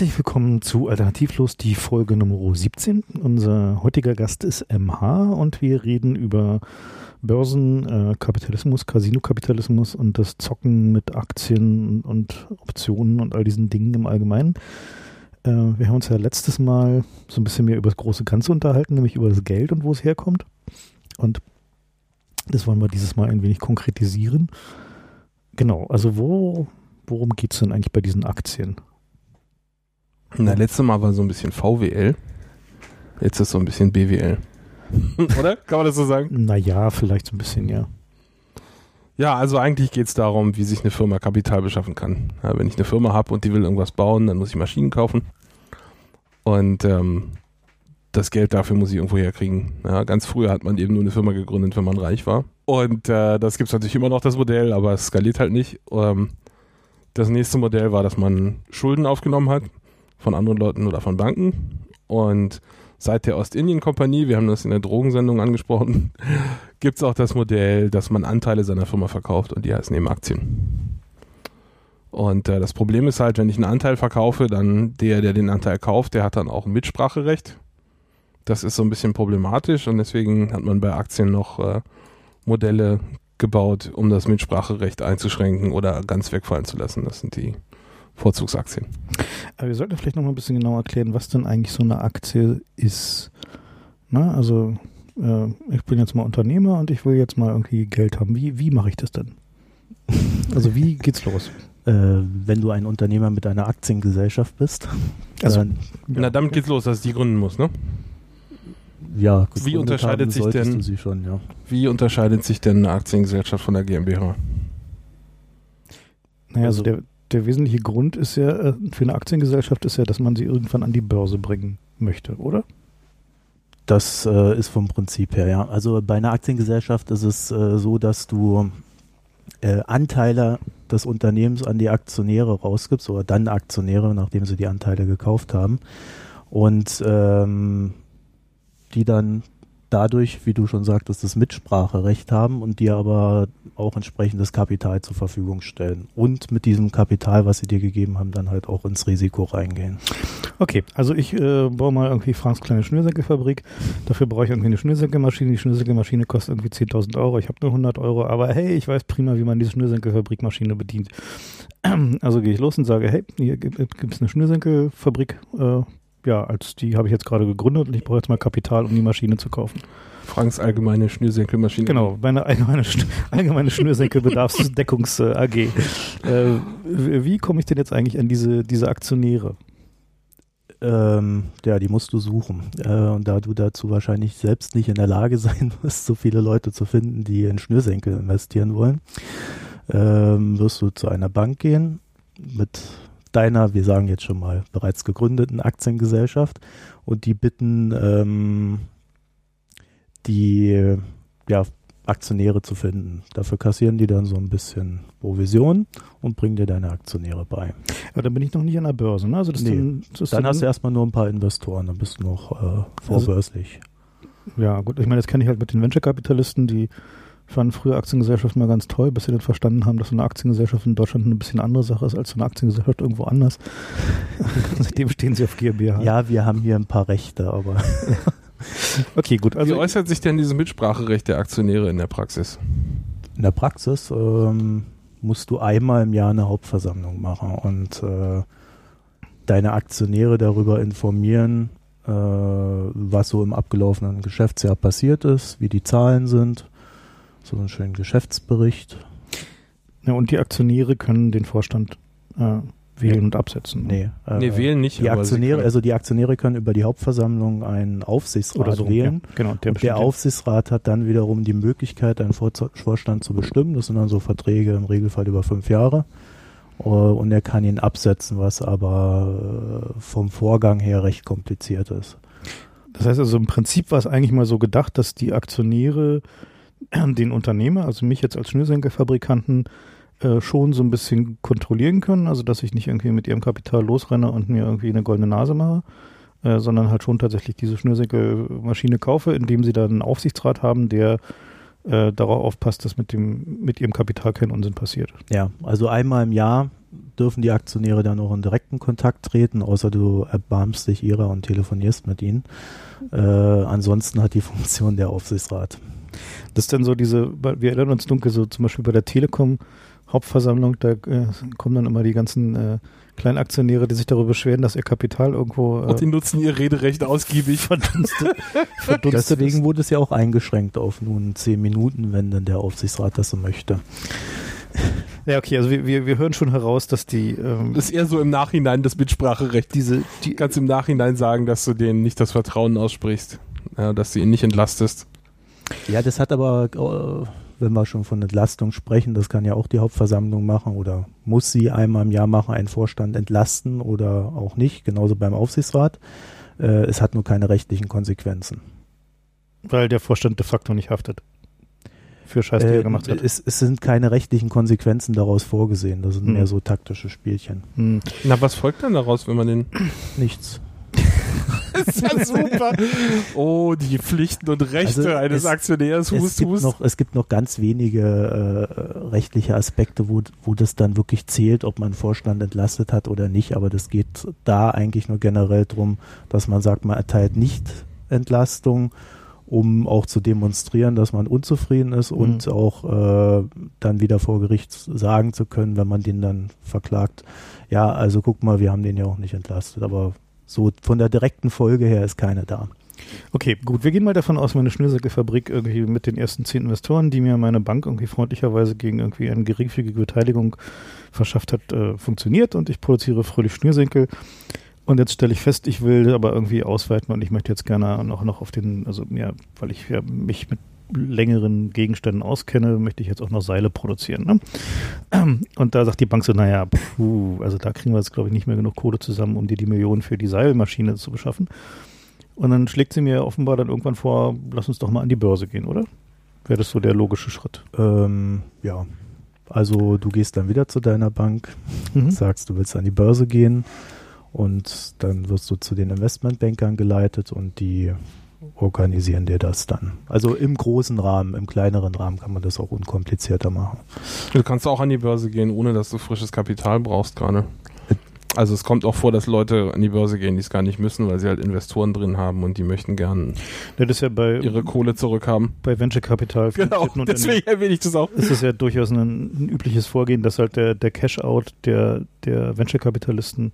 Herzlich willkommen zu Alternativlos, die Folge Nummer 17. Unser heutiger Gast ist MH und wir reden über Börsenkapitalismus, äh, Casino-Kapitalismus und das Zocken mit Aktien und Optionen und all diesen Dingen im Allgemeinen. Äh, wir haben uns ja letztes Mal so ein bisschen mehr über das große Ganze unterhalten, nämlich über das Geld und wo es herkommt. Und das wollen wir dieses Mal ein wenig konkretisieren. Genau, also wo, worum geht es denn eigentlich bei diesen Aktien? Na, letztes Mal war so ein bisschen VWL. Jetzt ist so ein bisschen BWL. Oder? Kann man das so sagen? Naja, vielleicht so ein bisschen, ja. Ja, also eigentlich geht es darum, wie sich eine Firma Kapital beschaffen kann. Ja, wenn ich eine Firma habe und die will irgendwas bauen, dann muss ich Maschinen kaufen. Und ähm, das Geld dafür muss ich irgendwo herkriegen. Ja, ganz früher hat man eben nur eine Firma gegründet, wenn man reich war. Und äh, das gibt es natürlich immer noch, das Modell, aber es skaliert halt nicht. Ähm, das nächste Modell war, dass man Schulden aufgenommen hat von anderen Leuten oder von Banken. Und seit der Ostindien-Kompanie, wir haben das in der Drogensendung angesprochen, gibt es auch das Modell, dass man Anteile seiner Firma verkauft und die heißen eben Aktien. Und äh, das Problem ist halt, wenn ich einen Anteil verkaufe, dann der, der den Anteil kauft, der hat dann auch ein Mitspracherecht. Das ist so ein bisschen problematisch und deswegen hat man bei Aktien noch äh, Modelle gebaut, um das Mitspracherecht einzuschränken oder ganz wegfallen zu lassen. Das sind die Vorzugsaktien. Aber wir sollten vielleicht noch mal ein bisschen genauer erklären, was denn eigentlich so eine Aktie ist. Na, also äh, ich bin jetzt mal Unternehmer und ich will jetzt mal irgendwie Geld haben. Wie, wie mache ich das denn? Also wie geht's los? Äh, wenn du ein Unternehmer mit einer Aktiengesellschaft bist. Also, dann, ja. Na, damit geht's los, dass die gründen muss, ne? Ja, wie unterscheidet sich denn schon, ja. Wie unterscheidet sich denn eine Aktiengesellschaft von der GmbH? Naja, also, also der, der wesentliche Grund ist ja, äh, für eine Aktiengesellschaft ist ja, dass man sie irgendwann an die Börse bringen möchte, oder? Das äh, ist vom Prinzip her, ja. Also bei einer Aktiengesellschaft ist es äh, so, dass du äh, Anteile des Unternehmens an die Aktionäre rausgibst oder dann Aktionäre, nachdem sie die Anteile gekauft haben. Und ähm, die dann dadurch, wie du schon sagtest, das Mitspracherecht haben und dir aber auch entsprechendes Kapital zur Verfügung stellen. Und mit diesem Kapital, was sie dir gegeben haben, dann halt auch ins Risiko reingehen. Okay, also ich äh, baue mal irgendwie Franks kleine Schnürsenkelfabrik. Dafür brauche ich irgendwie eine Schnürsenkelmaschine. Die Schnürsenkelmaschine kostet irgendwie 10.000 Euro. Ich habe nur 100 Euro, aber hey, ich weiß prima, wie man diese Schnürsenkelfabrikmaschine bedient. Also gehe ich los und sage, hey, hier gibt es eine Schnürsenkelfabrik. Äh, ja, als die habe ich jetzt gerade gegründet und ich brauche jetzt mal Kapital, um die Maschine zu kaufen. Franks allgemeine Schnürsenkelmaschine. Genau, meine allgemeine, allgemeine Schnürsenkelbedarfsdeckungs AG. Äh, wie komme ich denn jetzt eigentlich an diese, diese Aktionäre? Ähm, ja, die musst du suchen. Äh, und da du dazu wahrscheinlich selbst nicht in der Lage sein wirst, so viele Leute zu finden, die in Schnürsenkel investieren wollen, ähm, wirst du zu einer Bank gehen mit deiner, wir sagen jetzt schon mal, bereits gegründeten Aktiengesellschaft und die bitten, ähm, die ja, Aktionäre zu finden. Dafür kassieren die dann so ein bisschen Provision und bringen dir deine Aktionäre bei. Aber dann bin ich noch nicht an der Börse, ne? Also das nee, dann, das dann hast du erstmal nur ein paar Investoren, dann bist du noch äh, vorbörslich. Also, ja, gut, ich meine, das kenne ich halt mit den Venture-Kapitalisten, die fanden früher Aktiengesellschaften mal ganz toll, bis sie dann verstanden haben, dass so eine Aktiengesellschaft in Deutschland eine bisschen andere Sache ist als so eine Aktiengesellschaft irgendwo anders. Seitdem stehen sie auf GmbH. Ja, wir haben hier ein paar Rechte, aber. okay, gut. Also Wie äußert sich denn dieses Mitspracherecht der Aktionäre in der Praxis? In der Praxis ähm, musst du einmal im Jahr eine Hauptversammlung machen und äh, deine Aktionäre darüber informieren, äh, was so im abgelaufenen Geschäftsjahr passiert ist, wie die Zahlen sind so einen schönen Geschäftsbericht. Ja, und die Aktionäre können den Vorstand äh, wählen und absetzen. Nee, äh, nee wählen nicht. Die Aktionäre, also die Aktionäre können über die Hauptversammlung einen Aufsichtsrat so, wählen. Ja, genau, der, der Aufsichtsrat hat dann wiederum die Möglichkeit, einen Vorstand zu bestimmen. Das sind dann so Verträge im Regelfall über fünf Jahre. Äh, und er kann ihn absetzen, was aber äh, vom Vorgang her recht kompliziert ist. Das heißt also im Prinzip war es eigentlich mal so gedacht, dass die Aktionäre den Unternehmer, also mich jetzt als Schnürsenkelfabrikanten, äh, schon so ein bisschen kontrollieren können, also dass ich nicht irgendwie mit ihrem Kapital losrenne und mir irgendwie eine goldene Nase mache, äh, sondern halt schon tatsächlich diese Schnürsenkelmaschine kaufe, indem sie dann einen Aufsichtsrat haben, der äh, darauf aufpasst, dass mit dem mit ihrem Kapital kein Unsinn passiert. Ja, also einmal im Jahr dürfen die Aktionäre dann auch in direkten Kontakt treten, außer du erbarmst dich ihrer und telefonierst mit ihnen. Äh, ansonsten hat die Funktion der Aufsichtsrat. Das ist dann so diese, wir erinnern uns dunkel, so zum Beispiel bei der Telekom Hauptversammlung, da äh, kommen dann immer die ganzen äh, Kleinaktionäre, die sich darüber beschweren, dass ihr Kapital irgendwo. Äh, und die nutzen ihr Rederecht ausgiebig. Verdunstet, verdunstet Deswegen wurde es ja auch eingeschränkt auf nun zehn Minuten, wenn dann der Aufsichtsrat das so möchte. Ja, okay, also wir, wir, wir hören schon heraus, dass die. Ähm, das ist eher so im Nachhinein das Mitspracherecht. Diese, die kannst im Nachhinein sagen, dass du denen nicht das Vertrauen aussprichst, ja, dass du ihn nicht entlastest. Ja, das hat aber, äh, wenn wir schon von Entlastung sprechen, das kann ja auch die Hauptversammlung machen oder muss sie einmal im Jahr machen, einen Vorstand entlasten oder auch nicht, genauso beim Aufsichtsrat. Äh, es hat nur keine rechtlichen Konsequenzen. Weil der Vorstand de facto nicht haftet für Scheiß, die äh, er gemacht hat. Es, es, sind keine rechtlichen Konsequenzen daraus vorgesehen. Das sind hm. mehr so taktische Spielchen. Hm. Na, was folgt dann daraus, wenn man den. Nichts. das ist ja super. Oh, die Pflichten und Rechte also eines es, Aktionärs. Hust, es, gibt hust. Noch, es gibt noch ganz wenige äh, rechtliche Aspekte, wo, wo das dann wirklich zählt, ob man Vorstand entlastet hat oder nicht. Aber das geht da eigentlich nur generell darum, dass man sagt, man erteilt nicht Entlastung um auch zu demonstrieren, dass man unzufrieden ist und mhm. auch äh, dann wieder vor Gericht sagen zu können, wenn man den dann verklagt, ja, also guck mal, wir haben den ja auch nicht entlastet, aber so von der direkten Folge her ist keine da. Okay, gut. Wir gehen mal davon aus, meine Schnürsäcke-Fabrik irgendwie mit den ersten zehn Investoren, die mir meine Bank irgendwie freundlicherweise gegen irgendwie eine geringfügige Beteiligung verschafft hat, äh, funktioniert und ich produziere fröhlich Schnürsenkel. Und jetzt stelle ich fest, ich will aber irgendwie ausweiten und ich möchte jetzt gerne noch, noch auf den, also ja, weil ich ja mich mit längeren Gegenständen auskenne, möchte ich jetzt auch noch Seile produzieren. Ne? Und da sagt die Bank so, naja, puh, also da kriegen wir jetzt, glaube ich, nicht mehr genug Kohle zusammen, um dir die Millionen für die Seilmaschine zu beschaffen. Und dann schlägt sie mir offenbar dann irgendwann vor, lass uns doch mal an die Börse gehen, oder? Wäre das so der logische Schritt? Ähm, ja. Also du gehst dann wieder zu deiner Bank, mhm. sagst, du willst an die Börse gehen und dann wirst du zu den Investmentbankern geleitet und die organisieren dir das dann. Also im großen Rahmen, im kleineren Rahmen kann man das auch unkomplizierter machen. Du kannst auch an die Börse gehen, ohne dass du frisches Kapital brauchst gerade. Also es kommt auch vor, dass Leute an die Börse gehen, die es gar nicht müssen, weil sie halt Investoren drin haben und die möchten gern ja bei, ihre Kohle zurückhaben. Bei Venture Capital. Genau, deswegen erwähne ich das auch. Ist es ja durchaus ein, ein, übliches Vorgehen, dass halt der, der Cash-out der, der Venture-Kapitalisten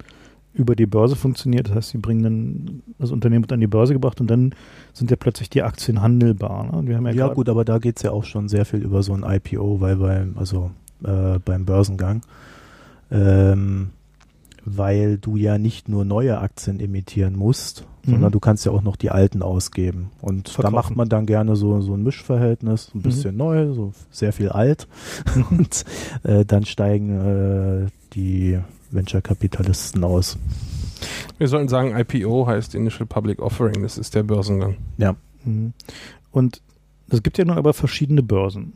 über die Börse funktioniert. Das heißt, sie bringen dann, das Unternehmen wird an die Börse gebracht und dann sind ja plötzlich die Aktien handelbar. Ne? Ja, ja gut, aber da geht es ja auch schon sehr viel über so ein IPO, weil beim, also äh, beim Börsengang, ähm, weil du ja nicht nur neue Aktien emittieren musst, mhm. sondern du kannst ja auch noch die alten ausgeben. Und Verkaufen. da macht man dann gerne so, so ein Mischverhältnis, ein bisschen mhm. neu, so sehr viel alt. und äh, dann steigen äh, die Venture-Kapitalisten aus. Wir sollten sagen, IPO heißt Initial Public Offering, das ist der Börsengang. Ja. Mhm. Und es gibt ja nun aber verschiedene Börsen.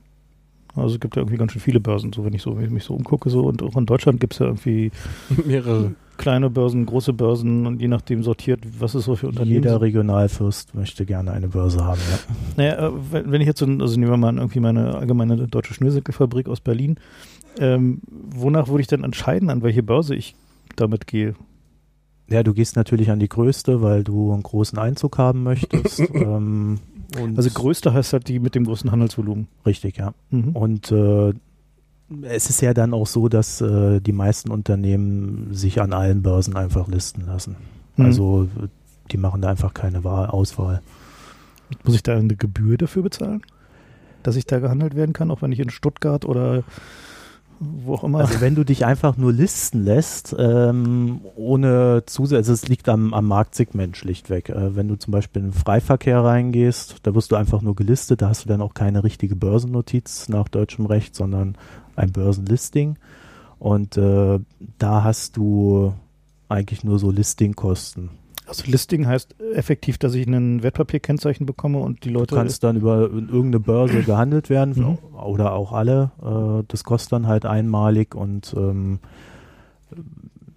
Also es gibt ja irgendwie ganz schön viele Börsen, so wenn ich so wenn ich mich so umgucke so und auch in Deutschland gibt es ja irgendwie mehrere kleine Börsen, große Börsen und je nachdem sortiert, was es so für Unternehmen. Jeder Regionalfürst möchte gerne eine Börse haben, ja. Naja, äh, wenn ich jetzt so, also nehmen wir mal irgendwie meine allgemeine deutsche Schnürsäckefabrik aus Berlin, ähm, wonach würde ich denn entscheiden, an welche Börse ich damit gehe? Ja, du gehst natürlich an die größte, weil du einen großen Einzug haben möchtest. ähm, also größte heißt halt die mit dem größten Handelsvolumen. Richtig, ja. Mhm. Und äh, es ist ja dann auch so, dass äh, die meisten Unternehmen sich an allen Börsen einfach listen lassen. Mhm. Also die machen da einfach keine Wahl, Auswahl. Muss ich da eine Gebühr dafür bezahlen? Dass ich da gehandelt werden kann, auch wenn ich in Stuttgart oder wo auch immer. Also wenn du dich einfach nur listen lässt, ähm, ohne Zusatz, also es liegt am, am Marktsegment schlichtweg. Äh, wenn du zum Beispiel in den Freiverkehr reingehst, da wirst du einfach nur gelistet, da hast du dann auch keine richtige Börsennotiz nach deutschem Recht, sondern ein Börsenlisting. Und äh, da hast du eigentlich nur so Listingkosten. Also Listing heißt effektiv, dass ich ein Wertpapierkennzeichen bekomme und die Leute. Du kannst dann über irgendeine Börse gehandelt werden mhm. oder auch alle. Äh, das kostet dann halt einmalig und ähm,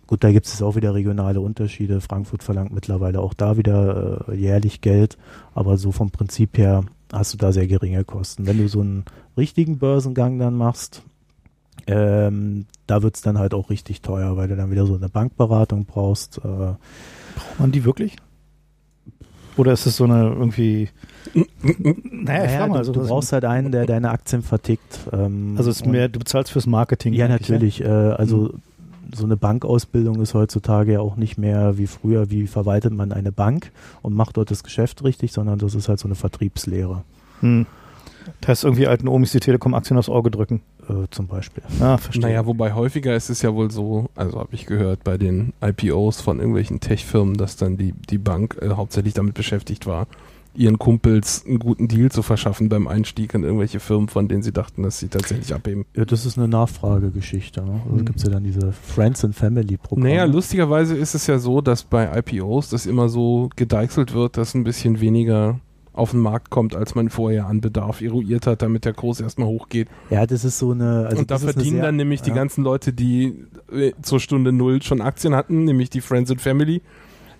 gut, da gibt es auch wieder regionale Unterschiede. Frankfurt verlangt mittlerweile auch da wieder äh, jährlich Geld, aber so vom Prinzip her hast du da sehr geringe Kosten. Wenn du so einen richtigen Börsengang dann machst, Ähm, da wird es dann halt auch richtig teuer, weil du dann wieder so eine Bankberatung brauchst. Äh, Braucht man die wirklich? Oder ist es so eine irgendwie. naja, naja, mal. du, Also, du brauchst halt einen, der deine Aktien vertickt. Ähm, also es ist mehr, du bezahlst fürs Marketing. Ja, natürlich. Äh, also so eine Bankausbildung ist heutzutage ja auch nicht mehr wie früher, wie verwaltet man eine Bank und macht dort das Geschäft richtig, sondern das ist halt so eine Vertriebslehre Hm. Das heißt, irgendwie alten Omis die Telekom-Aktien aufs Auge drücken. äh, zum Beispiel. Ah, verstehe. Naja, wobei häufiger ist es ja wohl so, also habe ich gehört bei den IPOs von irgendwelchen Tech-Firmen, dass dann die, die Bank äh, hauptsächlich damit beschäftigt war, ihren Kumpels einen guten Deal zu verschaffen beim Einstieg in irgendwelche Firmen, von denen sie dachten, dass sie tatsächlich abheben. Ja, das ist eine Nachfragegeschichte. Ne? Also Mhm. gibt es ja dann diese Friends and Family Programme. Naja, lustigerweise ist es ja so, dass bei IPOs das immer so gedeichselt wird, dass ein bisschen weniger auf den Markt kommt, als man vorher an Bedarf eruiert hat, damit der Kurs erstmal hochgeht. ja, das ist so eine. Also und da verdienen sehr- dann nämlich die ja. ganzen Leute, die äh, zur Stunde Null schon Aktien hatten, nämlich die Friends and Family.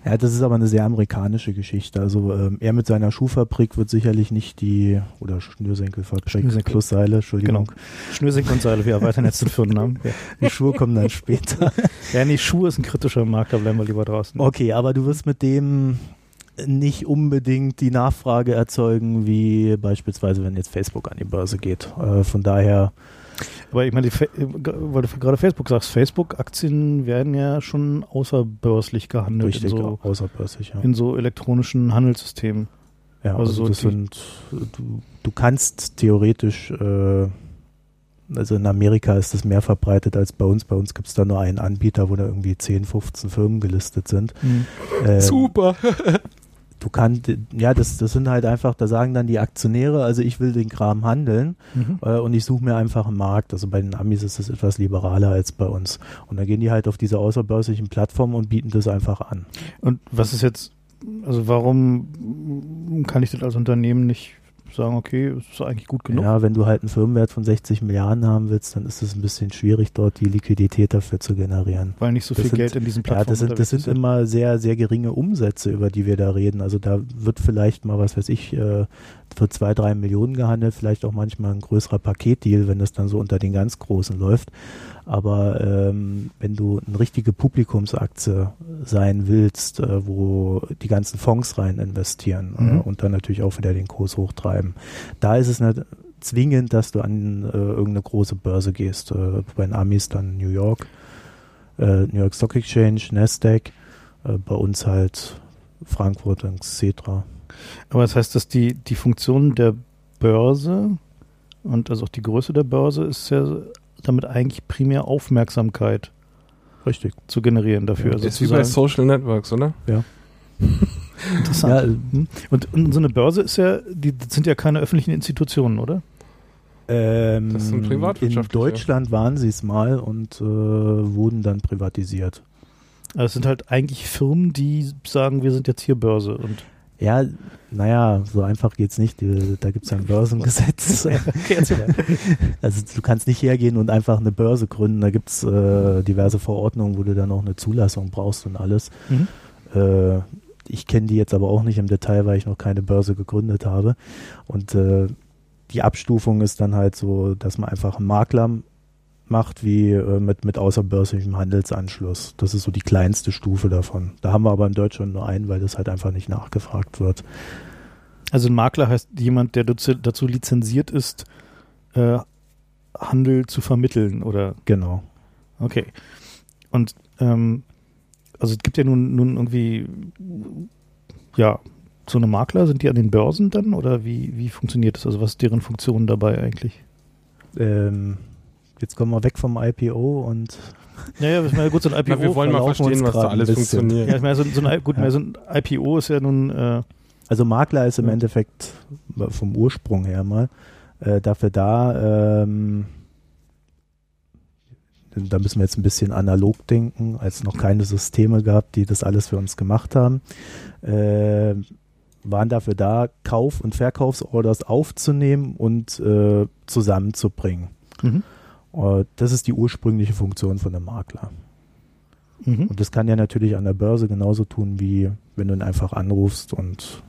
Ja, das ist aber eine sehr amerikanische Geschichte. Also ähm, er mit seiner Schuhfabrik wird sicherlich nicht die oder Schnürsenkelfabrik Schnürsenkel. plus Seile, Entschuldigung. Genau. Schnürsenkel und Seile, wie erweitern jetzt den Firmennamen. Ja. Die Schuhe kommen dann später. ja, nee, Schuhe ist ein kritischer Markt, da bleiben wir lieber draußen. Okay, aber du wirst mit dem nicht unbedingt die Nachfrage erzeugen, wie beispielsweise, wenn jetzt Facebook an die Börse geht. Äh, von daher, Aber ich meine, äh, weil du gerade Facebook sagst, Facebook-Aktien werden ja schon außerbörslich gehandelt richtig in so, außerbörslich. Ja. in so elektronischen Handelssystemen. Ja, Also also, so das die- sind, du, du kannst theoretisch, äh, also in Amerika ist das mehr verbreitet als bei uns. Bei uns gibt es da nur einen Anbieter, wo da irgendwie 10, 15 Firmen gelistet sind. Ähm, Super. Du kannst, ja, das, das sind halt einfach, da sagen dann die Aktionäre, also ich will den Kram handeln Mhm. äh, und ich suche mir einfach einen Markt. Also bei den Amis ist das etwas liberaler als bei uns. Und dann gehen die halt auf diese außerbörslichen Plattformen und bieten das einfach an. Und was ist jetzt, also warum kann ich das als Unternehmen nicht sagen, okay, es ist eigentlich gut genug? Ja, wenn du halt einen Firmenwert von 60 Milliarden haben willst, dann ist es ein bisschen schwierig, dort die Liquidität dafür zu generieren. Weil nicht so Das viel sind- Geld in diesen Ja, Plattformen das sind, das sind ist. immer sehr, sehr geringe Umsätze, über die wir da reden. Also da wird vielleicht mal, was weiß ich, äh, für zwei, drei Millionen gehandelt, vielleicht auch manchmal ein größerer Paketdeal, wenn das dann so unter den ganz Großen läuft. Aber ähm, wenn du eine richtige Publikumsaktie sein willst, äh, wo die ganzen Fonds rein investieren Mhm. äh, und dann natürlich auch wieder den Kurs hochtreiben, da ist es nicht zwingend, dass du an äh, irgendeine große Börse gehst. Äh, bei den Amis dann New York, äh, New York Stock Exchange, Nasdaq, äh, bei uns halt Frankfurt und Xetra. Aber das heißt, dass die, die Funktion der Börse und also auch die Größe der Börse ist ja damit eigentlich primär Aufmerksamkeit Richtig. zu generieren dafür. Ja, also ist wie bei Social Networks, oder? interessant. Ja, Hm. und, und so eine Börse ist ja, die sind ja keine öffentlichen Institutionen, oder? Ähm, Das sind in. Deutschland waren sie es mal und äh, wurden dann privatisiert. Also es sind halt eigentlich Firmen, die sagen, wir sind jetzt hier Börse und Ja, naja, so einfach geht's nicht. Da gibt's ja ein Börsengesetz. Also du kannst nicht hergehen und einfach eine Börse gründen. Da gibt's äh, diverse Verordnungen, wo du dann auch eine Zulassung brauchst und alles. Mhm. Äh, ich kenne die jetzt aber auch nicht im Detail, weil ich noch keine Börse gegründet habe. Und äh, die Abstufung ist dann halt so, dass man einfach einen Makler macht, wie äh, mit, mit außerbörslichem Handelsanschluss. Das ist so die kleinste Stufe davon. Da haben wir aber in Deutschland nur einen, weil das halt einfach nicht nachgefragt wird. Also ein Makler heißt jemand, der dazu, dazu lizenziert ist, äh, Handel zu vermitteln oder Genau. okay. Und ähm, also es gibt ja nun, nun irgendwie ja so eine Makler, sind die an den Börsen dann oder wie, wie funktioniert das? Also was ist deren Funktion dabei eigentlich? Ähm, jetzt kommen wir weg vom IPO und Ja, ja, ich meine, gut, so ein IPO. Na, wir wollen mal verstehen, was da alles funktioniert. ja, ich meine, so, so, ein, gut, Ja. so ein IPO ist ja nun äh, Also Makler ist im Ja. Endeffekt vom Ursprung her mal äh, dafür da, ähm, da müssen wir jetzt ein bisschen analog denken, als es noch keine Systeme gab, die das alles für uns gemacht haben, äh, waren dafür da, Kauf- und Verkaufsorders aufzunehmen und äh, zusammenzubringen. mhm. Äh, das ist die ursprüngliche Funktion von einem Makler. Mhm. Und das kann er natürlich an der Börse genauso tun, wie wenn du ihn einfach anrufst und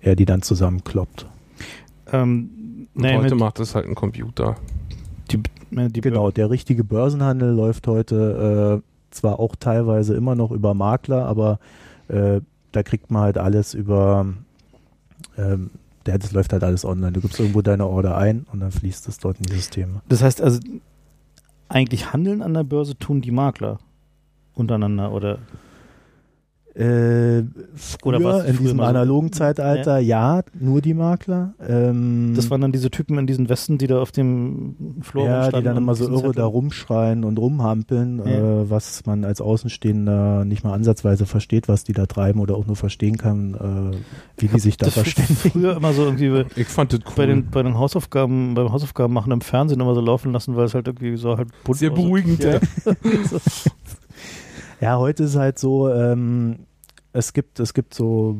er die dann zusammenkloppt. Ähm, nee, heute macht das halt ein Computer. Mehr die Genau, der richtige Börsenhandel läuft heute äh, zwar auch teilweise immer noch über Makler, aber äh, da kriegt man halt alles über, ähm, das läuft halt alles online. Du gibst irgendwo deine Order ein und dann fließt es dort in die Systeme. Das heißt also, eigentlich handeln an der Börse tun die Makler untereinander oder Äh, Oder früher, was in diesem so- analogen Zeitalter, ja. nur die Makler. Ähm, das waren dann diese Typen in diesen Westen, die da auf dem Floor ja, die dann und immer so irre Zettel- da rumschreien und rumhampeln, Ja. äh, was man als Außenstehender nicht mal ansatzweise versteht, was die da treiben oder auch nur verstehen kann, äh, wie die sich da das verständigen. früher immer so irgendwie Ich fand das cool. bei den, bei den Hausaufgaben, beim Hausaufgaben machen im Fernsehen immer so laufen lassen, weil es halt irgendwie so halt bunt Sehr beruhigend, Ja. ja. Heute ist halt so, ähm, es gibt, es gibt so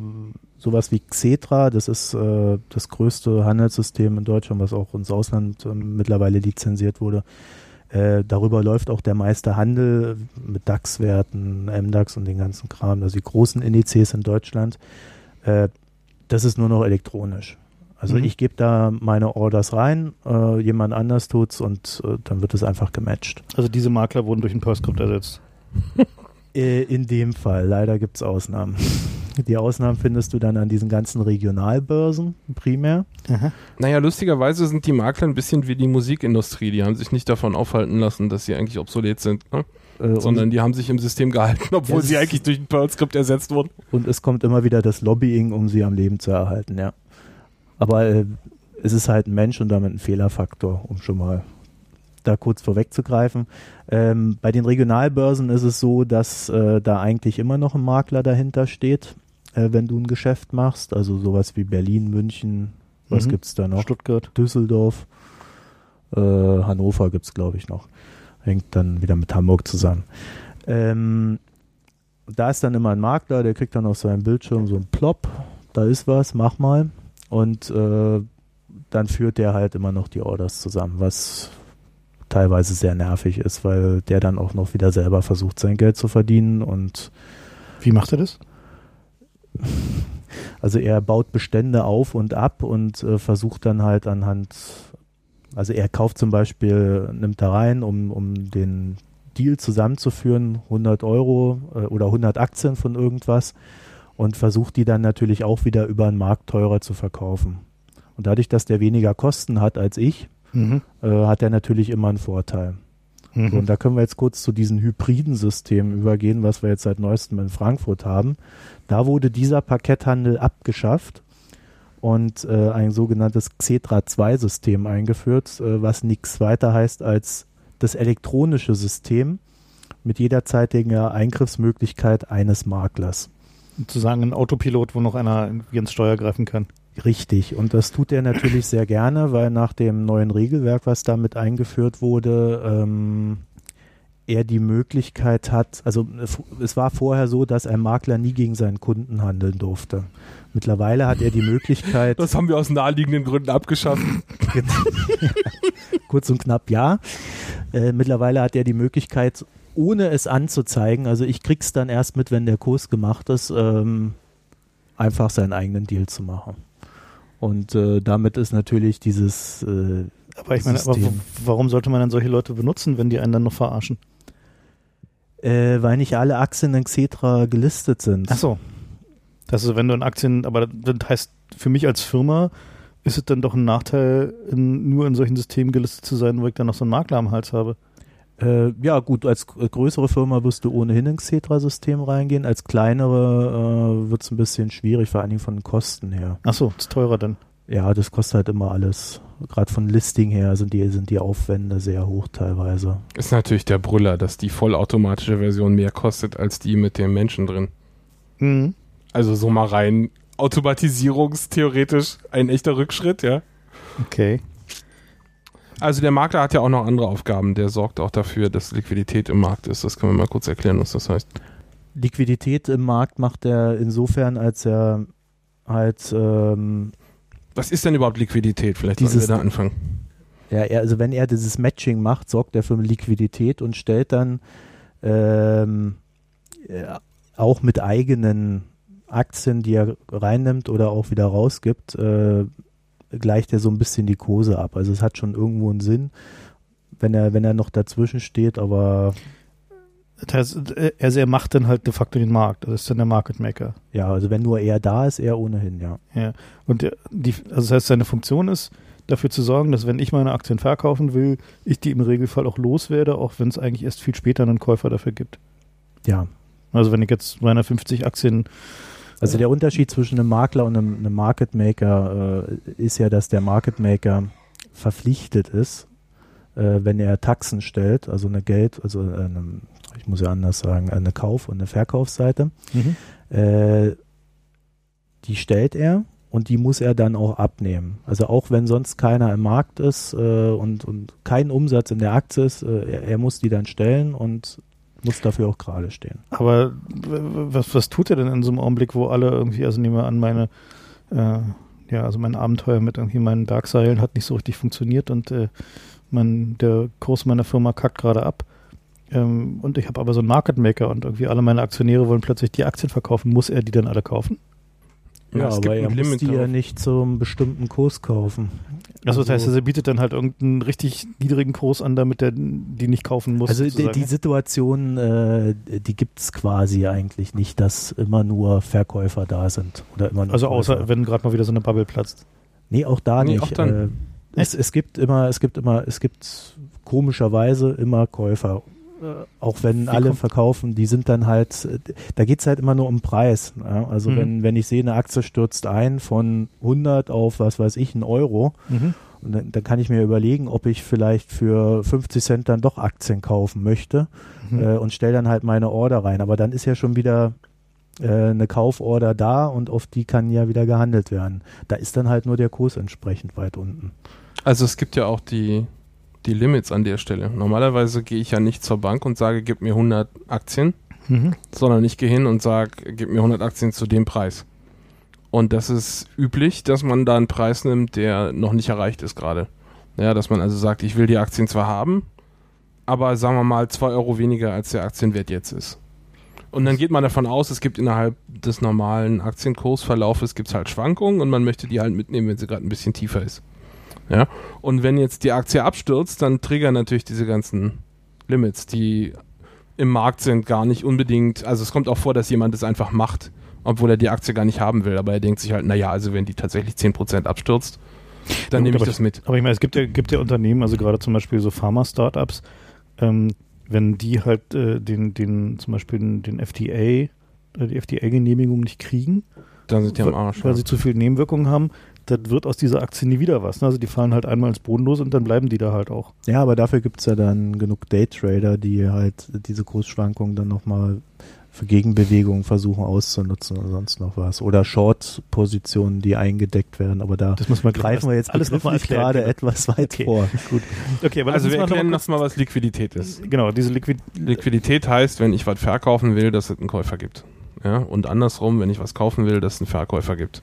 sowas wie Xetra, das ist äh, das größte Handelssystem in Deutschland, was auch ins Ausland ähm, mittlerweile lizenziert wurde. Äh, darüber läuft auch der meiste Handel mit DAX-Werten, MDAX und den ganzen Kram, also die großen Indizes in Deutschland. Äh, das ist nur noch elektronisch. Also Mhm. ich gebe da meine Orders rein, äh, jemand anders tut's und äh, dann wird es einfach gematcht. Also diese Makler wurden durch ein PerScript ersetzt. Äh, In dem Fall, leider gibt es Ausnahmen. Die Ausnahmen findest du dann an diesen ganzen Regionalbörsen primär. Naja, lustigerweise sind die Makler ein bisschen wie die Musikindustrie. Die haben sich nicht davon aufhalten lassen, dass sie eigentlich obsolet sind, ne? Äh, sondern die haben sich im System gehalten, obwohl sie eigentlich durch ein Perl-Skript ersetzt wurden. und, und es kommt immer wieder das Lobbying, um sie am Leben zu erhalten, ja. Aber äh, es ist halt ein Mensch und damit ein Fehlerfaktor, um schon mal da kurz vorwegzugreifen. Ähm, bei den Regionalbörsen ist es so, dass äh, da eigentlich immer noch ein Makler dahinter steht, äh, wenn du ein Geschäft machst. Also sowas wie Berlin, München, was Mhm. gibt's da noch? Stuttgart. Düsseldorf, äh, Hannover gibt es, glaube ich, noch. Hängt dann wieder mit Hamburg zusammen. Ähm, da ist dann immer ein Makler, der kriegt dann auf seinem Bildschirm so ein Plop, da ist was, mach mal. Und äh, dann führt der halt immer noch die Orders zusammen, was teilweise sehr nervig ist, weil der dann auch noch wieder selber versucht, sein Geld zu verdienen und Wie macht er das? Also er baut Bestände auf und ab und äh, versucht dann halt anhand, also er kauft zum Beispiel, nimmt da rein, um, um den Deal zusammenzuführen, 100 Euro äh, oder 100 Aktien von irgendwas und versucht die dann natürlich auch wieder über den Markt teurer zu verkaufen. Und dadurch, dass der weniger Kosten hat als ich, Mhm. äh, hat er natürlich immer einen Vorteil. So, und Mhm. da können wir jetzt kurz zu diesen hybriden Systemen übergehen, was wir jetzt seit neuestem in Frankfurt haben. Da wurde dieser Parketthandel abgeschafft und äh, ein sogenanntes Xetra 2-System eingeführt, äh, was nichts weiter heißt als das elektronische System mit jederzeitiger Eingriffsmöglichkeit eines Maklers. Sozusagen ein Autopilot, wo noch einer ins Steuer greifen kann. Richtig, und das tut er natürlich sehr gerne, weil nach dem neuen Regelwerk, was damit eingeführt wurde, ähm, er die Möglichkeit hat, also es war vorher so, dass ein Makler nie gegen seinen Kunden handeln durfte. Mittlerweile hat er die Möglichkeit, Das haben wir aus naheliegenden Gründen abgeschafft. kurz und knapp ja, äh, mittlerweile hat er die Möglichkeit, ohne es anzuzeigen, also ich krieg's dann erst mit, wenn der Kurs gemacht ist, ähm, einfach seinen eigenen Deal zu machen. Und äh, damit ist natürlich dieses äh, Aber ich meine, aber warum sollte man dann solche Leute benutzen, wenn die einen dann noch verarschen? Äh, weil nicht alle Aktien in Xetra gelistet sind. Ach so. Das ist, wenn du in Aktien, aber das heißt, für mich als Firma ist es dann doch ein Nachteil, in, nur in solchen Systemen gelistet zu sein, wo ich dann noch so einen Makler am Hals habe. Äh, ja, gut, als g- größere Firma wirst du ohnehin ins Xetra-System reingehen. Als kleinere äh, wird es ein bisschen schwierig, vor allen Dingen von den Kosten her. Ach so, ist teurer dann. Ja, das kostet halt immer alles. Gerade von Listing her sind die, sind die Aufwände sehr hoch teilweise. Ist natürlich der Brüller, dass die vollautomatische Version mehr kostet als die mit dem Menschen drin. Mhm. Also so mal rein automatisierungstheoretisch ein echter Rückschritt, ja. Okay. Also der Makler hat ja auch noch andere Aufgaben. Der sorgt auch dafür, dass Liquidität im Markt ist. Das können wir mal kurz erklären, was das heißt. Liquidität im Markt macht er insofern, als er halt, ähm, Was ist denn überhaupt Liquidität? Vielleicht Dieses- wir da anfangen. ja, er, also wenn er dieses Matching macht, sorgt er für Liquidität und stellt dann ähm, ja, auch mit eigenen Aktien, die er reinnimmt oder auch wieder rausgibt, äh, gleicht er so ein bisschen die Kurse ab. Also es hat schon irgendwo einen Sinn. wenn er, wenn er noch dazwischen steht, aber Das heißt, also er macht dann halt de facto den Markt. Das ist dann der Market Maker. ja, also wenn nur er da ist, er ohnehin, ja. Ja. Und die, also das heißt, seine Funktion ist, dafür zu sorgen, dass wenn ich meine Aktien verkaufen will, ich die im Regelfall auch loswerde, auch wenn es eigentlich erst viel später einen Käufer dafür gibt. Ja. Also wenn ich jetzt meine 50 Aktien Also der Unterschied zwischen einem Makler und einem, einem Market Maker äh, ist ja, dass der Market Maker verpflichtet ist, äh, wenn er Taxen stellt, also eine Geld, also eine, ich muss ja anders sagen, eine Kauf- und eine Verkaufsseite, äh, die stellt er und die muss er dann auch abnehmen. Also auch wenn sonst keiner im Markt ist äh, und, und kein Umsatz in der Aktie ist, äh, er, er muss die dann stellen und muss dafür auch gerade stehen. Aber was, was tut er denn in so einem Augenblick, wo alle irgendwie, also nehmen wir an, meine, äh, ja, also mein Abenteuer mit irgendwie meinen Bergseilen hat nicht so richtig funktioniert und äh, mein, der Kurs meiner Firma kackt gerade ab. Ähm, und ich habe aber so einen Market Maker und irgendwie alle meine Aktionäre wollen plötzlich die Aktien verkaufen. Muss er die dann alle kaufen? Ja, gibt aber er muss die ja darauf. nicht zum bestimmten Kurs kaufen. Also, das heißt, Also- er bietet dann halt irgendeinen richtig niedrigen Kurs an, damit er die nicht kaufen muss. Also die, die Situation, äh, die gibt es quasi eigentlich nicht, dass immer nur Verkäufer da sind. Oder immer nur also außer, Käufer. wenn gerade mal wieder so eine Bubble platzt. Nee, auch da Nee, nicht. auch dann. Äh, es, es gibt immer, es gibt immer, es gibt komischerweise immer Käufer. Äh, auch wenn alle verkaufen, die sind dann halt, da geht es halt immer nur um Preis. Ja? Also Mhm. wenn, wenn ich sehe, eine Aktie stürzt ein von 100 auf, was weiß ich, einen Euro, und dann, dann kann ich mir überlegen, ob ich vielleicht für 50 Cent dann doch Aktien kaufen möchte Mhm. äh, und stelle dann halt meine Order rein. Aber dann ist ja schon wieder äh, eine Kauforder da und auf die kann ja wieder gehandelt werden. Da ist dann halt nur der Kurs entsprechend weit unten. Also es gibt ja auch die, die Limits an der Stelle. Normalerweise gehe ich ja nicht zur Bank und sage, gib mir 100 Aktien, Mhm. sondern ich gehe hin und sage, gib mir 100 Aktien zu dem Preis. Und das ist üblich, dass man da einen Preis nimmt, der noch nicht erreicht ist gerade. Ja, dass man also sagt, ich will die Aktien zwar haben, aber sagen wir mal 2 Euro weniger, als der Aktienwert jetzt ist. Und dann geht man davon aus, es gibt innerhalb des normalen Aktienkursverlaufes gibt's halt Schwankungen und man möchte die halt mitnehmen, wenn sie gerade ein bisschen tiefer ist. Ja. Und wenn jetzt die Aktie abstürzt, dann triggern natürlich diese ganzen Limits, die im Markt sind, gar nicht unbedingt. Also es kommt auch vor, dass jemand es einfach macht, obwohl er die Aktie gar nicht haben will. Aber er denkt sich halt, naja, also wenn die tatsächlich 10% abstürzt, dann Ja, nehme ich das mit. Aber ich meine, es gibt ja, gibt ja Unternehmen, also gerade zum Beispiel so Pharma-Startups, ähm, wenn die halt äh, den, den, zum Beispiel den, FDA, äh, die FDA-Genehmigung nicht kriegen, Dann sind die am weil, Arsch. weil Ja. sie zu viel Nebenwirkungen haben, dann wird aus dieser Aktie nie wieder was. Ne? Also die fallen halt einmal ins Boden los und dann bleiben die da halt auch. Ja, aber dafür gibt es ja dann genug Daytrader, die halt diese Kursschwankungen dann nochmal für Gegenbewegungen versuchen auszunutzen oder sonst noch was. Oder Short-Positionen, die eingedeckt werden. Aber da Das muss man greifen wir jetzt alles noch mal begrifflich erklären. gerade genau. etwas weit Okay. vor. Gut. Okay, aber Also wir erklären noch noch mal, was Liquidität ist. Genau, diese Liquid Liquidität heißt, wenn ich was verkaufen will, dass es einen Käufer gibt. Ja? Und andersrum, wenn ich was kaufen will, dass es einen Verkäufer gibt.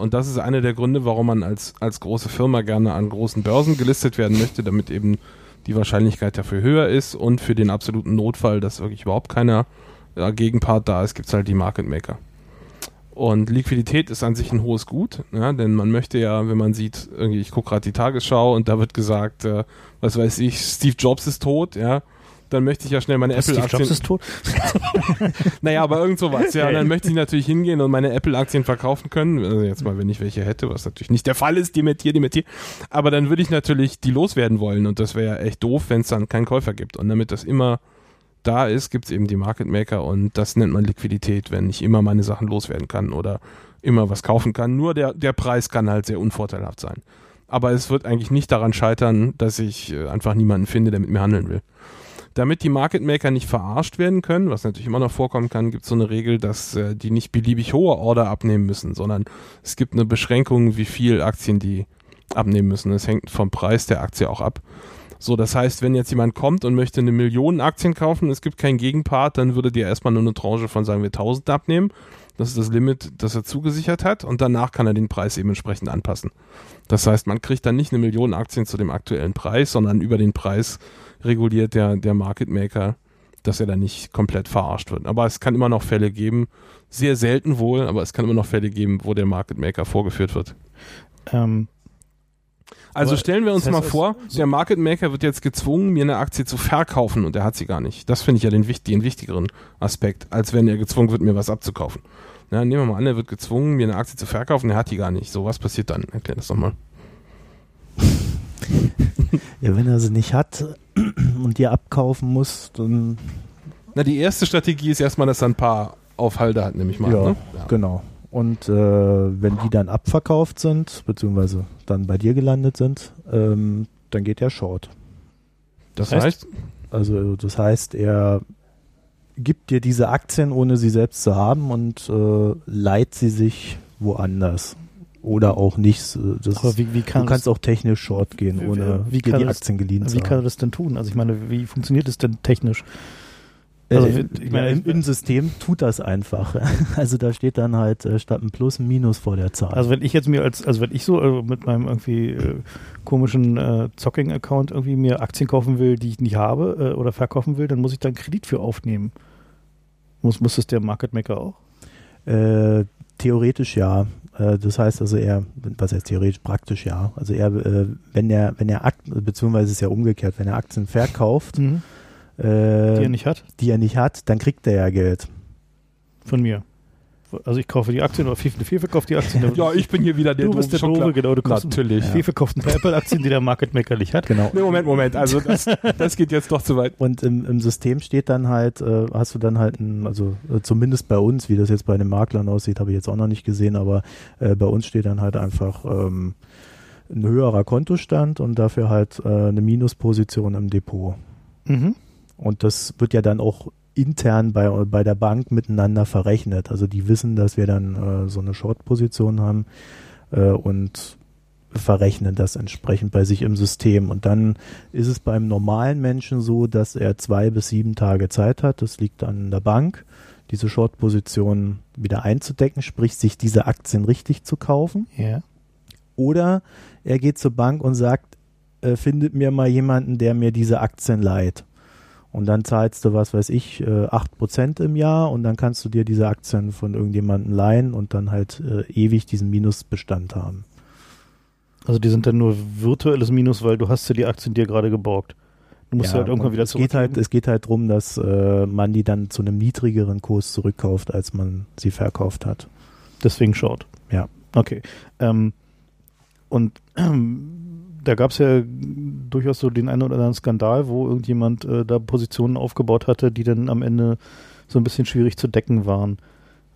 Und das ist einer der Gründe, warum man als, als große Firma gerne an großen Börsen gelistet werden möchte, damit eben die Wahrscheinlichkeit dafür höher ist und für den absoluten Notfall, dass wirklich überhaupt keiner äh, Gegenpart da ist, gibt es halt die Market Maker. Und Liquidität ist an sich ein hohes Gut, ja, denn man möchte ja, wenn man sieht, irgendwie, ich gucke gerade die Tagesschau und da wird gesagt, äh, was weiß ich, Steve Jobs ist tot, ja, dann möchte ich ja schnell meine Steve Apple-Aktien. Jobs ist tot. Naja, aber irgend sowas, ja. Und dann möchte ich natürlich hingehen und meine Apple-Aktien verkaufen können. Also jetzt mal, wenn ich welche hätte, was natürlich nicht der Fall ist, dementier, dementier. Aber dann würde ich natürlich die loswerden wollen und das wäre ja echt doof, wenn es dann keinen Käufer gibt. Und damit das immer da ist, gibt es eben die Market Maker und das nennt man Liquidität, wenn ich immer meine Sachen loswerden kann oder immer was kaufen kann. Nur der, der Preis kann halt sehr unvorteilhaft sein. Aber es wird eigentlich nicht daran scheitern, dass ich äh, einfach niemanden finde, der mit mir handeln will. Damit die Market Maker nicht verarscht werden können, was natürlich immer noch vorkommen kann, gibt es so eine Regel, dass äh, die nicht beliebig hohe Order abnehmen müssen, sondern es gibt eine Beschränkung, wie viel Aktien die abnehmen müssen. Das hängt vom Preis der Aktie auch ab. So, das heißt, wenn jetzt jemand kommt und möchte eine Million Aktien kaufen, es gibt keinen Gegenpart, dann würde der erstmal nur eine Tranche von, sagen wir, 1000 abnehmen. Das ist das Limit, das er zugesichert hat und danach kann er den Preis eben entsprechend anpassen. Das heißt, man kriegt dann nicht eine Million Aktien zu dem aktuellen Preis, sondern über den Preis reguliert der, der Market Maker, dass er da nicht komplett verarscht wird. Aber es kann immer noch Fälle geben, sehr selten wohl, aber es kann immer noch Fälle geben, wo der Market Maker vorgeführt wird. Ähm, Also stellen wir uns das heißt, mal vor, der Market Maker wird jetzt gezwungen, mir eine Aktie zu verkaufen und er hat sie gar nicht. Das finde ich ja den, den wichtigeren Aspekt, als wenn er gezwungen wird, mir was abzukaufen. Ja, nehmen wir mal an, er wird gezwungen, mir eine Aktie zu verkaufen, er hat die gar nicht. So, was passiert dann? Erklär das doch mal. Ja, wenn er sie nicht hat und dir abkaufen muss, dann Na, die erste Strategie ist erstmal, dass er ein paar Aufhalter hat, nehme ich mal. Ja, ne? genau. Und äh, wenn die dann abverkauft sind, beziehungsweise dann bei dir gelandet sind, ähm, dann geht er short. Das heißt- heißt, Also das heißt, er gibt dir diese Aktien, ohne sie selbst zu haben und äh, leiht sie sich woanders. Oder auch nicht. Das, Aber wie, wie kann du kannst auch technisch short gehen, ohne wie dir die Aktien geliehen zu wie kann er haben. das denn tun? Also ich meine, wie funktioniert das denn technisch? Also, äh, ich meine, im, im System tut das einfach. Also da steht dann halt äh, statt ein Plus ein Minus vor der Zahl. Also wenn ich jetzt mir als, also wenn ich so äh, mit meinem irgendwie äh, komischen äh, Zocking-Account irgendwie mir Aktien kaufen will, die ich nicht habe äh, oder verkaufen will, dann muss ich da einen Kredit für aufnehmen. Muss, muss das der Market Maker auch? Äh, theoretisch ja. Äh, das heißt also er, was heißt theoretisch, praktisch ja. Also er, äh, wenn er, wenn er Aktien, beziehungsweise ist es ja umgekehrt, wenn er Aktien verkauft, Mhm. äh, Die er nicht hat? die er nicht hat, dann kriegt er ja Geld. Von mir. Also ich kaufe die Aktien oder FIFA, FIFA kauft die Aktien. ja, ich bin hier wieder der du bist der. Doofe, genau. Du kaufst Natürlich. Ja. FIFA kauft ein paar Apple-Aktien, die der Market Maker nicht hat. Genau. Nee, Moment, Moment. Also das, das geht jetzt doch zu weit. Und im, im System steht dann halt, äh, hast du dann halt ein, also äh, zumindest bei uns, wie das jetzt bei den Maklern aussieht, habe ich jetzt auch noch nicht gesehen, aber äh, bei uns steht dann halt einfach ähm, ein höherer Kontostand und dafür halt äh, eine Minusposition im Depot. Mhm. Und das wird ja dann auch intern bei, bei der Bank miteinander verrechnet. Also die wissen, dass wir dann äh, so eine Short-Position haben äh, und verrechnen das entsprechend bei sich im System. Und dann ist es beim normalen Menschen so, dass er zwei bis sieben Tage Zeit hat. Das liegt an der Bank, diese Short-Position wieder einzudecken, sprich sich diese Aktien richtig zu kaufen. Ja. Oder er geht zur Bank und sagt, äh, findet mir mal jemanden, der mir diese Aktien leiht. Und dann zahlst du, was weiß ich, äh, 8% im Jahr und dann kannst du dir diese Aktien von irgendjemandem leihen und dann halt äh, ewig diesen Minusbestand haben. Also die sind dann nur virtuelles Minus, weil du hast ja die Aktien dir gerade geborgt. Du musst ja, halt irgendwann wieder es geht halt, es geht halt darum, dass äh, man die dann zu einem niedrigeren Kurs zurückkauft, als man sie verkauft hat. Deswegen Short. Ja. Okay. Ähm, und ähm, da gab es ja durchaus so den einen oder anderen Skandal, wo irgendjemand äh, da Positionen aufgebaut hatte, die dann am Ende so ein bisschen schwierig zu decken waren.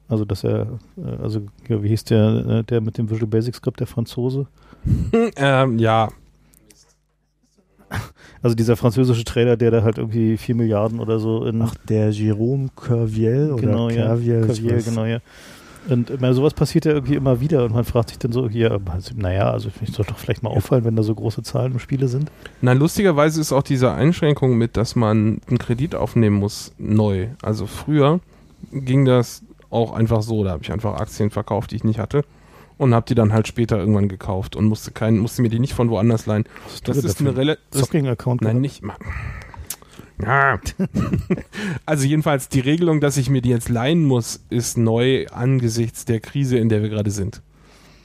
Also dass er, äh, also ja, wie hieß der, äh, der mit dem Visual Basic Script, der Franzose? ähm, ja, Also dieser französische Trader, der da halt irgendwie 4 Milliarden oder so in Ach, der Jerome Kerviel oder genau, ja, Kerviel, ich Cavier, weiß- genau, ja. Und meine, sowas passiert ja irgendwie immer wieder und man fragt sich dann so, ja, also, naja, also ich soll doch vielleicht mal auffallen, wenn da so große Zahlen im Spiele sind. Na, lustigerweise ist auch diese Einschränkung mit, dass man einen Kredit aufnehmen muss, neu. Also früher ging das auch einfach so. Da habe ich einfach Aktien verkauft, die ich nicht hatte. Und habe die dann halt später irgendwann gekauft und musste, kein, musste mir die nicht von woanders leihen. Das ist eine relativ. Zocking-Account. Nein, nicht mal. Ja. also jedenfalls die Regelung, dass ich mir die jetzt leihen muss, ist neu angesichts der Krise, in der wir gerade sind.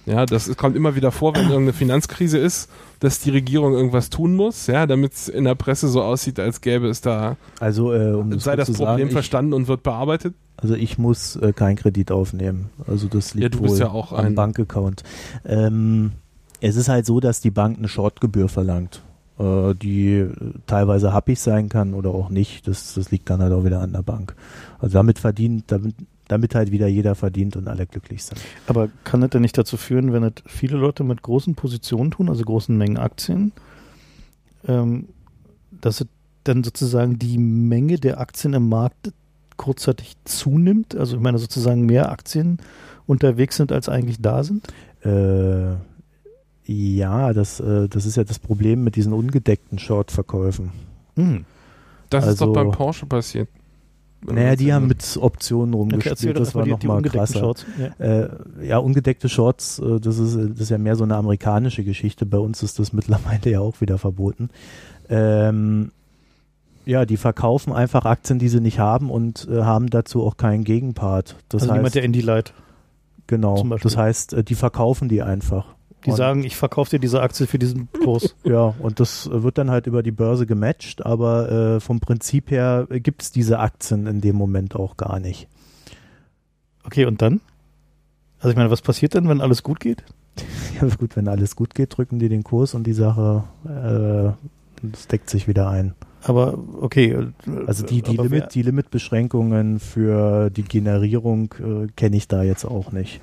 Ja, das kommt immer wieder vor, wenn irgendeine Finanzkrise ist, dass die Regierung irgendwas tun muss, ja, damit es in der Presse so aussieht, als gäbe es da, Also, äh, um sei kurz das zu Problem sagen, verstanden und wird bearbeitet. Ich, also ich muss äh, keinen Kredit aufnehmen. Also das liegt Ja, du bist wohl ja auch am ein- Bankaccount. Ähm, es ist halt so, dass die Bank eine Shortgebühr verlangt, äh, die äh, teilweise happig sein kann oder auch nicht. Das, das liegt dann halt auch wieder an der Bank. Also damit verdient, damit, damit halt wieder jeder verdient und alle glücklich sind. Aber kann das denn nicht dazu führen, wenn das viele Leute mit großen Positionen tun, also großen Mengen Aktien, ähm, dass es dann sozusagen die Menge der Aktien im Markt kurzzeitig zunimmt? Also ich meine sozusagen mehr Aktien unterwegs sind, als eigentlich da sind? Äh, ja, das, äh, das ist ja das Problem mit diesen ungedeckten Short-Verkäufen. Hm. Das ist doch Also- beim Porsche passiert. Naja, die haben mit Optionen Okay, rumgespielt, doch das war die, noch die mal ungedeckten krasser. Shorts. Ja. Äh, ja, ungedeckte Shorts, äh, das ist, das ist ja mehr so eine amerikanische Geschichte. Bei uns ist das mittlerweile ja auch wieder verboten. Ähm, ja, die verkaufen einfach Aktien, die sie nicht haben und äh, haben dazu auch keinen Gegenpart. Das also heißt, jemand, der Indie Light. genau, das heißt, äh, die verkaufen die einfach Die Und- sagen, ich verkaufe dir diese Aktie für diesen Kurs. Ja, und das wird dann halt über die Börse gematcht, aber äh, vom Prinzip her gibt es diese Aktien in dem Moment auch gar nicht. Okay, und dann? Also ich meine, was passiert denn, wenn alles gut geht? Ja, gut, wenn alles gut geht, drücken die den Kurs und die Sache, äh, das deckt sich wieder ein. Aber okay. äh, Also die, die, aber Limit, die Limitbeschränkungen für die Generierung äh, kenne ich da jetzt auch nicht.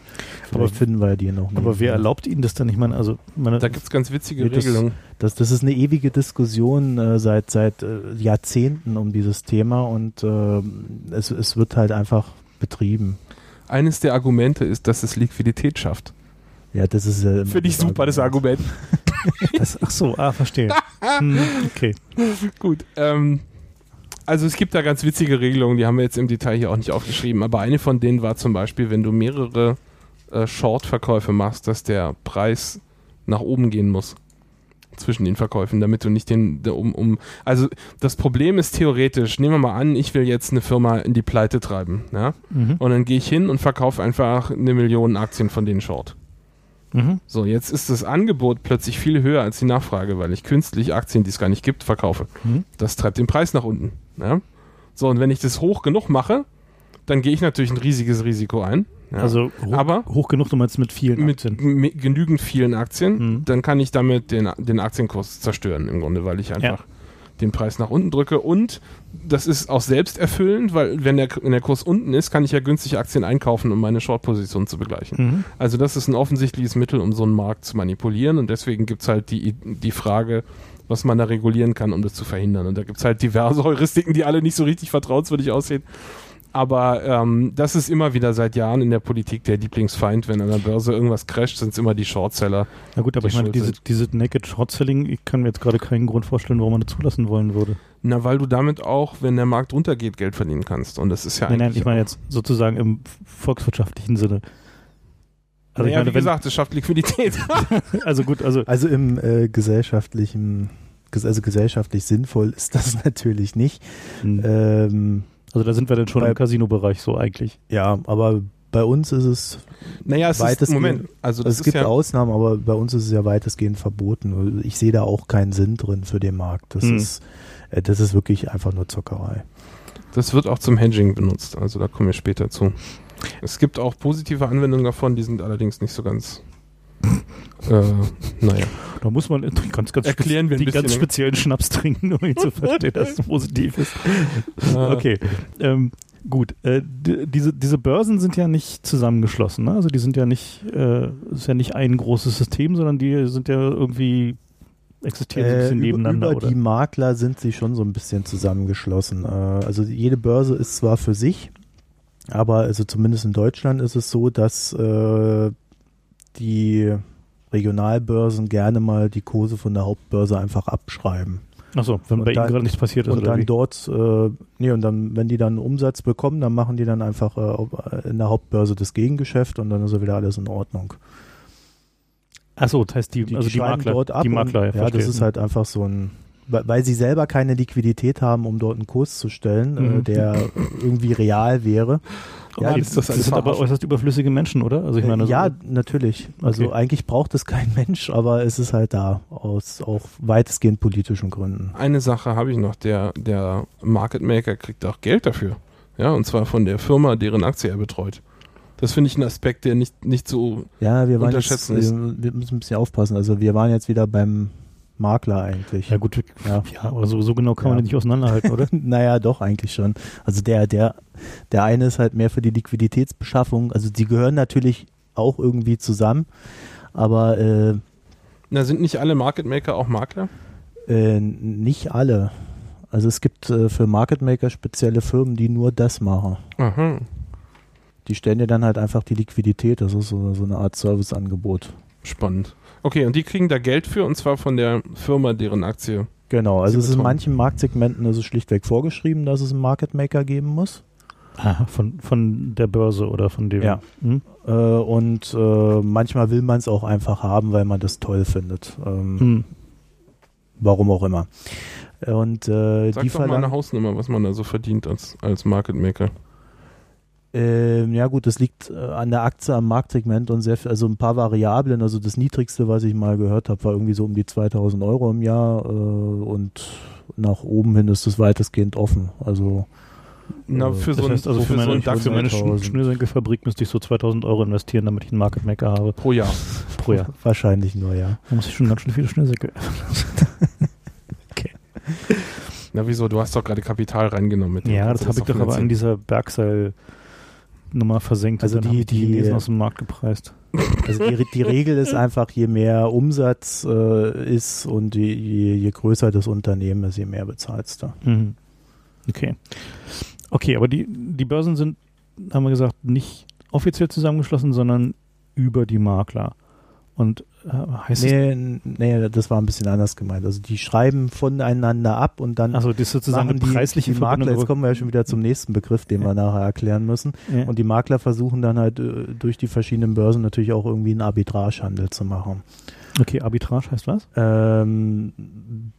Aber- Vielleicht finden wir die noch nicht. Aber wer erlaubt Ihnen das dann? Ich meine, also meine, Da gibt es ganz witzige das- Regelungen. Das, das ist eine ewige Diskussion äh, seit, seit äh, Jahrzehnten um dieses Thema und äh, es, es wird halt einfach betrieben. Eines der Argumente ist, dass es Liquidität schafft. Ja, das ist äh, Finde ich super, das Argument. das, ach so, ah, verstehe. Hm, okay. Gut. Ähm, also es gibt da ganz witzige Regelungen, die haben wir jetzt im Detail hier auch nicht aufgeschrieben, aber eine von denen war zum Beispiel, wenn du mehrere äh, Short-Verkäufe machst, dass der Preis nach oben gehen muss zwischen den Verkäufen, damit du nicht den, um, um also das Problem ist theoretisch, nehmen wir mal an, ich will jetzt eine Firma in die Pleite treiben, ja, Mhm. und dann gehe ich hin und verkaufe einfach eine Million Aktien von denen Short. Mhm. So, jetzt ist das Angebot plötzlich viel höher als die Nachfrage, weil ich künstlich Aktien, die es gar nicht gibt, verkaufe. Mhm. Das treibt den Preis nach unten. Ja? So, und wenn ich das hoch genug mache, dann gehe ich natürlich ein riesiges Risiko ein. Ja? Also hoch, Aber- hoch genug, du meinst mit vielen mit, Aktien. mit genügend vielen Aktien, Mhm. dann kann ich damit den, den Aktienkurs zerstören im Grunde, weil ich einfach den Preis nach unten drücke. Und das ist auch selbsterfüllend, weil wenn der, wenn der Kurs unten ist, kann ich ja günstig Aktien einkaufen, um meine Short-Position zu begleichen. Mhm. Also das ist ein offensichtliches Mittel, um so einen Markt zu manipulieren und deswegen gibt es halt die, die Frage, was man da regulieren kann, um das zu verhindern. Und da gibt es halt diverse Heuristiken, die alle nicht so richtig vertrauenswürdig aussehen. Aber ähm, das ist immer wieder seit Jahren in der Politik der Lieblingsfeind. Wenn an der Börse irgendwas crasht, sind es immer die Shortseller. Na gut, aber die ich meine, diese, diese Naked Short Selling, ich kann mir jetzt gerade keinen Grund vorstellen, warum man das zulassen wollen würde. Na, weil du damit auch, wenn der Markt runtergeht, Geld verdienen kannst. Und das ist ja nein, nein, eigentlich ich meine jetzt sozusagen im volkswirtschaftlichen Sinne. Also, naja, ich meine, wie gesagt, es schafft Liquidität. also gut, also Also im äh, gesellschaftlichen, ges- also gesellschaftlich sinnvoll ist das natürlich nicht. hm, Ähm, also da sind wir dann schon bei- im Casino-Bereich so eigentlich. ja, aber bei uns ist es, naja, es ist, Weitestgehend- Moment, also das es ist gibt ja, Ausnahmen, aber bei uns ist es ja weitestgehend verboten. Ich sehe da auch keinen Sinn drin für den Markt. Das Hm. ist, äh, das ist wirklich einfach nur Zockerei. Das wird auch zum Hedging benutzt, also da kommen wir später zu. Es gibt auch positive Anwendungen davon, die sind allerdings nicht so ganz. Äh, naja. Da muss man ganz, ganz, Erklären wir ein die bisschen, ganz ne? speziellen Schnaps trinken, um ihn zu verstehen, dass es positiv ist. Äh, Okay, ähm, gut. Äh, diese, diese Börsen sind ja nicht zusammengeschlossen. Ne? Also die sind ja nicht, äh, ist ja nicht ein großes System, sondern die sind ja irgendwie existieren so ein Äh, bisschen über, nebeneinander, über oder? die Makler sind sie schon so ein bisschen zusammengeschlossen. Äh, also jede Börse ist zwar für sich, aber also zumindest in Deutschland ist es so, dass äh, die Regionalbörsen gerne mal die Kurse von der Hauptbörse einfach abschreiben. Achso, wenn und bei Ihnen gerade nichts passiert ist, Und dann wie? dort, äh, nee, und dann, wenn die dann Umsatz bekommen, dann machen die dann einfach äh, auf- in der Hauptbörse das Gegengeschäft und dann ist ja wieder alles in Ordnung. Achso, das heißt die, Die, also die Makler, dort ab die Makler, und, ja, verstehe. das ist halt einfach so ein, weil weil sie selber keine Liquidität haben, um dort einen Kurs zu stellen, äh, Mhm. der irgendwie real wäre. Ja, das- das, das sind aber äußerst überflüssige Menschen, oder? Also ich meine, äh, ja, so- natürlich. Also Okay. eigentlich braucht es kein Mensch, aber es ist halt da, aus auch weitestgehend politischen Gründen. Eine Sache habe ich noch, der, der Market Maker kriegt auch Geld dafür. Ja, und zwar von der Firma, deren Aktie er betreut. Das finde ich ein Aspekt, der nicht, nicht so. Ja, wir waren jetzt, Unterschätzen ist- wir, wir müssen ein bisschen aufpassen. Also wir waren jetzt wieder beim Makler eigentlich. ja gut, Ja. ja, aber so, so genau kann man Ja. die nicht auseinanderhalten, oder? Naja, doch, eigentlich schon. Also der, der, der eine ist halt mehr für die Liquiditätsbeschaffung. Also die gehören natürlich auch irgendwie zusammen, aber äh, Na, sind nicht alle Market Maker auch Makler? äh, nicht alle. Also es gibt äh, für Market Maker spezielle Firmen, die nur das machen. Aha. Die stellen dir dann halt einfach die Liquidität. Das ist so, so eine Art Serviceangebot. Spannend. Okay, und die kriegen da Geld für, und zwar von der Firma, deren Aktie. Genau, also Sie es ist in manchen Marktsegmenten ist es schlichtweg vorgeschrieben, dass es einen Market Maker geben muss. Aha, von, von der Börse oder von dem. Ja. Hm? Äh, und äh, manchmal will man es auch einfach haben, weil man das toll findet. Ähm, Hm. Warum auch immer. Und äh, Sag die doch mal eine Hausnummer, was man da so verdient als, als Market Maker. Ähm, ja gut, das liegt äh, an der Aktie, am Marktsegment und sehr, also ein paar Variablen. Also das niedrigste, was ich mal gehört habe, war irgendwie so um die 2000 Euro im Jahr äh, und nach oben hin ist es weitestgehend offen. Also Na, Äh, für Das so, heißt also ein, für für so meine, einen DAX für meine 2000. Schnürsenkelfabrik müsste ich so 2000 Euro investieren, damit ich einen Market Maker habe pro Jahr. pro Jahr. wahrscheinlich nur, ja. Da muss ich schon ganz schön viele Schnürsenkel. Na wieso? Du hast doch gerade Kapital reingenommen mit dem. Ja, das habe ich doch aber an finanzieren. dieser Bergseil-Nummer versenkt. Also und dann die- die die, Chinesen aus dem Markt gepreist. Also die, die Regel ist einfach, je mehr Umsatz äh, ist und je, je, je größer das Unternehmen ist, je mehr bezahlst du. Mhm. Okay. Okay, aber die, die Börsen sind, haben wir gesagt, nicht offiziell zusammengeschlossen, sondern über die Makler. Und heißt Nee, nee, das war ein bisschen anders gemeint. Also die schreiben voneinander ab und dann also das ist sozusagen machen die, preisliche die Makler, jetzt kommen wir ja schon wieder zum nächsten Begriff, den Ja. wir nachher erklären müssen. ja. Und die Makler versuchen dann halt äh, durch die verschiedenen Börsen natürlich auch irgendwie einen Arbitragehandel zu machen. okay, Arbitrage heißt was? Ähm,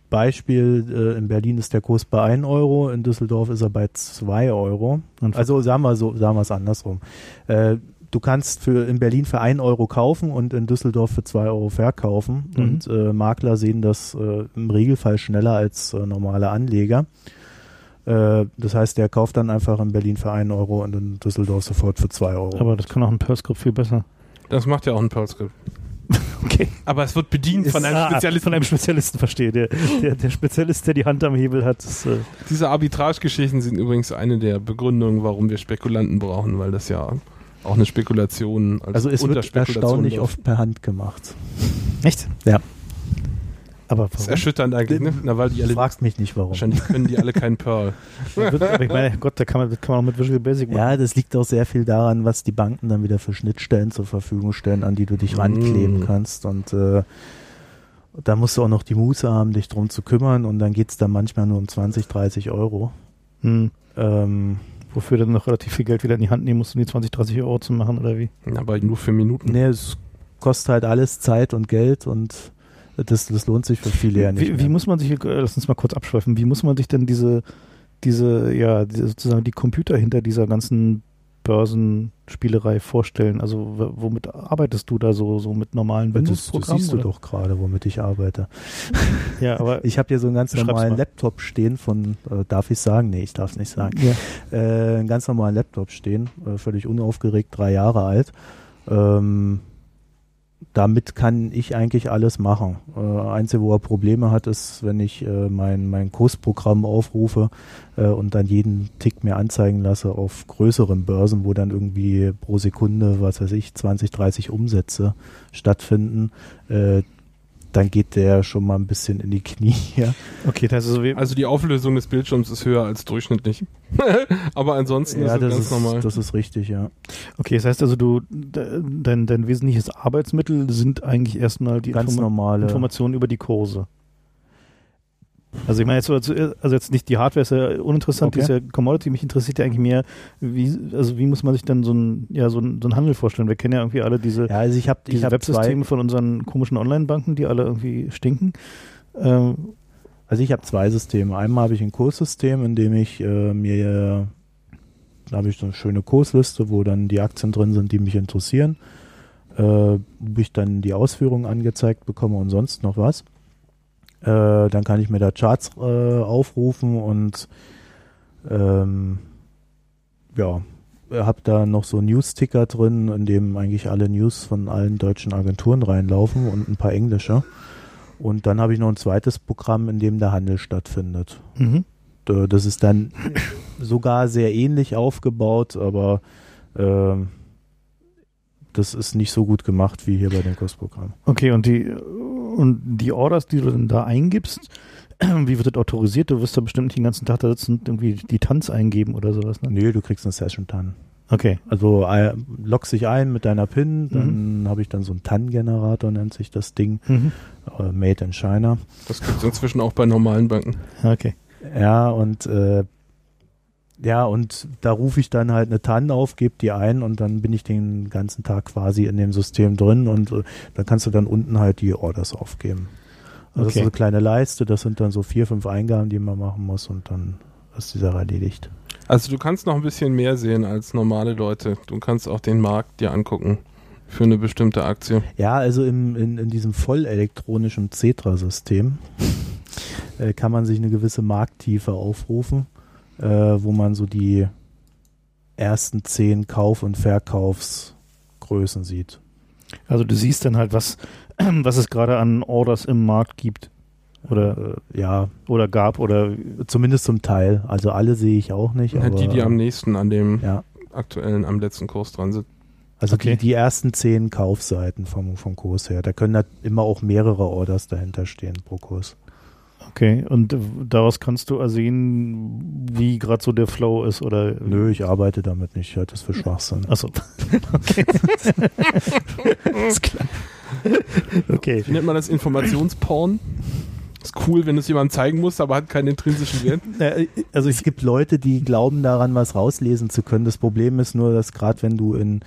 Beispiel, äh, in Berlin ist der Kurs bei 1 Euro, in Düsseldorf ist er bei 2 Euro. Also sagen wir so, sagen wir es andersrum. Äh, du kannst für in Berlin für 1 Euro kaufen und in Düsseldorf für 2 Euro verkaufen. Mhm. Und äh, Makler sehen das äh, im Regelfall schneller als äh, normale Anleger. Äh, das heißt, der kauft dann einfach in Berlin für 1 Euro und in Düsseldorf sofort für 2 Euro. aber das kann auch ein Perl-Script viel besser. Das macht ja auch ein Pearl Script. Okay. Aber es wird bedient von einem Ah, Spezialisten. Von einem Spezialisten, verstehe. Der, der, der Spezialist, der die Hand am Hebel hat. Ist, äh, Diese Arbitragegeschichten sind übrigens eine der Begründungen, warum wir Spekulanten brauchen, weil das ja auch eine Spekulation als also es wird Unterspekulation erstaunlich läuft. oft per Hand gemacht. Echt? Ja. Aber Das ist erschütternd eigentlich, ne? Na, weil die Du alle, fragst mich nicht, warum. wahrscheinlich können die alle keinen Pearl. Aber ich meine, Gott, da kann man, das kann man auch mit Visual Basic machen. Ja, das liegt auch sehr viel daran, was die Banken dann wieder für Schnittstellen zur Verfügung stellen, an die du dich Mm. rankleben kannst. Und äh, da musst du auch noch die Muße haben, dich drum zu kümmern. Und dann geht's dann manchmal nur um 20, 30 Euro. Hm. Ähm, Wofür du dann noch relativ viel Geld wieder in die Hand nehmen musst, um die 20, 30 Euro zu machen, oder wie? Aber nur für Minuten. nee, es kostet halt alles Zeit und Geld und das, das lohnt sich für viele ja nicht. Wie, wie muss man sich, äh, lass uns mal kurz abschweifen, wie muss man sich denn diese, diese, ja, sozusagen die Computer hinter dieser ganzen Börsenspielerei vorstellen? Also womit arbeitest du da so, so mit normalen das, das Windows-Programmen? siehst du oder? doch gerade, womit ich arbeite. Ja, aber Ich habe hier so einen ganz normalen mal. Laptop stehen von, äh, darf ich sagen? Nee, ich darf es nicht sagen. ja. äh, einen ganz normalen Laptop stehen, äh, völlig unaufgeregt, drei Jahre alt. Ähm, damit kann ich eigentlich alles machen. Äh, Einzige, wo er Probleme hat, ist, wenn ich äh, mein, mein Kursprogramm aufrufe äh, und dann jeden Tick mir anzeigen lasse auf größeren Börsen, wo dann irgendwie pro Sekunde, was weiß ich, 20, 30 Umsätze stattfinden. Äh, dann geht der schon mal ein bisschen in die Knie. Ja. Okay, das ist so wie, Also die Auflösung des Bildschirms ist höher als durchschnittlich. Aber ansonsten Ja, ist das ganz ist, normal. das ist richtig, ja. okay, das heißt also, du, de- dein, dein wesentliches Arbeitsmittel sind eigentlich erstmal die Ganz Informa- normale. Informationen über die Kurse. Also ich meine jetzt, so- also jetzt nicht die Hardware ist ja uninteressant, die ist ja Commodity, mich interessiert ja eigentlich mehr, wie, also wie muss man sich dann so ein, ja, so ein, so ein Handel vorstellen? Wir kennen ja irgendwie alle diese, Ja, also ich habe ich diese hab Websysteme von unseren komischen Online-Banken, die alle irgendwie stinken. Ähm, also ich habe zwei Systeme. Einmal habe ich ein Kurssystem, in dem ich äh, mir da habe ich so eine schöne Kursliste, wo dann die Aktien drin sind, die mich interessieren, äh, wo ich dann die Ausführungen angezeigt bekomme und sonst noch was. Äh, dann kann ich mir da Charts äh, aufrufen und ähm, ja, habe da noch so News-Ticker drin, in dem eigentlich alle News von allen deutschen Agenturen reinlaufen und ein paar englische. Und dann habe ich noch ein zweites Programm, in dem der Handel stattfindet. mhm. Äh, Das ist dann sogar sehr ähnlich aufgebaut, aber ähm, das ist nicht so gut gemacht wie hier bei dem Kursprogramm. Okay, und die, und die Orders, die du dann da eingibst, wie wird das autorisiert? Du wirst da bestimmt nicht den ganzen Tag da sitzen und irgendwie die Tanz eingeben oder sowas. Ne? Nee, du kriegst eine Session TAN. Okay. Also äh, loggst dich ein mit deiner PIN, dann habe ich dann so einen TAN-Generator, nennt sich das Ding, Mhm. äh, made in China. Das gibt es inzwischen auch bei normalen Banken. Okay. Ja, und äh, ja, und da rufe ich dann halt eine TAN auf, gebe die ein und dann bin ich den ganzen Tag quasi in dem System drin und äh, dann kannst du dann unten halt die Orders aufgeben. Also Das Okay. ist so eine kleine Leiste, das sind dann so vier, fünf Eingaben, die man machen muss und dann ist die Sache erledigt. Also du kannst noch ein bisschen mehr sehen als normale Leute. Du kannst auch den Markt dir angucken für eine bestimmte Aktie. Ja, also im, in, in diesem vollelektronischen Cetra-System äh, kann man sich eine gewisse Markttiefe aufrufen, äh, wo man so die ersten zehn Kauf- und Verkaufsgrößen sieht. Also du siehst dann halt, was, was es gerade an Orders im Markt gibt. Oder, Äh, ja, oder gab oder zumindest zum Teil. Also alle sehe ich auch nicht. Ja, aber, die, die am nächsten an dem ja, aktuellen, am letzten Kurs dran sind. also Okay. die, die ersten zehn Kaufseiten vom, vom Kurs her. Da können da immer auch mehrere Orders dahinter stehen pro Kurs. Okay. Und daraus kannst du ersehen, wie gerade so der Flow ist oder Nö, ich arbeite damit nicht. Ich halte das für Schwachsinn. Achso. Okay. Ist klar. Okay. Wie nennt man das? Informationsporn? Ist cool, wenn du es jemandem zeigen musst, aber hat keinen intrinsischen Wert. Also Es gibt Leute, die glauben daran, was rauslesen zu können. Das Problem ist nur, dass gerade wenn du in, in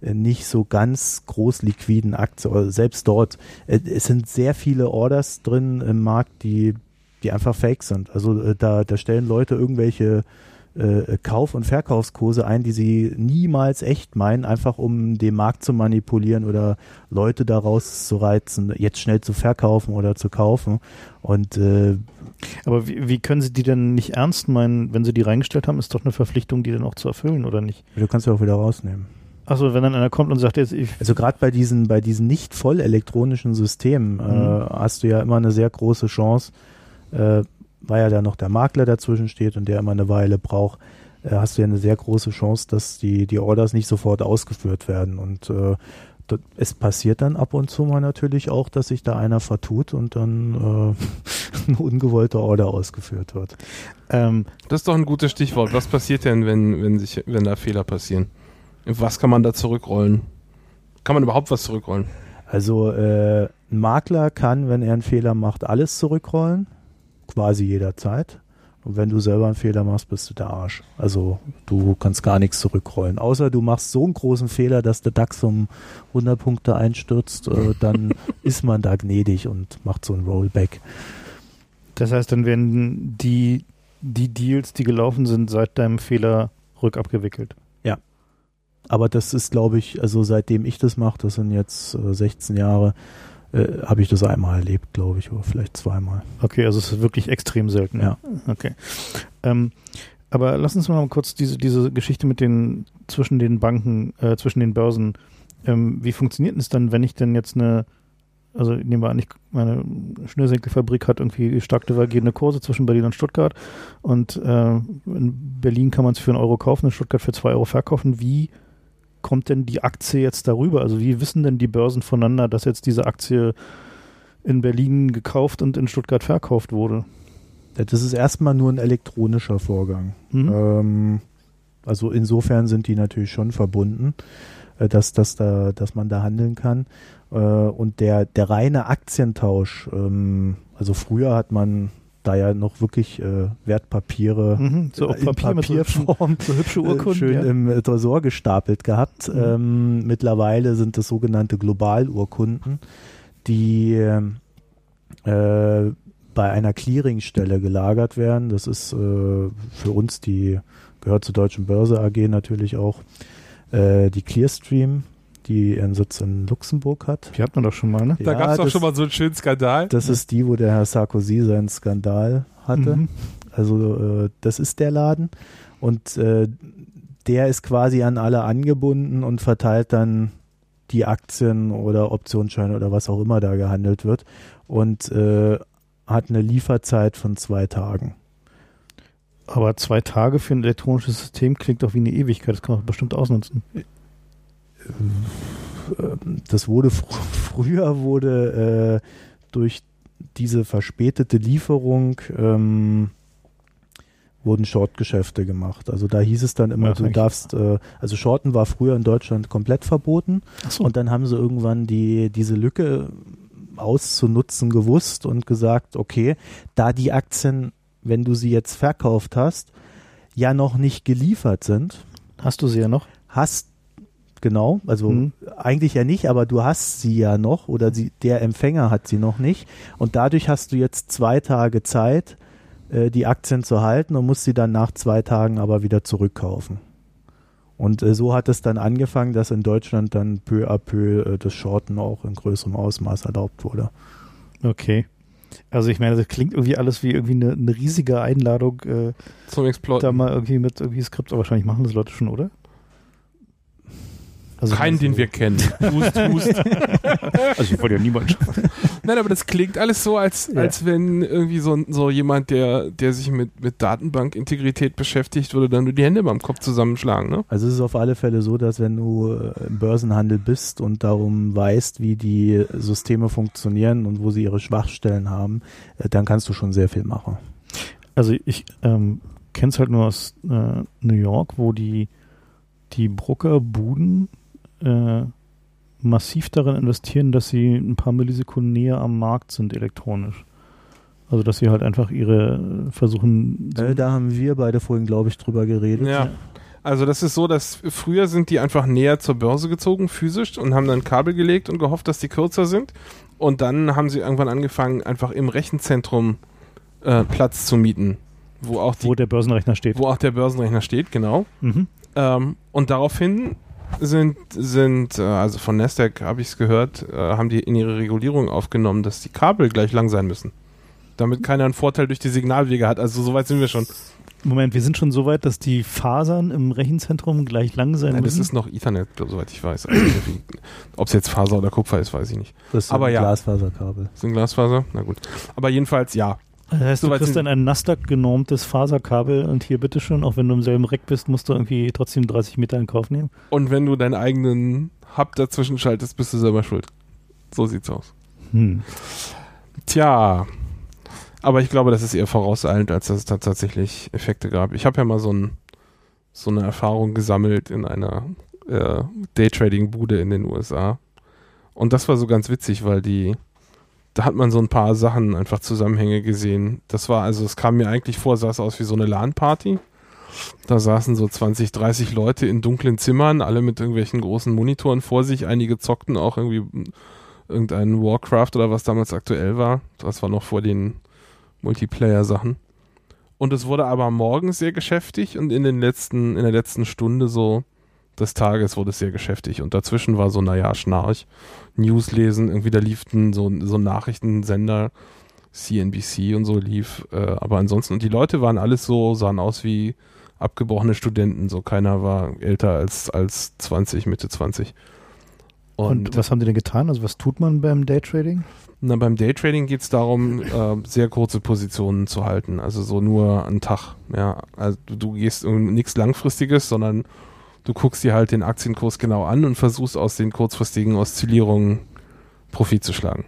nicht so ganz groß liquiden Aktien, oder selbst dort, äh, es sind sehr viele Orders drin im Markt, die, die einfach fake sind. Also äh, da, da stellen Leute irgendwelche äh, Kauf- und Verkaufskurse ein, die sie niemals echt meinen, einfach um den Markt zu manipulieren oder Leute daraus zu reizen, jetzt schnell zu verkaufen oder zu kaufen. Und äh, Aber wie, wie können Sie die denn nicht ernst meinen, wenn Sie die reingestellt haben? Ist doch eine Verpflichtung, die dann auch zu erfüllen, oder nicht? du kannst ja auch wieder rausnehmen. Achso, wenn dann einer kommt und sagt, jetzt, ich, Also gerade bei diesen, bei diesen nicht voll elektronischen Systemen äh, Mhm. hast du ja immer eine sehr große Chance, äh, weil ja da noch der Makler dazwischen steht und der immer eine Weile braucht, äh, hast du ja eine sehr große Chance, dass die, die Orders nicht sofort ausgeführt werden. Und äh, d- es passiert dann ab und zu mal natürlich auch, dass sich da einer vertut und dann äh, eine ungewollte Order ausgeführt wird. ähm, Das ist doch ein gutes Stichwort. Was passiert denn, wenn, wenn, sich, wenn da Fehler passieren? Was kann man da zurückrollen? Kann man überhaupt was zurückrollen? Also äh, ein Makler kann, wenn er einen Fehler macht, alles zurückrollen, quasi jederzeit. Und wenn du selber einen Fehler machst, bist du der Arsch. Also du kannst gar nichts zurückrollen. Außer du machst so einen großen Fehler, dass der DAX um 100 Punkte einstürzt, äh, dann ist man da gnädig und macht so ein Rollback. das heißt, dann werden die, die Deals, die gelaufen sind, seit deinem Fehler rückabgewickelt. Aber das ist, glaube ich, also seitdem ich das mache, das sind jetzt äh, 16 Jahre, äh, habe ich das einmal erlebt, glaube ich, oder vielleicht zweimal. Okay, also es ist wirklich extrem selten. Ja. Okay. Ähm, aber lass uns mal kurz diese, diese Geschichte mit den zwischen den Banken, äh, zwischen den Börsen. Ähm, wie funktioniert denn es dann, wenn ich denn jetzt eine, also nehmen wir an, ich, meine Schnürsenkelfabrik hat irgendwie stark divergierende Kurse zwischen Berlin und Stuttgart und äh, in Berlin kann man es für einen Euro kaufen, in Stuttgart für zwei Euro verkaufen. Wie kommt denn die Aktie jetzt darüber? Also wie wissen denn die Börsen voneinander, dass jetzt diese Aktie in Berlin gekauft und in Stuttgart verkauft wurde? Das ist erstmal nur ein elektronischer Vorgang. Mhm. Ähm, also insofern sind die natürlich schon verbunden, äh, dass, dass, da, dass man da handeln kann. Äh, und der, der reine Aktientausch, ähm, also früher hat man da ja noch wirklich äh, Wertpapiere Mhm, so auf in Papier so Papierform so hübsche äh, Urkunden. schön ja. im äh, Tresor gestapelt gehabt. Mhm. Ähm, mittlerweile sind es sogenannte Globalurkunden, die äh, bei einer Clearingstelle gelagert werden. Das ist äh, für uns die, gehört zur Deutschen Börse AG natürlich auch, äh, die Clearstream, die ihren Sitz in Luxemburg hat. Die hat man doch schon mal, ne? Da Ja, gab es doch das- schon mal so einen schönen Skandal. Das ist die, wo der Herr Sarkozy seinen Skandal hatte. Mhm. Also äh, das ist der Laden und äh, der ist quasi an alle angebunden und verteilt dann die Aktien oder Optionsscheine oder was auch immer da gehandelt wird und äh, hat eine Lieferzeit von zwei Tagen. Aber zwei Tage für ein elektronisches System klingt doch wie eine Ewigkeit. Das kann man bestimmt ausnutzen. Das wurde fr früher wurde äh, durch diese verspätete Lieferung ähm, wurden Shortgeschäfte gemacht. Also da hieß es dann immer, Ja, du darfst, äh, also Shorten war früher in Deutschland komplett verboten Achso. und dann haben sie irgendwann die diese Lücke auszunutzen gewusst und gesagt, okay, da die Aktien, wenn du sie jetzt verkauft hast, ja noch nicht geliefert sind, Hast du sie ja noch? hast genau, also Mhm. eigentlich ja nicht, aber du hast sie ja noch oder sie, der Empfänger hat sie noch nicht und dadurch hast du jetzt zwei Tage Zeit, äh, die Aktien zu halten und muss sie dann nach zwei Tagen aber wieder zurückkaufen. Und äh, so hat es dann angefangen, dass in Deutschland dann peu à peu äh, das Shorten auch in größerem Ausmaß erlaubt wurde. Okay. Also ich meine, das klingt irgendwie alles wie irgendwie eine, eine riesige Einladung, äh, Zum Exploit. da mal irgendwie mit irgendwie Skript, aber wahrscheinlich machen das Leute schon, oder? Also Keinen, den wir kennen. Hust, hust. Also ich wollte ja niemand schaffen. Nein, aber das klingt alles so, als, Ja. als wenn irgendwie so, so jemand, der, der sich mit, mit Datenbankintegrität beschäftigt, würde dann nur die Hände beim Kopf zusammenschlagen. Ne? Also es ist auf alle Fälle so, dass wenn du äh, im Börsenhandel bist und darum weißt, wie die Systeme funktionieren und wo sie ihre Schwachstellen haben, äh, dann kannst du schon sehr viel machen. Also ich ähm, kenne es halt nur aus äh, New York, wo die, die Brokerbuden äh, massiv darin investieren, dass sie ein paar Millisekunden näher am Markt sind elektronisch. Also dass sie halt einfach ihre äh, versuchen. Äh, da haben wir beide vorhin, glaube ich, drüber geredet. Ja. Also das ist so, dass früher sind die einfach näher zur Börse gezogen, physisch, und haben dann Kabel gelegt und gehofft, dass die kürzer sind. Und dann haben sie irgendwann angefangen, einfach im Rechenzentrum äh, Platz zu mieten, wo auch, die, wo der Börsenrechner steht. wo auch der Börsenrechner steht, genau. Mhm. Ähm, und daraufhin sind, sind äh, also von Nasdaq habe ich es gehört, äh, haben die in ihre Regulierung aufgenommen, dass die Kabel gleich lang sein müssen. Damit keiner einen Vorteil durch die Signalwege hat. Also soweit sind wir schon. Moment, wir sind schon so weit, dass die Fasern im Rechenzentrum gleich lang sein Nein, das müssen. ist noch Ethernet, soweit ich weiß. Also Ob es jetzt Faser oder Kupfer ist, weiß ich nicht. Das sind Aber ja. Glasfaserkabel. Sind Glasfaser? Na gut. Aber jedenfalls ja. Das heißt, du kriegst dann ein Nasdaq-genormtes Faserkabel und hier bitteschön, auch wenn du im selben Reck bist, musst du irgendwie trotzdem 30 Meter in Kauf nehmen. Und wenn du deinen eigenen Hub dazwischen schaltest, bist du selber schuld. So sieht's aus. Hm. Tja. Aber ich glaube, das ist eher vorauseilend, als dass es tatsächlich Effekte gab. Ich habe ja mal so, ein, so eine Erfahrung gesammelt in einer äh, Daytrading-Bude in den USA. Und das war so ganz witzig, weil die, da hat man so ein paar Sachen, einfach Zusammenhänge gesehen. Das war, also es kam mir eigentlich vor, sah es aus wie so eine LAN-Party. Da saßen so 20, 30 Leute in dunklen Zimmern, alle mit irgendwelchen großen Monitoren vor sich. Einige zockten auch irgendwie irgendein Warcraft oder was damals aktuell war. Das war noch vor den Multiplayer-Sachen. Und es wurde aber morgens sehr geschäftig und in den letzten, in der letzten Stunde so des Tages wurde es sehr geschäftig. Und dazwischen war so, naja, Schnarch, News lesen, irgendwie da lieften so, so ein Nachrichtensender, CNBC und so lief. Äh, aber ansonsten, und die Leute waren alles so, sahen aus wie abgebrochene Studenten. So keiner war älter als, als 20, Mitte 20. Und, was haben die denn getan? Also was tut man beim Daytrading? Na, beim Daytrading geht es darum, äh, sehr kurze Positionen zu halten. Also so nur einen Tag. Ja, also du, du gehst um nichts Langfristiges, sondern du guckst dir halt den Aktienkurs genau an und versuchst aus den kurzfristigen Oszillierungen Profit zu schlagen.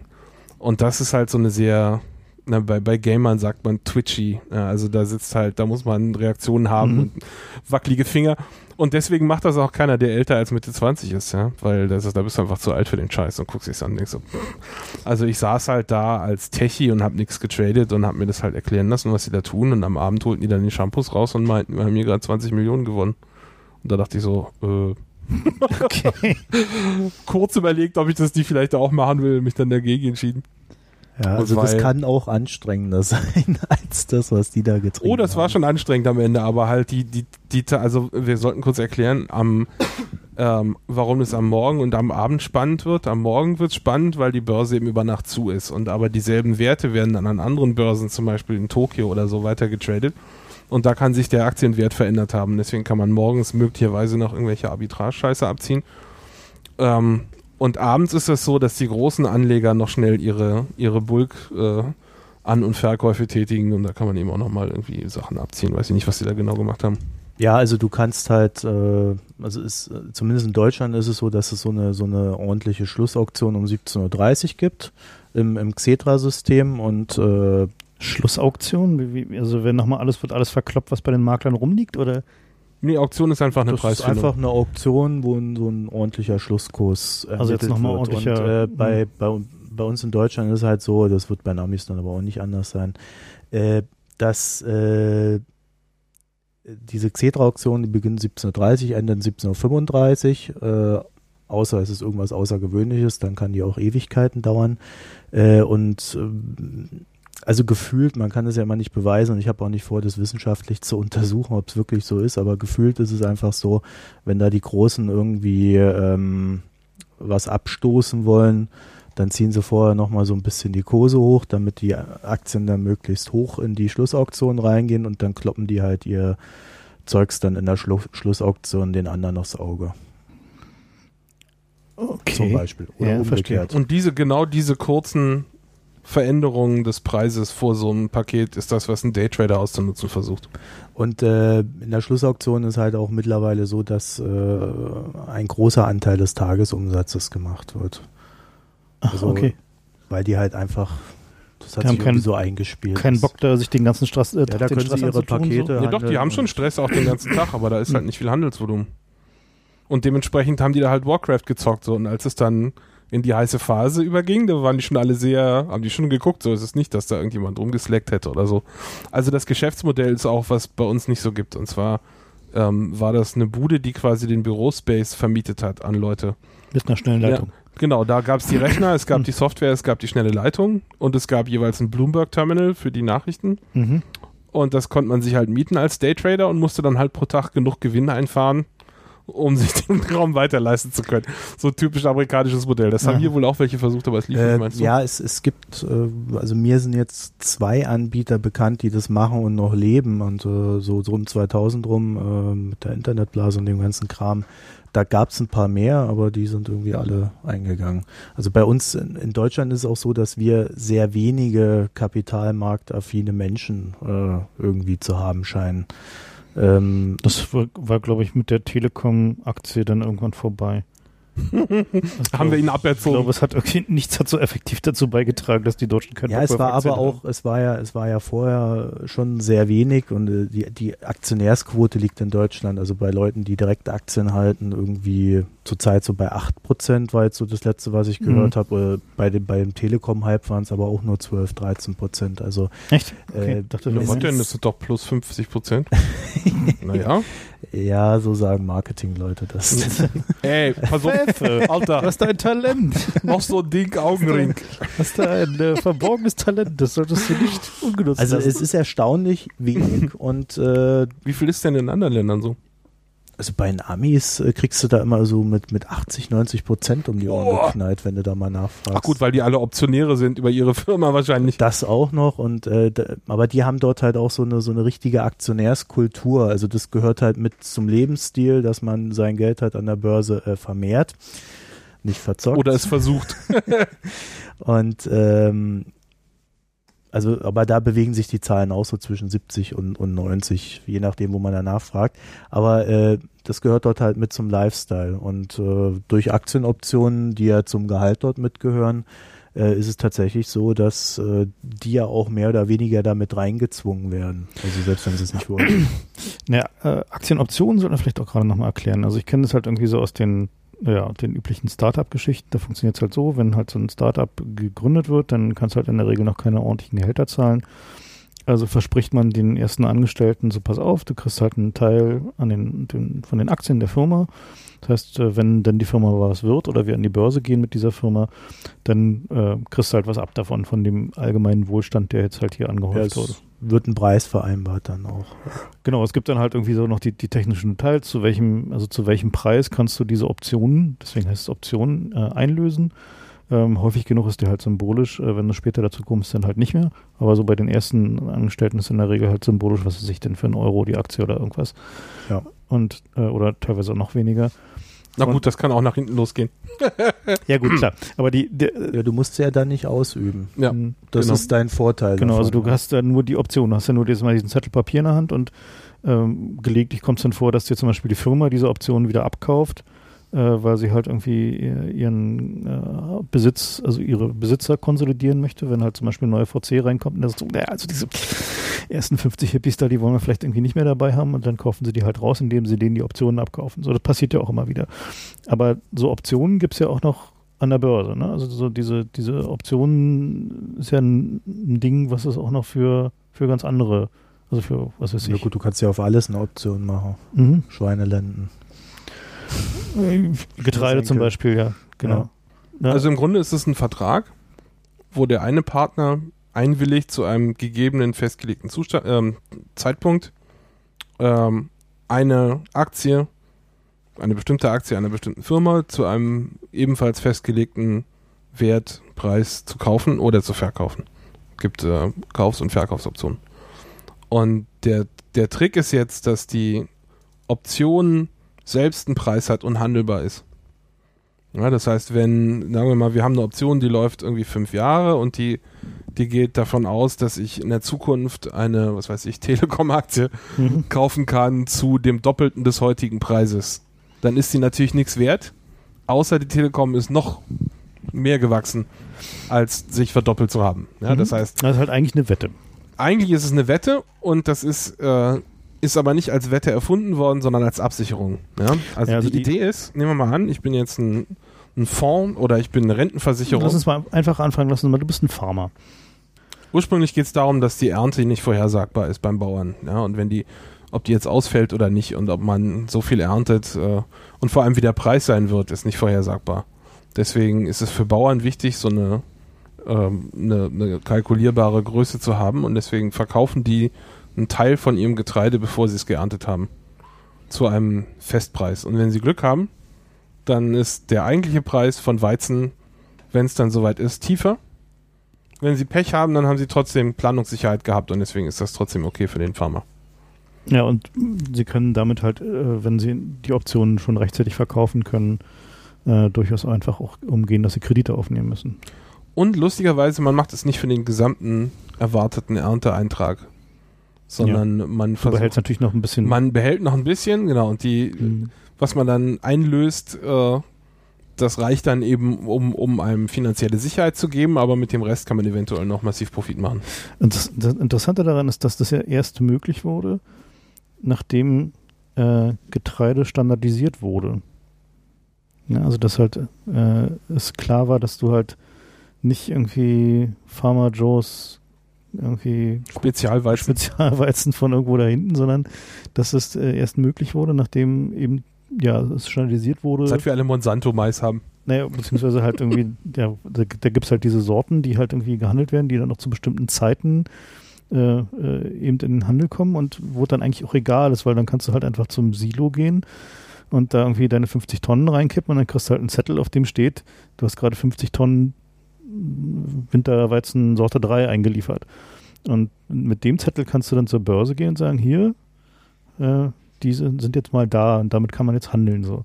Und das ist halt so eine sehr, na, bei, bei Gamern sagt man twitchy. Ja, also da sitzt halt, da muss man Reaktionen haben Mhm. und wackelige Finger. Und deswegen macht das auch keiner, der älter als Mitte 20 ist, ja. Weil das ist, da bist du einfach zu alt für den Scheiß und guckst dich an und denkst so, also ich saß halt da als Techie und hab nichts getradet und hab mir das halt erklären lassen, was sie da tun. Und am Abend holten die dann die Shampoos raus und meinten, wir haben hier gerade 20 Millionen gewonnen. Und da dachte ich so, äh, Okay. kurz überlegt, ob ich das die vielleicht auch machen will, mich dann dagegen entschieden. Ja, also das kann auch anstrengender sein als das, was die da getrieben Oh, das war haben. schon anstrengend am Ende, aber halt die, die, die, also wir sollten kurz erklären, am, ähm, warum es am Morgen und am Abend spannend wird. Am Morgen wird es spannend, weil die Börse eben über Nacht zu ist und aber dieselben Werte werden dann an anderen Börsen, zum Beispiel in Tokio oder so, weiter getradet. Und da kann sich der Aktienwert verändert haben. Deswegen kann man morgens möglicherweise noch irgendwelche Arbitrage-Scheiße abziehen. Ähm, und abends ist es so, dass die großen Anleger noch schnell ihre, ihre Bulk äh, An- und Verkäufe tätigen und da kann man eben auch nochmal irgendwie Sachen abziehen. Weiß ich nicht, was die da genau gemacht haben. Ja, also du kannst halt, äh, also ist, zumindest in Deutschland ist es so, dass es so eine, so eine ordentliche Schlussauktion um 17.30 Uhr gibt im, im Xetra-System und äh, Schlussauktion? Also wenn nochmal alles wird alles verkloppt, was bei den Maklern rumliegt? Oder? Nee, Auktion ist einfach eine das ist Preisfindung. einfach eine Auktion, wo ein, so ein ordentlicher Schlusskurs Also jetzt ermittelt noch mal wird. ordentlicher- Und äh, Mhm. bei, bei, bei uns in Deutschland ist es halt so, das wird bei den Amis dann aber auch nicht anders sein, äh, dass äh, diese Xetra-Auktion, die beginnt 17.30 Uhr, endet 17.35 Uhr, äh, außer es ist irgendwas Außergewöhnliches, dann kann die auch Ewigkeiten dauern. Äh, und ähm, also gefühlt, man kann es ja immer nicht beweisen und ich habe auch nicht vor, das wissenschaftlich zu untersuchen, ob es wirklich so ist, aber gefühlt ist es einfach so, wenn da die Großen irgendwie ähm, was abstoßen wollen, dann ziehen sie vorher nochmal so ein bisschen die Kurse hoch, damit die Aktien dann möglichst hoch in die Schlussauktion reingehen und dann kloppen die halt ihr Zeugs dann in der Schlu Schlussauktion den anderen aufs Auge. Okay. Zum Beispiel. Oder Ja, umgekehrt. Und diese, genau diese kurzen Veränderungen des Preises vor so einem Paket ist das, was ein Daytrader auszunutzen versucht. Und äh, in der Schlussauktion ist halt auch mittlerweile so, dass äh, ein großer Anteil des Tagesumsatzes gemacht wird. Ach, Also, okay. Weil die halt einfach, das hat Die haben sich keinen- so eingespielt. Kein Bock, da sich den ganzen Straß, äh, Ja, da können sie Stress ihre anzutun, Pakete- Nee, doch, die haben schon Stress auch den ganzen Tag, aber da ist halt nicht viel Handelsvolumen. Und dementsprechend haben die da halt Warcraft gezockt so und als es dann in die heiße Phase überging, da waren die schon alle sehr, haben die schon geguckt, so ist es nicht, dass da irgendjemand rumgeslackt hätte oder so. Also das Geschäftsmodell ist auch, was bei uns nicht so gibt. Und zwar ähm, war das eine Bude, die quasi den Bürospace vermietet hat an Leute. Mit einer schnellen Leitung. Genau, da gab es die Rechner, es gab die Software, es gab die schnelle Leitung und es gab jeweils ein Bloomberg-Terminal für die Nachrichten. Mhm. Und das konnte man sich halt mieten als Daytrader und musste dann halt pro Tag genug Gewinn einfahren, um sich den Raum weiter leisten zu können. So typisch amerikanisches Modell. Das haben Aha. hier wohl auch welche versucht, aber es lief Äh, nicht, meinst du? ja, es, es gibt, äh, also mir sind jetzt zwei Anbieter bekannt, die das machen und noch leben und äh, so, so um 2000 rum äh, mit der Internetblase und dem ganzen Kram. Da gab es ein paar mehr, aber die sind irgendwie alle eingegangen. Also bei uns in, in Deutschland ist es auch so, dass wir sehr wenige kapitalmarktaffine Menschen äh, irgendwie zu haben scheinen. Ähm, Das war, war glaube ich, mit der Telekom-Aktie dann irgendwann vorbei. Haben wir ihn Ich aberzogen. glaube, es hat irgendwie nichts hat so effektiv dazu beigetragen, dass die Deutschen keinen Ja, es war aber auch, es war ja, es war ja vorher schon sehr wenig und äh, die, die Aktionärsquote liegt in Deutschland, also bei Leuten, die direkt Aktien halten, irgendwie zurzeit so bei 8 Prozent war jetzt so das letzte, was ich gehört Mhm. habe. Äh, Bei dem, bei dem Telekom-Hype waren es aber auch nur 12, 13 Prozent. Also. Echt? Okay, Äh, dachte, was es denn? ist- Das sind doch plus 50 Prozent. naja. Ja, so sagen Marketingleute das. Ey, pass auf. Du Alter, hast da ein Talent. noch so ein Ding Augenring. Du hast da ein äh, verborgenes Talent. Das solltest du nicht ungenutzt Also lassen. es ist erstaunlich wenig und äh, Wie viel ist denn in anderen Ländern so? Also bei den Amis äh, kriegst du da immer so mit, mit 80, 90 Prozent um die Ohren Boah. geknallt, wenn du da mal nachfragst. Ach gut, weil die alle Optionäre sind über ihre Firma wahrscheinlich. das auch noch und äh, da, aber die haben dort halt auch so eine so eine richtige Aktionärskultur. Also das gehört halt mit zum Lebensstil, dass man sein Geld halt an der Börse äh, vermehrt, nicht verzockt. Oder es versucht. Und ähm, also, aber da bewegen sich die Zahlen auch so zwischen 70 und, und 90, je nachdem, wo man danach fragt. Aber äh, das gehört dort halt mit zum Lifestyle. Und äh, durch Aktienoptionen, die ja zum Gehalt dort mitgehören, äh, ist es tatsächlich so, dass äh, die ja auch mehr oder weniger damit reingezwungen werden. Also selbst wenn sie es nicht wollen. Naja, äh, Aktienoptionen sollten wir vielleicht auch gerade nochmal erklären. Also ich kenne das halt irgendwie so aus den, ja, den üblichen Startup-Geschichten. Da funktioniert es halt so, wenn halt so ein Startup gegründet wird, dann kannst du halt in der Regel noch keine ordentlichen Gehälter zahlen. Also verspricht man den ersten Angestellten, so pass auf, du kriegst halt einen Teil an den, den, von den Aktien der Firma. Das heißt, äh, wenn dann die Firma was wird oder wir an die Börse gehen mit dieser Firma, dann äh, kriegst du halt was ab davon, von dem allgemeinen Wohlstand, der jetzt halt hier Ja, angehäuft wurde. es wird ein Preis vereinbart dann auch. Genau, es gibt dann halt irgendwie so noch die, die technischen Details, zu welchem, also zu welchem Preis kannst du diese Optionen, deswegen heißt es Optionen, äh, einlösen. Ähm, häufig genug ist die halt symbolisch, äh, wenn du später dazu kommst, dann halt nicht mehr. Aber so bei den ersten Angestellten ist in der Regel halt symbolisch, was weiß ich denn für einen Euro die Aktie oder irgendwas. Ja. Und, äh, oder teilweise auch noch weniger. Na Und- gut, das kann auch nach hinten losgehen. Ja, gut, klar. Aber die, die Ja, du musst sie ja dann nicht ausüben. Ja. mh, Das Genau. ist dein Vorteil. Genau, also davon. du hast ja nur die Option, du hast ja nur dieses Mal diesen Zettel Papier in der Hand und ähm, gelegentlich kommt es dann vor, dass dir zum Beispiel die Firma diese Option wieder abkauft, äh, weil sie halt irgendwie ihr- ihren äh, Besitz, also ihre Besitzer konsolidieren möchte, wenn halt zum Beispiel ein neuer VC reinkommt und der sagt so, naja, also diese ersten 50 Hippies da, die wollen wir vielleicht irgendwie nicht mehr dabei haben und dann kaufen sie die halt raus, indem sie denen die Optionen abkaufen. So, das passiert ja auch immer wieder. Aber so Optionen gibt es ja auch noch an der Börse. Ne? Also so diese, diese Optionen ist ja ein, ein Ding, was es auch noch für, für ganz andere, also für, was weiß Ja ich. gut, du kannst ja auf alles eine Option machen. Mhm. Schweinelenden. Getreide zum. Beispiel, ja, genau. Ja. Also im Grunde ist es ein Vertrag, wo der eine Partner einwilligt zu einem gegebenen festgelegten Zustand, ähm, Zeitpunkt ähm, eine Aktie, eine bestimmte Aktie einer bestimmten Firma zu einem ebenfalls festgelegten Wertpreis zu kaufen oder zu verkaufen. Gibt äh, Kaufs- und Verkaufsoptionen. Und der, der Trick ist jetzt, dass die Option selbst einen Preis hat und handelbar ist. Ja, das heißt, wenn, sagen wir mal, wir haben eine Option, die läuft irgendwie fünf Jahre und die, die geht davon aus, dass ich in der Zukunft eine, was weiß ich, Telekom-Aktie Mhm. kaufen kann zu dem Doppelten des heutigen Preises. Dann ist die natürlich nichts wert, außer die Telekom ist noch mehr gewachsen, als sich verdoppelt zu haben. Ja, Mhm. Das heißt, Das ist halt eigentlich eine Wette. eigentlich ist es eine Wette und das ist, äh, ist aber nicht als Wette erfunden worden, sondern als Absicherung. Ja? Also, Ja, also die, die- Idee ist, nehmen wir mal an, ich bin jetzt ein, ein Fonds oder ich bin eine Rentenversicherung. Lass uns mal einfach anfangen, lass uns mal, du bist ein Farmer. Ursprünglich geht es darum, dass die Ernte nicht vorhersagbar ist beim Bauern. Ja? Und wenn die, ob die jetzt ausfällt oder nicht und ob man so viel erntet äh, und vor allem wie der Preis sein wird, ist nicht vorhersagbar. Deswegen ist es für Bauern wichtig, so eine, ähm, eine, eine kalkulierbare Größe zu haben und deswegen verkaufen die einen Teil von ihrem Getreide, bevor sie es geerntet haben, zu einem Festpreis. Und wenn sie Glück haben, dann ist der eigentliche Preis von Weizen, wenn es dann soweit ist, tiefer. Wenn sie Pech haben, dann haben sie trotzdem Planungssicherheit gehabt und deswegen ist das trotzdem okay für den Farmer. Ja, und sie können damit halt, äh, wenn sie die Optionen schon rechtzeitig verkaufen können, äh, durchaus einfach auch umgehen, dass sie Kredite aufnehmen müssen. Und lustigerweise, man macht es nicht für den gesamten erwarteten Ernteeintrag, sondern man Du behältst versucht, natürlich noch ein bisschen. man behält noch ein bisschen, genau, und die, Mhm. was man dann einlöst, äh, das reicht dann eben, um, um einem finanzielle Sicherheit zu geben, aber mit dem Rest kann man eventuell noch massiv Profit machen. Und das, das Interessante daran ist, dass das ja erst möglich wurde, nachdem äh, Getreide standardisiert wurde. Ja, also dass halt äh, es klar war, dass du halt nicht irgendwie Farmer Joes irgendwie Spezialweizen. Spezialweizen von irgendwo da hinten, sondern dass es äh, erst möglich wurde, nachdem eben ja es standardisiert wurde. Seit wir alle Monsanto-Mais haben. Naja, beziehungsweise halt irgendwie, ja, da, da gibt es halt diese Sorten, die halt irgendwie gehandelt werden, die dann noch zu bestimmten Zeiten äh, äh, eben in den Handel kommen und wo dann eigentlich auch egal ist, weil dann kannst du halt einfach zum Silo gehen und da irgendwie deine 50 Tonnen reinkippen und dann kriegst du halt einen Zettel, auf dem steht, du hast gerade 50 Tonnen Winterweizen Sorte 3 eingeliefert. Und mit dem Zettel kannst du dann zur Börse gehen und sagen, hier, äh, diese sind jetzt mal da und damit kann man jetzt handeln so.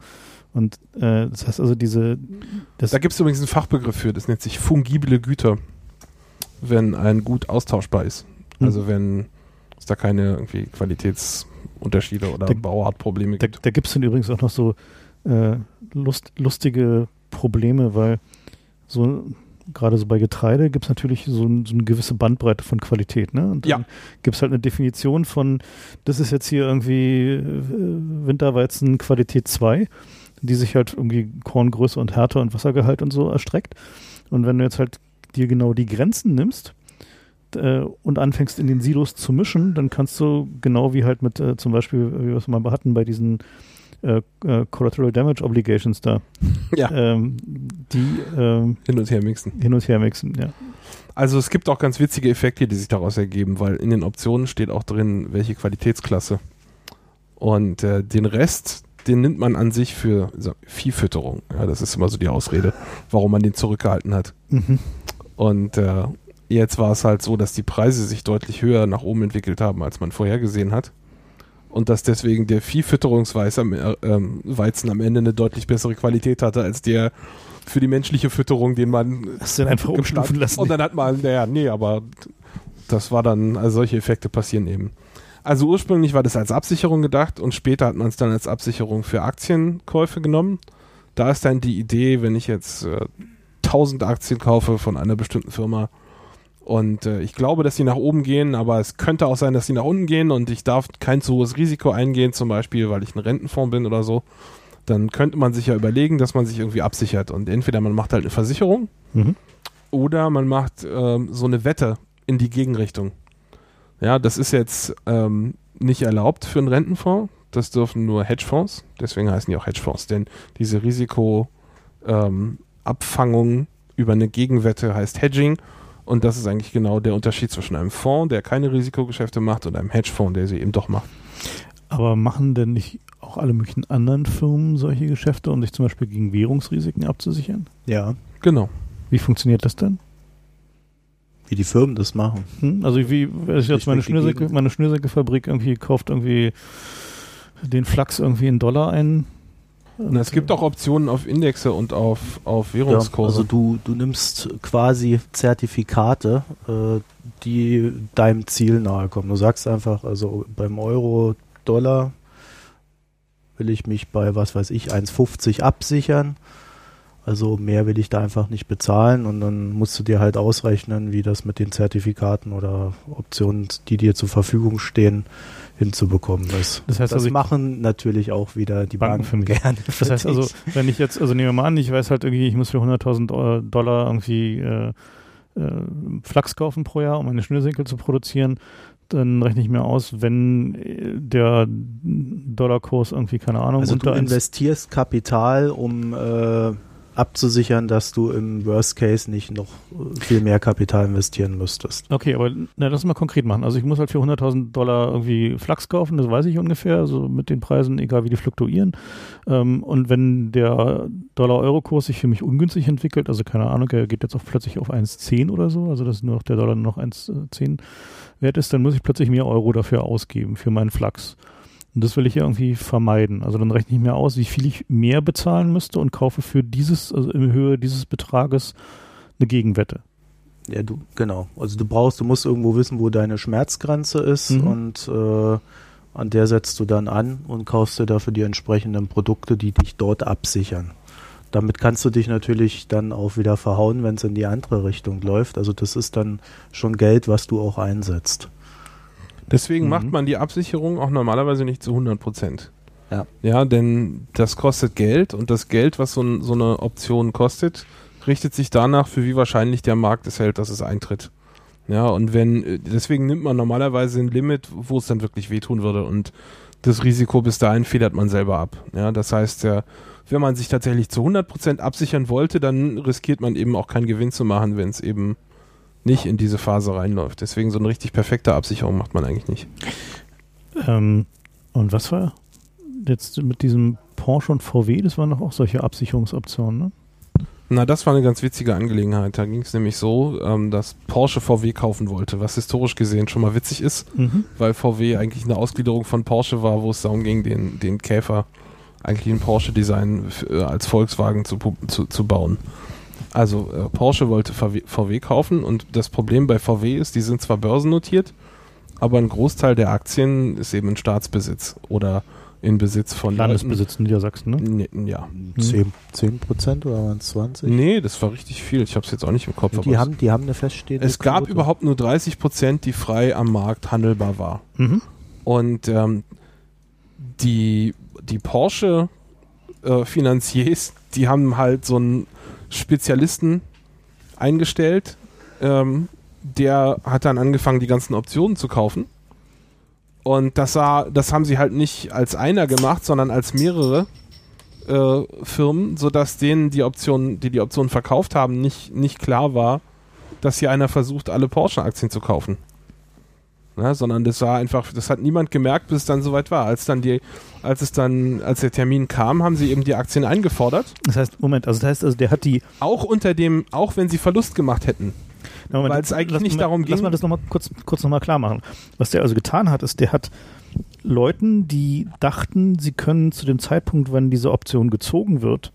Und äh, das heißt also diese Da gibt es übrigens einen Fachbegriff für, das nennt sich fungible Güter, wenn ein Gut austauschbar ist. Mhm. Also wenn es da keine irgendwie Qualitätsunterschiede oder Da- Bauartprobleme Da, gibt. da gibt es dann übrigens auch noch so äh, lust, lustige Probleme, weil so gerade so bei Getreide gibt es natürlich so, ein, so eine gewisse Bandbreite von Qualität. Ne? Und dann Ja. gibt es halt eine Definition von, das ist jetzt hier irgendwie äh, Winterweizen Qualität 2, die sich halt irgendwie Korngröße und Härte und Wassergehalt und so erstreckt. Und wenn du jetzt halt dir genau die Grenzen nimmst, äh, und anfängst in den Silos zu mischen, dann kannst du genau wie halt mit äh, zum Beispiel, wie wir es mal hatten bei diesen äh, äh, Collateral Damage Obligations da, Ja, ähm, die ähm, hin und her mixen. hin und her mixen, ja. Also es gibt auch ganz witzige Effekte, die sich daraus ergeben, weil in den Optionen steht auch drin, welche Qualitätsklasse. Und äh, den Rest, den nimmt man an sich für so, Viehfütterung. Ja, das ist immer so die Ausrede, warum man den zurückgehalten hat. Mhm. Und äh, jetzt war es halt so, dass die Preise sich deutlich höher nach oben entwickelt haben, als man vorhergesehen hat. Und dass deswegen der Viehfütterungsweizen am, äh, ähm, Weizen am Ende eine deutlich bessere Qualität hatte als der für die menschliche Fütterung, den man Hast du dann einfach umstufen lassen. Und dann hat man, naja, nee, aber das war dann, also solche Effekte passieren eben. Also ursprünglich war das als Absicherung gedacht und später hat man es dann als Absicherung für Aktienkäufe genommen. Da ist dann die Idee, wenn ich jetzt äh, 1000 Aktien kaufe von einer bestimmten Firma und äh, ich glaube, dass sie nach oben gehen, aber es könnte auch sein, dass sie nach unten gehen und ich darf kein zu hohes Risiko eingehen, zum Beispiel, weil ich ein Rentenfonds bin oder so, dann könnte man sich ja überlegen, dass man sich irgendwie absichert und entweder man macht halt eine Versicherung Mhm. oder man macht ähm, so eine Wette in die Gegenrichtung. Ja, das ist jetzt ähm, nicht erlaubt für einen Rentenfonds. Das dürfen nur Hedgefonds. Deswegen heißen die auch Hedgefonds. Denn diese Risikoabfangung ähm, über eine Gegenwette heißt Hedging. Und das ist eigentlich genau der Unterschied zwischen einem Fonds, der keine Risikogeschäfte macht, und einem Hedgefonds, der sie eben doch macht. Aber machen denn nicht auch alle möglichen anderen Firmen solche Geschäfte, um sich zum Beispiel gegen Währungsrisiken abzusichern? Ja. Genau. Wie funktioniert das denn? Wie die Firmen das machen. Hm? Also wie, also jetzt meine, Schnürsenkel, meine Schnürsenkelfabrik irgendwie kauft irgendwie den Flachs irgendwie in Dollar ein. Und es gibt auch Optionen auf Indexe und auf, auf Währungskurse. Ja, also du, du nimmst quasi Zertifikate, äh, die deinem Ziel nahe kommen. Du sagst einfach, also beim Euro, Dollar will ich mich bei, was weiß ich, 1,50 absichern also mehr will ich da einfach nicht bezahlen und dann musst du dir halt ausrechnen, wie das mit den Zertifikaten oder Optionen, die dir zur Verfügung stehen, hinzubekommen ist. Das heißt, das also machen natürlich auch wieder die Banken, Banken für mich. gerne. Das heißt also, wenn ich jetzt, also nehmen wir mal an, ich weiß halt irgendwie, ich muss für 100.000 Dollar irgendwie äh, äh, Flachs kaufen pro Jahr, um meine Schnürsenkel zu produzieren, dann rechne ich mir aus, wenn äh, der Dollarkurs irgendwie, keine Ahnung, also du investierst Kapital, um äh, abzusichern, dass du im Worst Case nicht noch viel mehr Kapital investieren müsstest. Okay, aber na, lass mal konkret machen. Also ich muss halt für 100.000 Dollar irgendwie Flachs kaufen, das weiß ich ungefähr, also mit den Preisen, egal wie die fluktuieren. Ähm, und wenn der Dollar-Euro-Kurs sich für mich ungünstig entwickelt, also keine Ahnung, er geht jetzt auch plötzlich auf 1,10 oder so, also dass nur noch der Dollar nur noch 1,10 wert ist, dann muss ich plötzlich mehr Euro dafür ausgeben, für meinen Flachs. Und das will ich irgendwie vermeiden. Also dann rechne ich mir aus, wie viel ich mehr bezahlen müsste und kaufe für dieses, also in Höhe dieses Betrages eine Gegenwette. Ja, du, genau. Also du brauchst, du musst irgendwo wissen, wo deine Schmerzgrenze ist mhm. und äh, an der setzt du dann an und kaufst dir dafür die entsprechenden Produkte, die dich dort absichern. Damit kannst du dich natürlich dann auch wieder verhauen, wenn es in die andere Richtung läuft. Also das ist dann schon Geld, was du auch einsetzt. Deswegen mhm. macht man die Absicherung auch normalerweise nicht zu 100 Prozent. Ja. ja, denn das kostet Geld und das Geld, was so, so, eine Option kostet, richtet sich danach, für wie wahrscheinlich der Markt es hält, dass es eintritt. Ja, und wenn, deswegen nimmt man normalerweise ein Limit, wo es dann wirklich wehtun würde und das Risiko bis dahin federt man selber ab. Ja, das heißt, ja, wenn man sich tatsächlich zu 100% absichern wollte, dann riskiert man eben auch keinen Gewinn zu machen, wenn es eben nicht in diese Phase reinläuft. Deswegen so eine richtig perfekte Absicherung macht man eigentlich nicht. Ähm, und was war jetzt mit diesem Porsche und VW? Das waren doch auch solche Absicherungsoptionen, ne? Na, das war eine ganz witzige Angelegenheit. Da ging es nämlich so, ähm, dass Porsche VW kaufen wollte, was historisch gesehen schon mal witzig ist, mhm. weil VW eigentlich eine Ausgliederung von Porsche war, wo es darum ging, den, den Käfer eigentlich in Porsche-Design äh, als Volkswagen zu, zu, zu bauen. Also äh, Porsche wollte VW, VW, kaufen und das Problem bei VW ist, die sind zwar börsennotiert, aber ein Großteil der Aktien ist eben in Staatsbesitz oder in Besitz von Landesbesitz in Niedersachsen, ne? ne ja. 10, 10 Prozent oder waren es 20? Nee, das war richtig viel. Ich habe es jetzt auch nicht im Kopf. Die haben, die haben eine feststehende Es gab Quote. überhaupt nur 30 Prozent, die frei am Markt handelbar war. Mhm. Und ähm, die, die Porsche äh, Finanziers, die haben halt so ein Spezialisten eingestellt. Ähm, der hat dann angefangen, die ganzen Optionen zu kaufen. Und das, sah, das haben sie halt nicht als einer gemacht, sondern als mehrere äh, Firmen, sodass denen die Optionen, die die Optionen verkauft haben, nicht, nicht klar war, dass hier einer versucht, alle Porsche-Aktien zu kaufen. Ne, sondern das war einfach, das hat niemand gemerkt, bis es dann soweit war. Als dann die, als es dann, als der Termin kam, haben sie eben die Aktien eingefordert. Das heißt, Moment, also das heißt, also der hat die. Auch unter dem, auch wenn sie Verlust gemacht hätten. Weil es eigentlich lass, nicht darum ging. Lass mal das nochmal kurz, kurz nochmal klar machen. Was der also getan hat, ist, der hat Leuten, die dachten, sie können zu dem Zeitpunkt, wenn diese Option gezogen wird,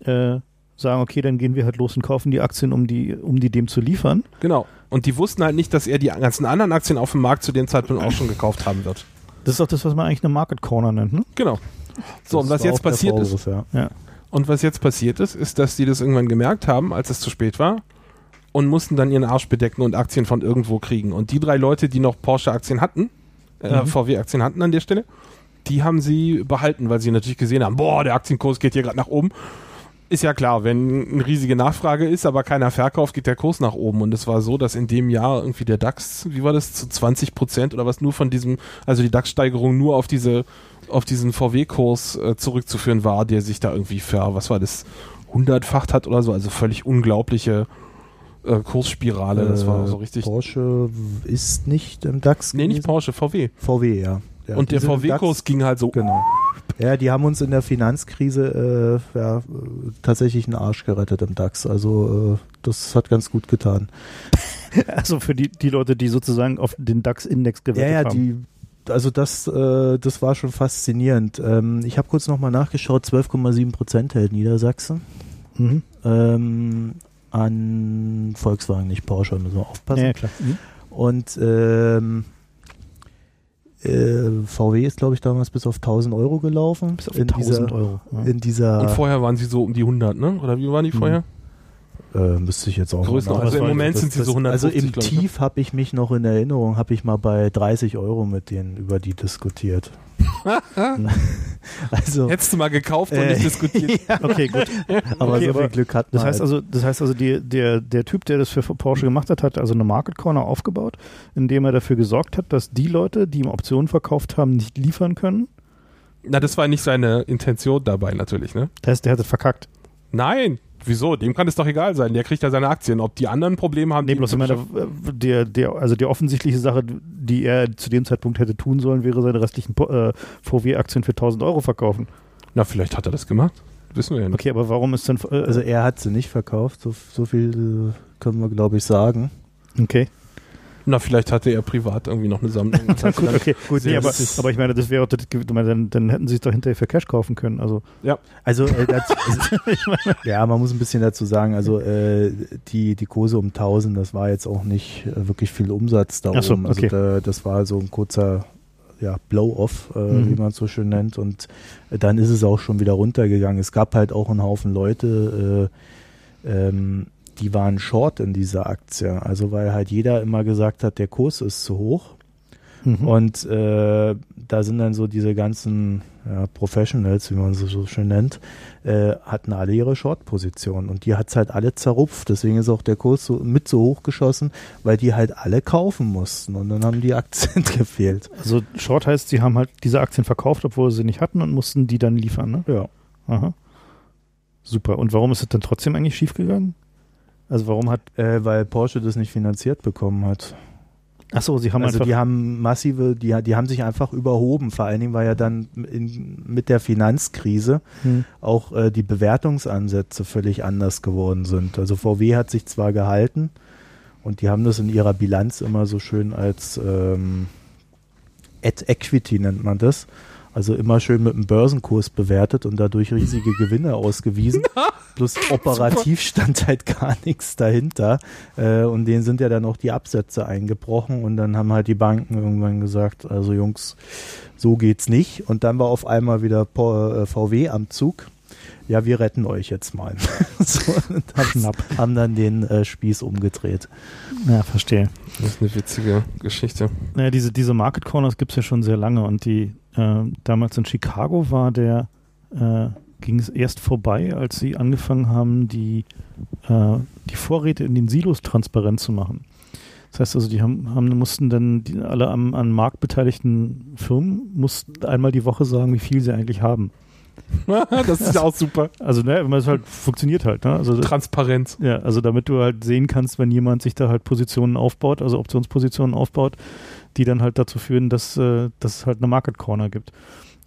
äh, sagen, okay, dann gehen wir halt los und kaufen die Aktien, um die, um die dem zu liefern. Genau. Und die wussten halt nicht, dass er die ganzen anderen Aktien auf dem Markt zu dem Zeitpunkt auch schon gekauft haben wird. Das ist auch das, was man eigentlich eine Market Corner nennt, ne? Genau. So, das und was jetzt passiert ist. Ja. ja. Und was jetzt passiert ist, ist, dass die das irgendwann gemerkt haben, als es zu spät war und mussten dann ihren Arsch bedecken und Aktien von irgendwo kriegen. Und die drei Leute, die noch Porsche-Aktien hatten, äh, mhm. VW-Aktien hatten an der Stelle, die haben sie behalten, weil sie natürlich gesehen haben, boah, der Aktienkurs geht hier gerade nach oben ist ja klar, wenn eine riesige Nachfrage ist, aber keiner verkauft, geht der Kurs nach oben. Und es war so, dass in dem Jahr irgendwie der DAX, wie war das, zu 20 Prozent oder was nur von diesem, also die DAX-Steigerung nur auf diese, auf diesen VW-Kurs äh, zurückzuführen war, der sich da irgendwie ver, was war das, hundertfacht hat oder so, also völlig unglaubliche äh, Kursspirale, das war Äh, so richtig. Porsche ist nicht im DAX. Nee, nicht. Porsche, VW. VW, ja. ja Und der VW-Kurs ging halt so. Genau. Ja, die haben uns in der Finanzkrise äh, ja, tatsächlich einen Arsch gerettet im DAX. Also äh, das hat ganz gut getan. Also für die, die Leute, die sozusagen auf den DAX-Index Ja, gewettet ja, haben. die, also das, äh, das war schon faszinierend. Ähm, ich habe kurz nochmal nachgeschaut, 12,7 Prozent hält Niedersachsen. Mhm. Ähm, an Volkswagen, nicht Porsche, müssen wir aufpassen. Ja, ja, klar. Mhm. Und ähm, äh, VW ist, glaube ich, damals bis auf 1000 Euro gelaufen. Bis auf in 1000 dieser, Euro. Ja. In dieser, Und vorher waren sie so um die 100, ne? Oder wie waren die Hm. vorher? Äh, müsste ich jetzt auch Größen- mal also im. Moment Das- sind sie so 150, Also im ne? Tief habe ich mich noch in Erinnerung, habe ich mal bei 30 Euro mit denen über die diskutiert. also, Hättest du mal gekauft und Äh, nicht diskutiert. ja, Okay, gut. aber Okay, so viel Glück hat man. Das heißt halt. also, das heißt also, die, der, der Typ, der das für Porsche gemacht hat, hat also eine Market Corner aufgebaut, indem er dafür gesorgt hat, dass die Leute, die ihm Optionen verkauft haben, nicht liefern können. Na, das war nicht seine Intention dabei natürlich, ne? Das heißt, der hat es verkackt. Nein, wieso? Dem kann es doch egal sein. Der kriegt ja seine Aktien. Ob die anderen Probleme haben, Nee, die bloß ich meine, äh, der, der, also die offensichtliche Sache, die er zu dem Zeitpunkt hätte tun sollen, wäre seine restlichen Po- äh, VW-Aktien für 1000 Euro verkaufen. Na, vielleicht hat er das gemacht. Wissen wir ja nicht. Okay, aber warum ist denn. Äh, also er hat sie nicht verkauft, so, so viel äh, können wir glaube ich sagen. okay. Na, vielleicht hatte er privat irgendwie noch eine Sammlung. Gut, okay. Gut, nee, ja, aber, aber ich meine, das wäre, dann, dann hätten sie es doch hinterher für Cash kaufen können. Also, Also, äh, dazu, ja, man muss ein bisschen dazu sagen, also äh, die, die Kurse um 1000, das war jetzt auch nicht äh, wirklich viel Umsatz da Ach so, oben. Also okay. da, das war so ein kurzer ja, Blow-off, äh, Mhm. wie man es so schön nennt. Und äh, dann ist es auch schon wieder runtergegangen. Es gab halt auch einen Haufen Leute, äh, ähm, die waren short in dieser Aktie. Also weil halt jeder immer gesagt hat, der Kurs ist zu hoch. mhm. Und äh, da sind dann so diese ganzen ja, Professionals, wie man sie so schön nennt, äh, hatten alle ihre Short-Positionen und die hat's halt alle zerrupft. Deswegen ist auch der Kurs so mit so hoch geschossen, weil die halt alle kaufen mussten und dann haben die Aktien gefehlt. also Short heißt, sie haben halt diese Aktien verkauft, obwohl sie nicht hatten und mussten die dann liefern, ne? Ja. Aha. Super. Und warum ist es dann trotzdem eigentlich schiefgegangen? Also warum hat. Äh, weil Porsche das nicht finanziert bekommen hat. Achso, sie haben also die haben massive, die, die haben sich einfach überhoben. Vor allen Dingen war ja dann in, mit der Finanzkrise Hm. auch äh, die Bewertungsansätze völlig anders geworden sind. Also VW hat sich zwar gehalten und die haben das in ihrer Bilanz immer so schön als ähm, At Equity nennt man das. Also immer schön mit dem Börsenkurs bewertet und dadurch riesige Gewinne ausgewiesen. Plus operativ stand halt gar nichts dahinter. Äh, und denen sind ja dann auch die Absätze eingebrochen und dann haben halt die Banken irgendwann gesagt, also Jungs, so geht's nicht. Und dann war auf einmal wieder äh, VW am Zug. Ja, wir retten euch jetzt mal. so, und haben, Knapp. haben dann den äh, Spieß umgedreht. Ja, verstehe. Das ist eine witzige Geschichte. Naja, diese, diese Market Corners gibt es ja schon sehr lange und die äh, damals in Chicago war der, äh, ging es erst vorbei, als sie angefangen haben, die, äh, die Vorräte in den Silos transparent zu machen. Das heißt also, die haben, haben mussten dann die, alle am, an Markt beteiligten Firmen mussten einmal die Woche sagen, wie viel sie eigentlich haben. das ist ja auch super. Also, ne, man es halt funktioniert halt, ne? Also Transparenz. ja, also damit du halt sehen kannst, wenn jemand sich da halt Positionen aufbaut, also Optionspositionen aufbaut, die dann halt dazu führen, dass, äh, dass es halt eine Market Corner gibt.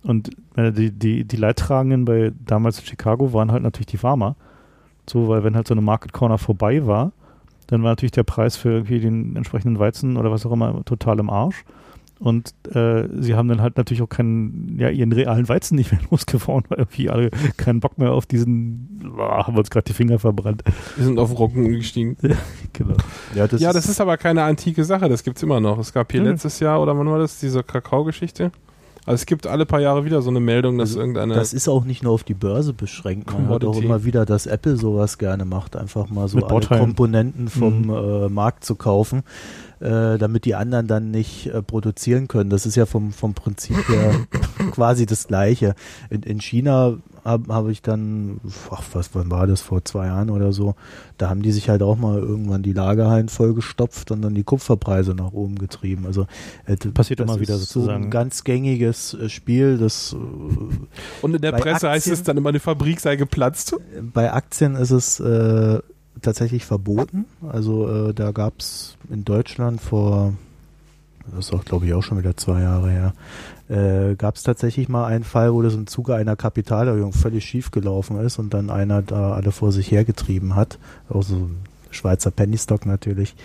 Und äh, die, die, die Leidtragenden bei damals in Chicago waren halt natürlich die Farmer. So, weil wenn halt so eine Market Corner vorbei war, dann war natürlich der Preis für irgendwie den entsprechenden Weizen oder was auch immer total im Arsch. Und äh, sie haben dann halt natürlich auch keinen, ja, ihren realen Weizen nicht mehr losgefahren, weil irgendwie alle keinen Bock mehr auf diesen, boah, haben wir uns gerade die Finger verbrannt. Wir sind auf Rocken gestiegen. Genau. Ja, das, ja, das ist aber keine antike Sache. Das gibt's immer noch. Es gab hier Mhm. letztes Jahr, oder wann war das, diese Kakao-Geschichte? Also es gibt alle paar Jahre wieder so eine Meldung, dass Also, irgendeine... Das ist auch nicht nur auf die Börse beschränkt. Man hört auch immer wieder, dass Apple sowas gerne macht, einfach mal so Mit alle. Komponenten vom Mhm. äh, Markt zu kaufen, äh, damit die anderen dann nicht äh, produzieren können. Das ist ja vom, vom Prinzip her quasi das Gleiche. In, in China habe hab ich dann, ach, was wann war das, vor zwei Jahren oder so, da haben die sich halt auch mal irgendwann die Lagerhallen vollgestopft und dann die Kupferpreise nach oben getrieben. Also äh, Passiert das immer wieder ist so sozusagen. ein ganz gängiges äh, Spiel, das äh, und in der Presse heißt Aktien- es dann immer, eine Fabrik sei geplatzt. bei Aktien ist es äh, tatsächlich verboten. Also äh, da gab es in Deutschland vor, das ist auch glaube ich auch schon wieder zwei Jahre her, äh, gab es tatsächlich mal einen Fall, wo das im Zuge einer Kapitalerhöhung völlig schief gelaufen ist und dann einer da alle vor sich hergetrieben hat. Auch so ein Schweizer Pennystock natürlich.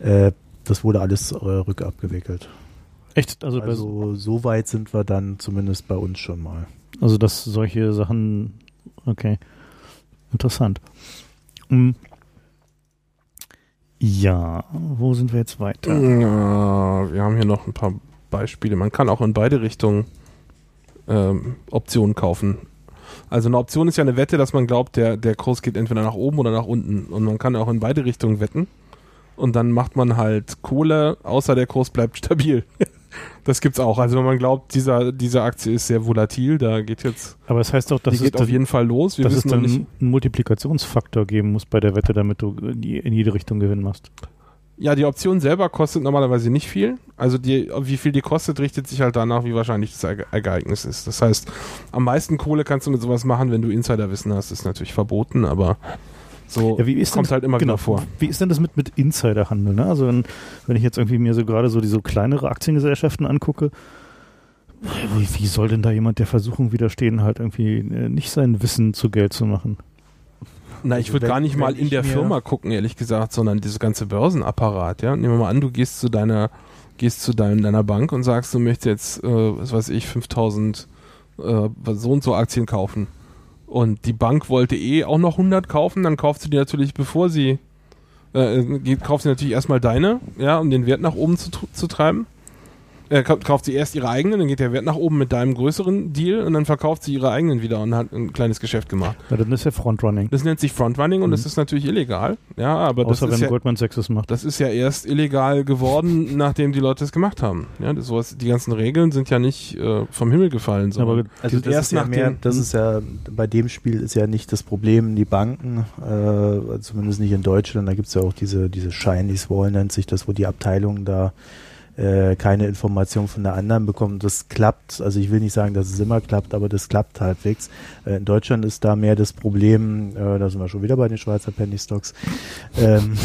Äh, das wurde alles äh, rückabgewickelt. Echt? Also, Also so weit sind wir dann zumindest bei uns schon mal. also dass solche Sachen, okay, interessant. Hm. Ja, wo sind wir jetzt weiter? Ja, wir haben hier noch ein paar Beispiele. Man kann auch in beide Richtungen ähm, Optionen kaufen. Also eine Option ist ja eine Wette, dass man glaubt, der, der Kurs geht entweder nach oben oder nach unten. Und man kann auch in beide Richtungen wetten. Und dann macht man halt Kohle, außer der Kurs bleibt stabil. das gibt's auch. Also wenn man glaubt, dieser, diese Aktie ist sehr volatil, da geht jetzt, Aber es heißt doch, dass es, auf jeden Fall los. Wir dass es dann einen Multiplikationsfaktor geben muss bei der Wette, damit du in jede Richtung Gewinn machst. Ja, die Option selber kostet normalerweise nicht viel. Also die, wie viel die kostet, richtet sich halt danach, wie wahrscheinlich das Ere- Ereignis ist. Das heißt, am meisten Kohle kannst du mit sowas machen, wenn du Insiderwissen hast. ist natürlich verboten, aber so Ja, wie ist kommt denn, halt immer genau, wieder vor. Wie ist denn das mit, mit Insiderhandel? Ne? Also wenn, wenn ich jetzt irgendwie mir so gerade so diese kleinere Aktiengesellschaften angucke, wie, wie soll denn da jemand der Versuchung widerstehen, halt irgendwie äh, nicht sein Wissen zu Geld zu machen? Na, ich Also würde gar nicht mal in der Firma gucken, ehrlich gesagt, sondern dieses ganze Börsenapparat, ja. Nehmen wir mal an, du gehst zu deiner, gehst zu dein, deiner Bank und sagst, du möchtest jetzt, äh, was weiß ich, 5000 äh, so und so Aktien kaufen. Und die Bank wollte eh auch noch 100 kaufen, dann kauft sie die natürlich, bevor sie, äh, geht, kauft sie natürlich erstmal deine, ja, um den Wert nach oben zu, zu treiben. Äh, kau- kauft sie erst ihre eigenen, dann geht der Wert nach oben mit deinem größeren Deal und dann verkauft sie ihre eigenen wieder und hat ein kleines Geschäft gemacht. Ja, dann ist ja Frontrunning. Das nennt sich Frontrunning und Mhm. das ist natürlich illegal. Ja, aber das Außer ist wenn ja, Goldman Sachs es macht. das ist ja erst illegal geworden, nachdem die Leute es gemacht haben. Ja, das, sowas, die ganzen Regeln sind ja nicht äh, vom Himmel gefallen. Aber sondern Also das erst ist ja mehr, das ist ja bei dem Spiel ist ja nicht das Problem die Banken, äh, zumindest nicht in Deutschland. Da gibt es ja auch diese diese Shinies Wall nennt sich das, wo die Abteilungen da äh, keine Information von der anderen bekommen. Das klappt, also ich will nicht sagen, dass es immer klappt, aber das klappt halbwegs. Äh, in Deutschland ist da mehr das Problem, äh, da sind wir schon wieder bei den Schweizer Penny Stocks. Ähm,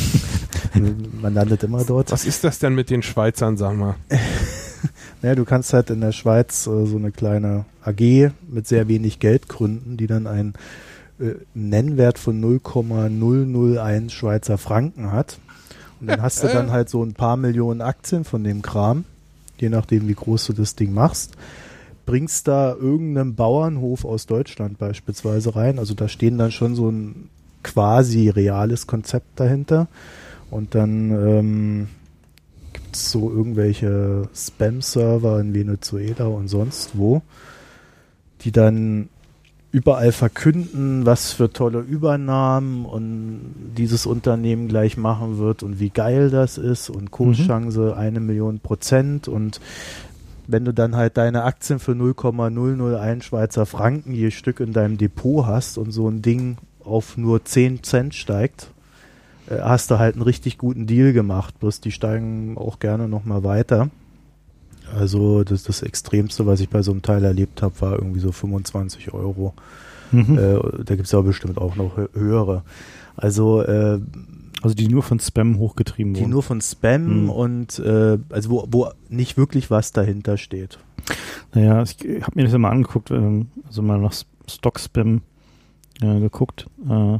man landet immer dort. Was ist das denn mit den Schweizern, sag mal? Naja, du kannst halt in der Schweiz äh, so eine kleine AG mit sehr wenig Geld gründen, die dann einen äh, Nennwert von 0,001 Schweizer Franken hat. Und dann hast du dann halt so ein paar Millionen Aktien von dem Kram, je nachdem, wie groß du das Ding machst. Bringst da irgendeinen Bauernhof aus Deutschland beispielsweise rein. Also da stehen dann schon so ein quasi reales Konzept dahinter. Und dann ähm, gibt es so irgendwelche Spam-Server in Venezuela und sonst wo, die dann überall verkünden, was für tolle Übernahmen und dieses Unternehmen gleich machen wird und wie geil das ist und Kurschance eine Million Prozent und wenn du dann halt deine Aktien für 0,001 Schweizer Franken je Stück in deinem Depot hast und so ein Ding auf nur 10 Cent steigt, äh, hast du halt einen richtig guten Deal gemacht. Bloß die steigen auch gerne nochmal weiter. Also das, das Extremste, was ich bei so einem Teil erlebt habe, war irgendwie so 25 Euro. Mhm. Äh, da gibt es aber bestimmt auch noch hö- höhere. Also äh, also die nur von Spam hochgetrieben die wurden. nur von Spam Hm. und äh, also wo, wo nicht wirklich was dahinter steht. Naja, ich habe mir das ja mal angeguckt, ähm, also mal nach Stock-Spam äh, geguckt. Äh,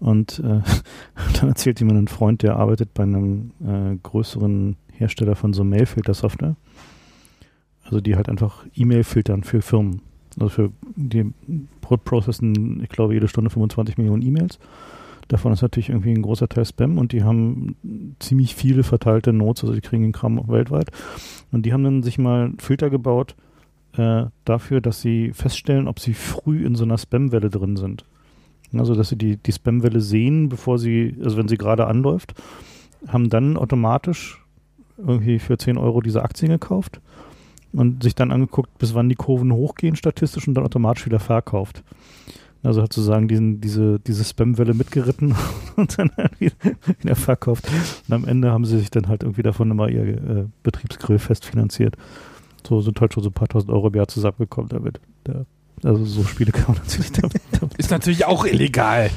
und äh, dann erzählt jemand ein Freund, der arbeitet bei einem äh, größeren Hersteller von so Mailfilter-Software. Also die halt einfach E-Mail filtern für Firmen. Also für die pro- processen, ich glaube, jede Stunde 25 Millionen E-Mails. Davon ist natürlich irgendwie ein großer Teil Spam und die haben ziemlich viele verteilte Notes, also die kriegen den Kram weltweit. Und die haben dann sich mal Filter gebaut äh, dafür, dass sie feststellen, ob sie früh in so einer Spamwelle drin sind. Also, dass sie die, die Spamwelle sehen, bevor sie, also wenn sie gerade anläuft, haben dann automatisch irgendwie für 10 Euro diese Aktien gekauft und sich dann angeguckt, bis wann die Kurven hochgehen statistisch und dann automatisch wieder verkauft. Also hat sozusagen diesen, diese, diese Spamwelle mitgeritten und dann wieder, verkauft. Und am Ende haben sie sich dann halt irgendwie davon immer ihr äh, Betriebsgrill fest finanziert. So sind halt schon so ein paar tausend Euro im Jahr zusammengekommen damit. Ja. Also so Spiele kann man natürlich damit. damit Ist natürlich auch illegal.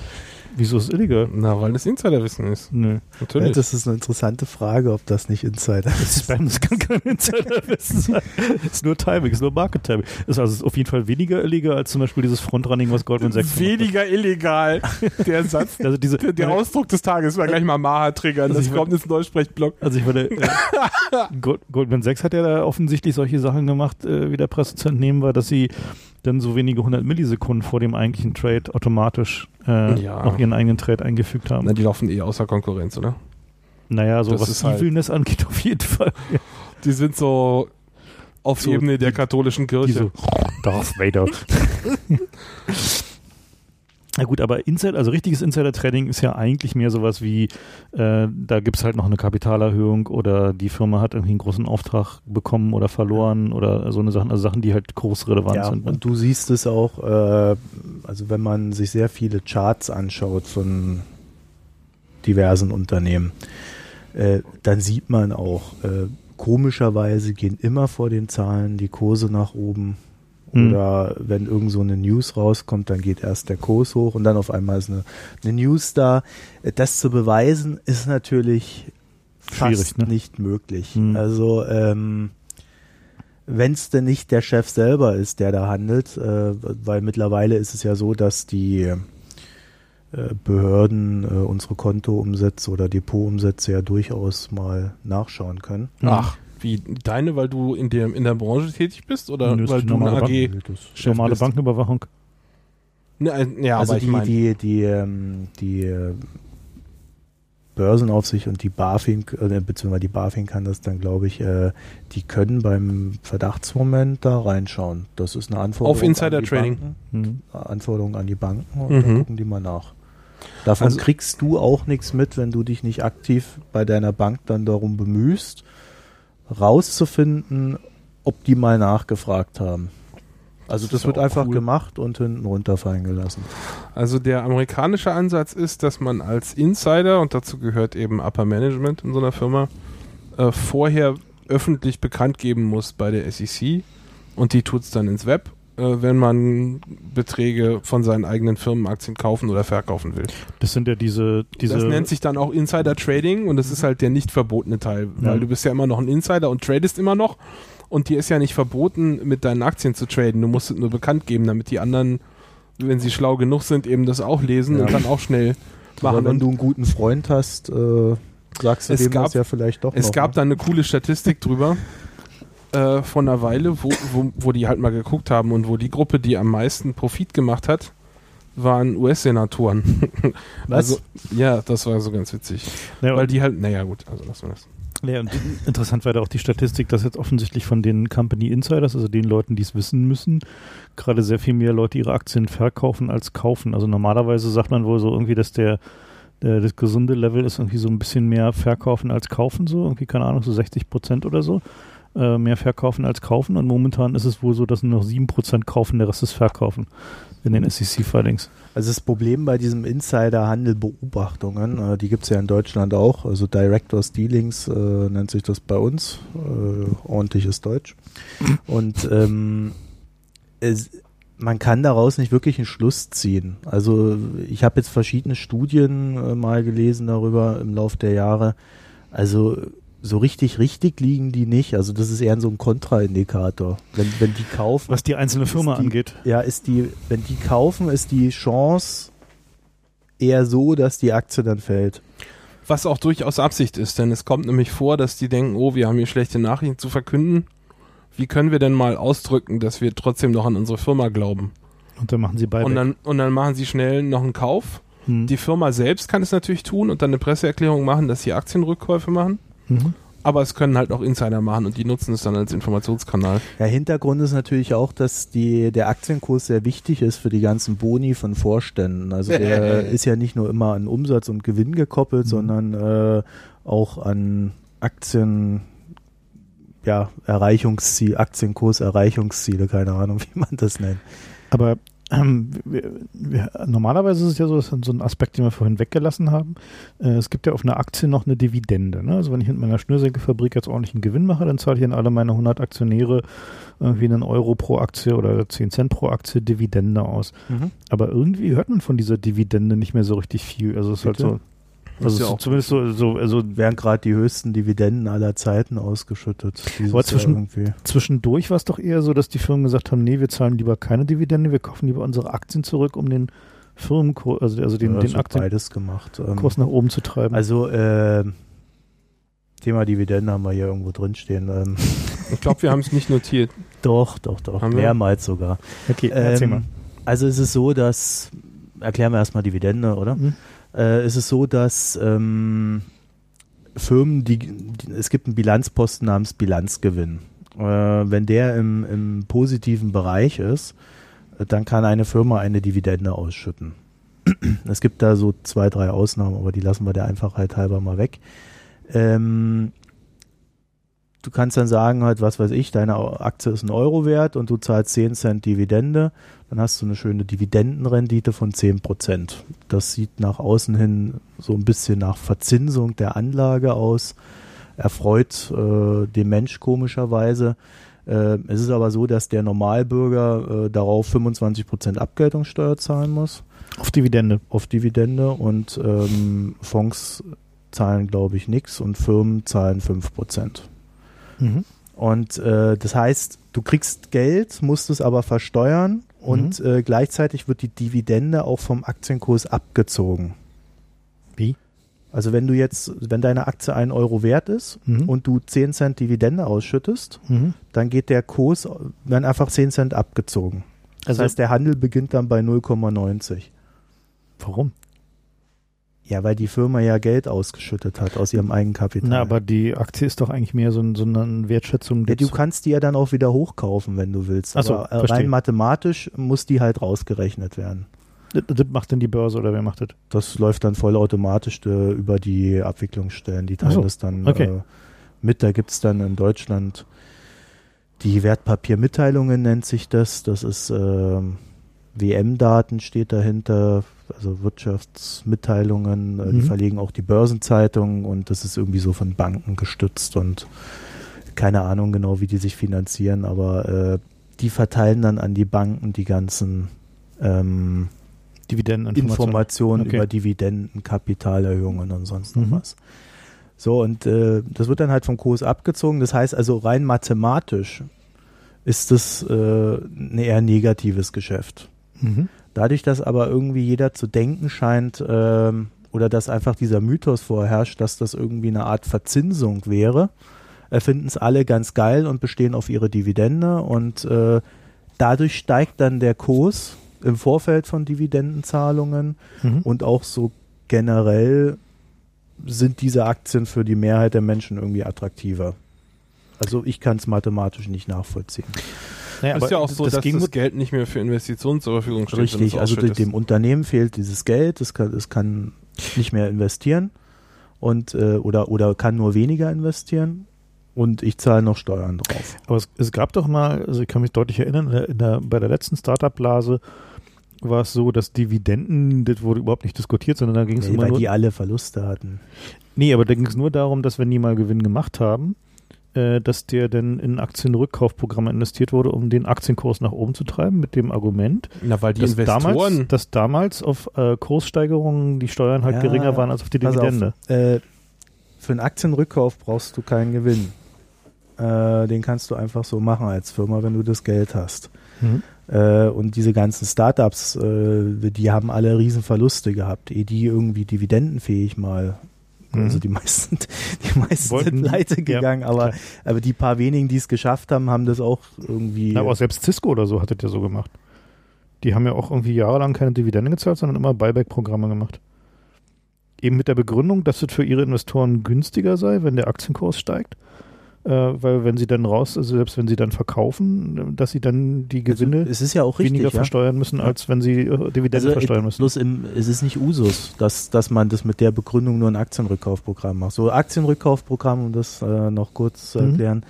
Wieso ist es illegal? Na, weil das Insiderwissen ist. Nö. Natürlich. Das ist eine interessante Frage, ob das nicht Insider ist. Spam, das kann kein Insiderwissen sein. ist nur Timing, ist nur Market Timing. Ist also auf jeden Fall weniger illegal als zum Beispiel dieses Frontrunning, was Goldman Sachs. Weniger illegal. Der Satz. Also diese, Der, der Ausdruck des Tages war gleich mal Maha triggern. Also Das ich- kommt ins Neusprechblock. Also ich meine, äh, Gold- Goldman Sachs hat ja da offensichtlich solche Sachen gemacht, äh, wie der Presse zu entnehmen war, dass sie dann so wenige hundert Millisekunden vor dem eigentlichen Trade automatisch äh, Ja. noch ihren eigenen Trade eingefügt haben. Na, die laufen eh außer Konkurrenz, oder? naja, so das was halt- Evilness angeht, auf jeden Fall. Die sind so auf So, Ebene der katholischen Kirche. Die so, Darth Vader. Na gut, aber Insider, also richtiges Insider-Trading ist ja eigentlich mehr sowas wie, äh, da gibt es halt noch eine Kapitalerhöhung oder die Firma hat irgendwie einen großen Auftrag bekommen oder verloren oder so eine Sachen, also Sachen, die halt groß relevant Ja, sind. ne? und du siehst es auch, äh, also wenn man sich sehr viele Charts anschaut von diversen Unternehmen, äh, dann sieht man auch, äh, komischerweise gehen immer vor den Zahlen die Kurse nach oben. Hm. Oder wenn irgend so eine News rauskommt, dann geht erst der Kurs hoch und dann auf einmal ist eine, eine News da. Das zu beweisen ist natürlich Schwierig, fast ne? nicht möglich. Hm. Also ähm, wenn es denn nicht der Chef selber ist, der da handelt, äh, weil mittlerweile ist es ja so, dass die äh, Behörden äh, unsere Kontoumsätze oder Depotumsätze ja durchaus mal nachschauen können. Ach, wie deine, weil du in der, in der Branche tätig bist oder Nö, weil du eine normale AG Bank- Normale bist? Bankenüberwachung. Ne, äh, ja, also aber ich die, meine, die, die, ähm, die äh, Börsenaufsicht und die BaFin, äh, beziehungsweise die BaFin kann das dann, glaube ich, äh, die können beim Verdachtsmoment da reinschauen. Das ist eine Anforderung. Auf Insider an die Trading. Banken, Hm. Anforderung an die Banken und Mhm. dann gucken die mal nach. Davon Also- kriegst du auch nichts mit, wenn du dich nicht aktiv bei deiner Bank dann darum bemühst, rauszufinden, ob die mal nachgefragt haben. Also Das das, wird einfach cool. gemacht und hinten runterfallen gelassen. also der amerikanische Ansatz ist, dass man als Insider, und dazu gehört eben Upper Management in so einer Firma, äh, vorher öffentlich bekannt geben muss bei der SEC und die tut es dann ins Web, wenn man Beträge von seinen eigenen Firmenaktien kaufen oder verkaufen will. Das sind ja diese, diese das nennt sich dann auch Insider Trading und das ist halt der nicht verbotene Teil, weil Ja. du bist ja immer noch ein Insider und tradest immer noch und dir ist ja nicht verboten, mit deinen Aktien zu traden. Du musst es nur bekannt geben, damit die anderen, wenn sie schlau genug sind, eben das auch lesen Ja. und dann auch schnell Aber machen. wenn Und du einen guten Freund hast, äh, sagst du Es dem gab- das ja vielleicht doch es noch. gab ne? da eine coole Statistik drüber äh, von einer Weile, wo, wo, wo die halt mal geguckt haben und wo die Gruppe, die am meisten Profit gemacht hat, waren US-Senatoren. Was? Also, ja, das war so ganz witzig. Ja, Weil die halt, naja, gut, also lassen wir das. ja, und interessant war da auch die Statistik, dass jetzt offensichtlich von den Company Insiders, also den Leuten, die es wissen müssen, gerade sehr viel mehr Leute ihre Aktien verkaufen als kaufen. Also normalerweise sagt man wohl so irgendwie, dass der der- das gesunde Level ist irgendwie so ein bisschen mehr verkaufen als kaufen, so irgendwie, keine Ahnung, so 60 Prozent oder so. Äh, mehr verkaufen als kaufen und momentan ist es wohl so, dass nur noch 7 Prozent kaufen, der Rest ist verkaufen in den SEC-Filings. Also das Problem bei diesem Insider-Handel-Beobachtungen, äh, die gibt es ja in Deutschland auch, also Directors Dealings äh, nennt sich das bei uns, äh, ordentliches Deutsch. Und ähm, es, man kann daraus nicht wirklich einen Schluss ziehen. Also ich habe jetzt verschiedene Studien äh, mal gelesen darüber im Laufe der Jahre. Also so richtig richtig liegen die nicht. Also das ist eher so ein Kontraindikator. Wenn, wenn die kaufen, Was die einzelne Firma die- angeht. ja, ist die, wenn die kaufen, ist die Chance eher so, dass die Aktie dann fällt. Was auch durchaus Absicht ist, denn es kommt nämlich vor, dass die denken, oh, wir haben hier schlechte Nachrichten zu verkünden. Wie können wir denn mal ausdrücken, dass wir trotzdem noch an unsere Firma glauben? Und dann machen sie beide. Und dann, und dann machen sie schnell noch einen Kauf. hm. Die Firma selbst kann es natürlich tun und dann eine Presseerklärung machen, dass sie Aktienrückkäufe machen. Mhm. Aber es können halt auch Insider machen und die nutzen es dann als Informationskanal. Ja, Hintergrund ist natürlich auch, dass die, der Aktienkurs sehr wichtig ist für die ganzen Boni von Vorständen. Also der ist ja nicht nur immer an Umsatz und Gewinn gekoppelt, Mhm. sondern äh, auch an Aktien, ja, Erreichungsziel, Aktienkurs-Erreichungsziele, keine Ahnung, wie man das nennt. Aber Ähm, wir, wir, normalerweise ist es ja so, das ist so ein Aspekt, den wir vorhin weggelassen haben. Äh, es gibt ja auf einer Aktie noch eine Dividende. Ne? Also wenn ich mit meiner Schnürsenkelfabrik jetzt ordentlichen Gewinn mache, dann zahle ich an alle meine 100 Aktionäre irgendwie einen Euro pro Aktie oder 10 Cent pro Aktie Dividende aus. Mhm. Aber irgendwie hört man von dieser Dividende nicht mehr so richtig viel. Also es ist halt so. Also ja zumindest so, so also Werden gerade die höchsten Dividenden aller Zeiten ausgeschüttet. Aber zwischen- zwischendurch war es doch eher so, dass die Firmen gesagt haben, nee, wir zahlen lieber keine Dividende, wir kaufen lieber unsere Aktien zurück, um den Firmenkurs, also, also den, Ja, den es beides gemacht. Ähm, nach oben zu treiben. Also äh, Thema Dividende haben wir hier irgendwo drinstehen. Ähm, Ich glaube, wir haben es nicht notiert. doch, doch, doch. Haben wir? Mehrmals sogar. okay, erzähl mal. Ähm, also es ist so, dass, erklären wir erstmal Dividende, oder? Mhm. Äh, es ist so, dass ähm, Firmen, die, die, es gibt einen Bilanzposten namens Bilanzgewinn. Äh, wenn der im, im positiven Bereich ist, äh, dann kann eine Firma eine Dividende ausschütten. Es gibt da so zwei, drei Ausnahmen, aber die lassen wir der Einfachheit halber mal weg. Ähm, du kannst dann sagen, halt, was weiß ich, deine Aktie ist ein Euro wert und du zahlst 10 Cent Dividende, dann hast du eine schöne Dividendenrendite von 10 Prozent. Das sieht nach außen hin so ein bisschen nach Verzinsung der Anlage aus, erfreut äh, den Mensch komischerweise. Äh, es ist aber so, dass der Normalbürger äh, darauf 25 Prozent Abgeltungssteuer zahlen muss Auf Dividende. auf Dividende und ähm, Fonds zahlen, glaube ich, nichts und Firmen zahlen 5 Prozent. Mhm. Und äh, das heißt, du kriegst Geld, musst es aber versteuern und äh, gleichzeitig wird die Dividende auch vom Aktienkurs abgezogen. Wie? Also wenn du jetzt, wenn deine Aktie einen Euro wert ist Mhm. und du 10 Cent Dividende ausschüttest, Mhm. dann geht der Kurs, werden einfach 10 Cent abgezogen. Das Also, heißt, der Handel beginnt dann bei 0,90. warum? Ja, weil die Firma ja Geld ausgeschüttet hat aus ihrem Eigenkapital. Na, aber die Aktie ist doch eigentlich mehr so, so eine Wertschätzung. Ja, du kannst die ja dann auch wieder hochkaufen, wenn du willst. Ach so, Aber äh, verstehe. rein mathematisch muss die halt rausgerechnet werden. das, das macht denn die Börse oder wer macht das? Das läuft dann vollautomatisch äh, über die Abwicklungsstellen. Die teilen so, das dann okay. äh, mit. Da gibt's dann in Deutschland die Wertpapiermitteilungen nennt sich das. Das ist ähm, WM-Daten steht dahinter, also Wirtschaftsmitteilungen. Äh, Die Mhm. verlegen auch die Börsenzeitungen und das ist irgendwie so von Banken gestützt und keine Ahnung genau, wie die sich finanzieren, aber äh, die verteilen dann an die Banken die ganzen ähm. Informationen Okay. über Dividenden, Kapitalerhöhungen und sonst noch Mhm. was. So, und äh, das wird dann halt vom Kurs abgezogen. Das heißt also rein mathematisch ist das äh, ein eher negatives Geschäft. Mhm. Dadurch, dass aber irgendwie jeder zu denken scheint ähm, oder dass einfach dieser Mythos vorherrscht, dass das irgendwie eine Art Verzinsung wäre, finden es alle ganz geil und bestehen auf ihre Dividende und äh, dadurch steigt dann der Kurs im Vorfeld von Dividendenzahlungen Mhm. und auch so generell sind diese Aktien für die Mehrheit der Menschen irgendwie attraktiver. Also ich kann es mathematisch nicht nachvollziehen. Naja, ist aber ja auch so, das dass ging das mit, Geld nicht mehr für Investitionen zur Verfügung steht. Richtig, also dem Unternehmen fehlt dieses Geld, es kann, es kann nicht mehr investieren und äh, oder oder kann nur weniger investieren und ich zahle noch Steuern drauf. aber es, es gab doch mal, also ich kann mich deutlich erinnern, in der, in der, bei der letzten Startup-Blase war es so, dass Dividenden, das wurde überhaupt nicht diskutiert, sondern da ging es Nee, immer weil nur. die alle Verluste hatten. Nee, aber da ging es nur darum, dass wenn die mal Gewinn gemacht haben, äh, dass der dann in Aktienrückkaufprogramme investiert wurde, um den Aktienkurs nach oben zu treiben, mit dem Argument, Na, weil die dass Investoren. damals, dass damals auf äh, Kurssteigerungen die Steuern halt Ja, geringer waren als auf die pass auf. Dividende. Äh, für einen Aktienrückkauf brauchst du keinen Gewinn. Äh, den kannst du einfach so machen als Firma, wenn du das Geld hast. Mhm. Äh, und diese ganzen Startups, äh, die haben alle riesen Verluste gehabt, ehe die irgendwie dividendenfähig mal. Mhm. Also die meisten, die meisten Wollten- sind pleite ja, gegangen, aber, klar. aber die paar wenigen, die es geschafft haben, haben das auch irgendwie. Na, aber selbst Cisco oder so hat das ja so gemacht. Die haben ja auch irgendwie jahrelang keine Dividende gezahlt, sondern immer Buyback-Programme gemacht. Eben mit der Begründung, dass es für ihre Investoren günstiger sei, wenn der Aktienkurs steigt. Äh, weil wenn sie dann raus, also selbst wenn sie dann verkaufen, dass sie dann die Gewinne es ist ja auch richtig. weniger ja? versteuern müssen, als wenn sie äh, Dividende Also, versteuern müssen. Bloß im, es ist nicht Usus, dass, dass man das mit der Begründung nur ein Aktienrückkaufprogramm macht. So Aktienrückkaufprogramm, um das äh, noch kurz zu Mhm. erklären.